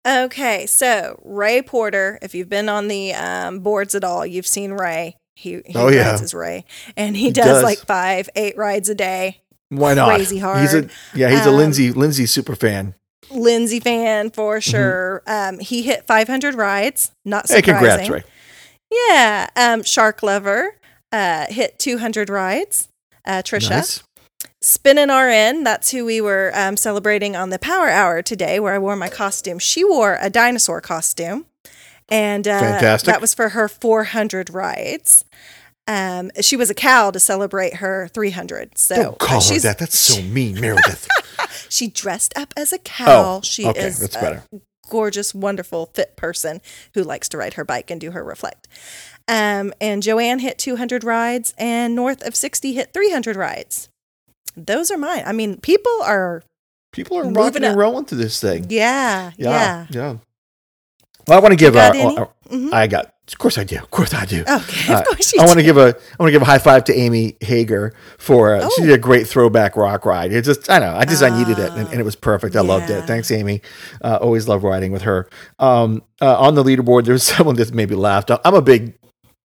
Okay, so Ray Porter, if you've been on the um, boards at all, you've seen Ray. He, he Oh, rides yeah. as Ray, and he, does, does. like five, eight rides a day. Why not? Crazy hard. He's a yeah. He's a Um, Lindsay Lindsay super fan. Lindsay fan for Mm-hmm. sure. Um, he hit 500 rides. Not surprising. Hey, congrats, Ray. Yeah. Um, Shark Lover uh, hit 200 rides. Uh, Trisha. Nice. Spinning RN, that's who we were um, celebrating on the Power Hour today, where I wore my costume. She wore a dinosaur costume, and uh, that was for her 400 rides. Um, she was a cow to celebrate her 300. So Don't call her that. That's so mean, Meredith. She dressed up as a cow. Oh, she okay, is that's a better. gorgeous, wonderful, fit person who likes to ride her bike and do her reflect. Um, and Joanne hit 200 rides, and north of 60 hit 300 rides. Those are mine. I mean, people are, People are Moving rocking and rolling to this thing. yeah, yeah. Yeah, yeah. Well, I want to give got a. any? uh, Mhm. I got. Of course, I do. Of course, I do. Okay, Uh, of course you I want to give a. I want to give a high five to Amy Hager for. Uh, She Oh. did a great throwback rock ride. It just. I know. I just. I needed it, and, and it was perfect. I loved it. Thanks, Amy. Uh, always love riding with her. Um, uh, on the leaderboard, there's someone that maybe laughed. I'm a big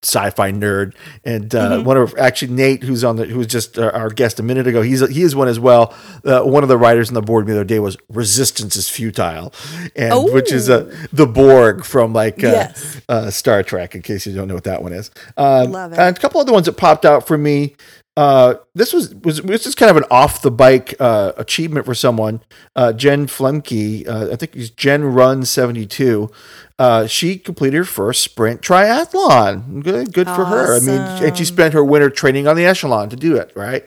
sci-fi nerd, and uh, Mm-hmm. one of actually Nate, who's on the who was just uh, our guest a minute ago. He's he is one as well. Uh, one of the writers on the board the other day was "Resistance is futile," and which is uh, the Borg from like uh, Yes. uh, Star Trek. In case you don't know what that one is, um, Love it. And a couple other ones that popped out for me. Uh, this was was this is kind of an off the bike uh, achievement for someone. Uh, Jen Flemke, uh, I think he's Jen Run seventy two. Uh, she completed her first sprint triathlon. Good, good for her. I mean, and she spent her winter training on the echelon to do it. Right.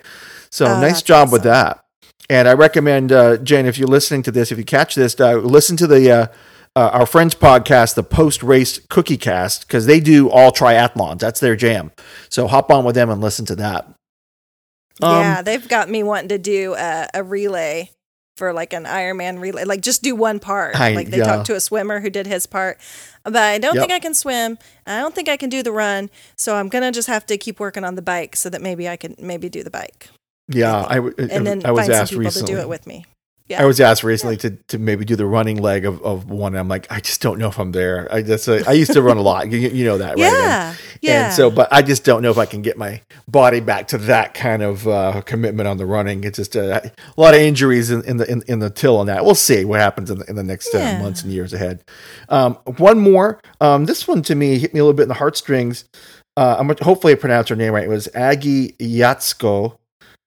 So Oh, nice job with that. And I recommend uh, Jen, if you're listening to this, if you catch this, uh, listen to the. Uh, uh, our friends podcast, the post race cookie cast, because they do all triathlons. That's their jam. So hop on with them and listen to that. Um, yeah, they've got me wanting to do a, a relay for like an Ironman relay, like just do one part. I- like they yeah. talked to a swimmer who did his part, but I don't Yep. think I can swim. I don't think I can do the run, so I'm gonna just have to keep working on the bike so that maybe I can maybe do the bike, Yeah, I, I, w- and then I was find some asked people recently. to do it with me. Yeah. I was asked recently to, to maybe do the running leg of, of one. I'm like, I just don't know if I'm there. I just uh, I used to run a lot. You, you know that, right? Yeah, And, yeah. And so, but I just don't know if I can get my body back to that kind of uh, commitment on the running. It's just uh, a lot of injuries in, in the in, in the till on that. We'll see what happens in the, in the next uh, months and years ahead. Um, one more. Um, this one to me hit me a little bit in the heartstrings. Uh, I'm hopefully I pronounced her name right. It was Aggie Yatsko.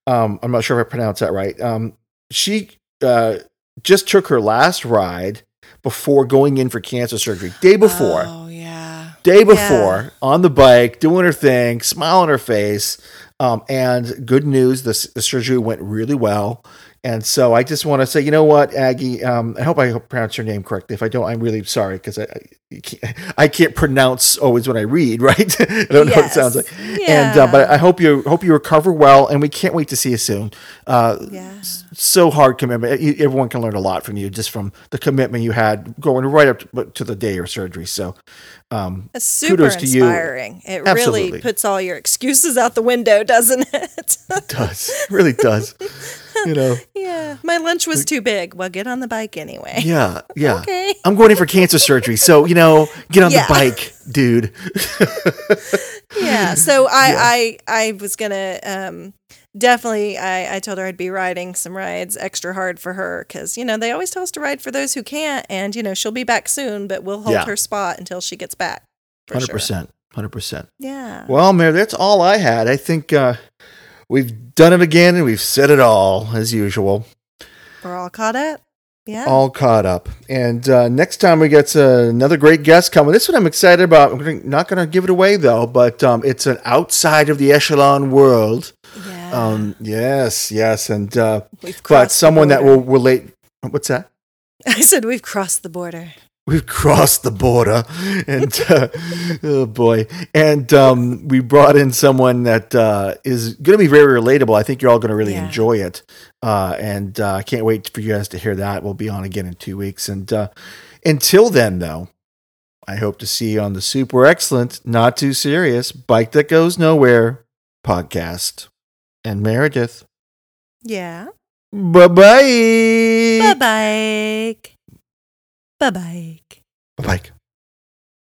Um, I'm not sure if I pronounced that right. Um, she uh, just took her last ride before going in for cancer surgery. Day before, Oh yeah. day before, on the bike, doing her thing, smile on her face. Um, and good news, the, the surgery went really well. And so I just want to say, you know what, Aggie, um, I hope I pronounce your name correctly. If I don't, I'm really sorry because I, I, can't, I can't pronounce always when I read, right? I don't know what it sounds like. And uh, but I hope you hope you recover well, and we can't wait to see you soon. Uh, Yeah. so hard commitment. Everyone can learn a lot from you just from the commitment you had going right up to, to the day of surgery. So, um, It's super kudos to you. inspiring. It Absolutely. really puts all your excuses out the window, doesn't it? it does It really does. You know, yeah. My lunch was too big. Well, get on the bike anyway. yeah, yeah. Okay. I'm going in for cancer surgery, so you know, get on Yeah. the bike, dude. yeah so i i i was gonna um definitely i i told her i'd be riding some rides extra hard for her because you know they always tell us to ride for those who can't and you know she'll be back soon but we'll hold Yeah. her spot until she gets back for Hundred sure. percent, hundred percent. yeah Well, Mere, that's all I had. I think uh, we've done it again, and we've said it all as usual. we're all caught up yeah all caught up. And uh, next time we get uh, another great guest coming. This one I'm excited about. I'm gonna, not going to give it away though, but um, it's an outside of the echelon world. yeah Um, yes, yes, and uh, but someone that will relate. What's that? i said we've crossed the border We've crossed the border, and uh, oh boy, and um, we brought in someone that uh, is going to be very relatable. I think you're all going to really Yeah. enjoy it, uh, and uh, I can't wait for you guys to hear that. We'll be on again in two weeks, and uh, until then, though, I hope to see you on the super excellent, not too serious bike that goes nowhere podcast. And Meredith. Yeah. Bye bye. Bye bye. Bye bye. Bye bye.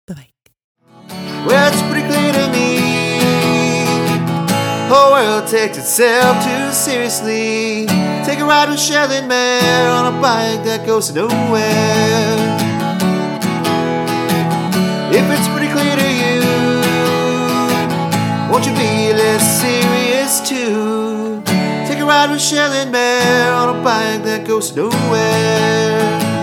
Bye bye. Well, it's pretty clear to me. Whole world takes itself too seriously. Take a ride with Shelley Mere on a bike that goes nowhere. If it's pretty clear to you, won't you be less serious too? Take a ride with Shelley Mere on a bike that goes nowhere.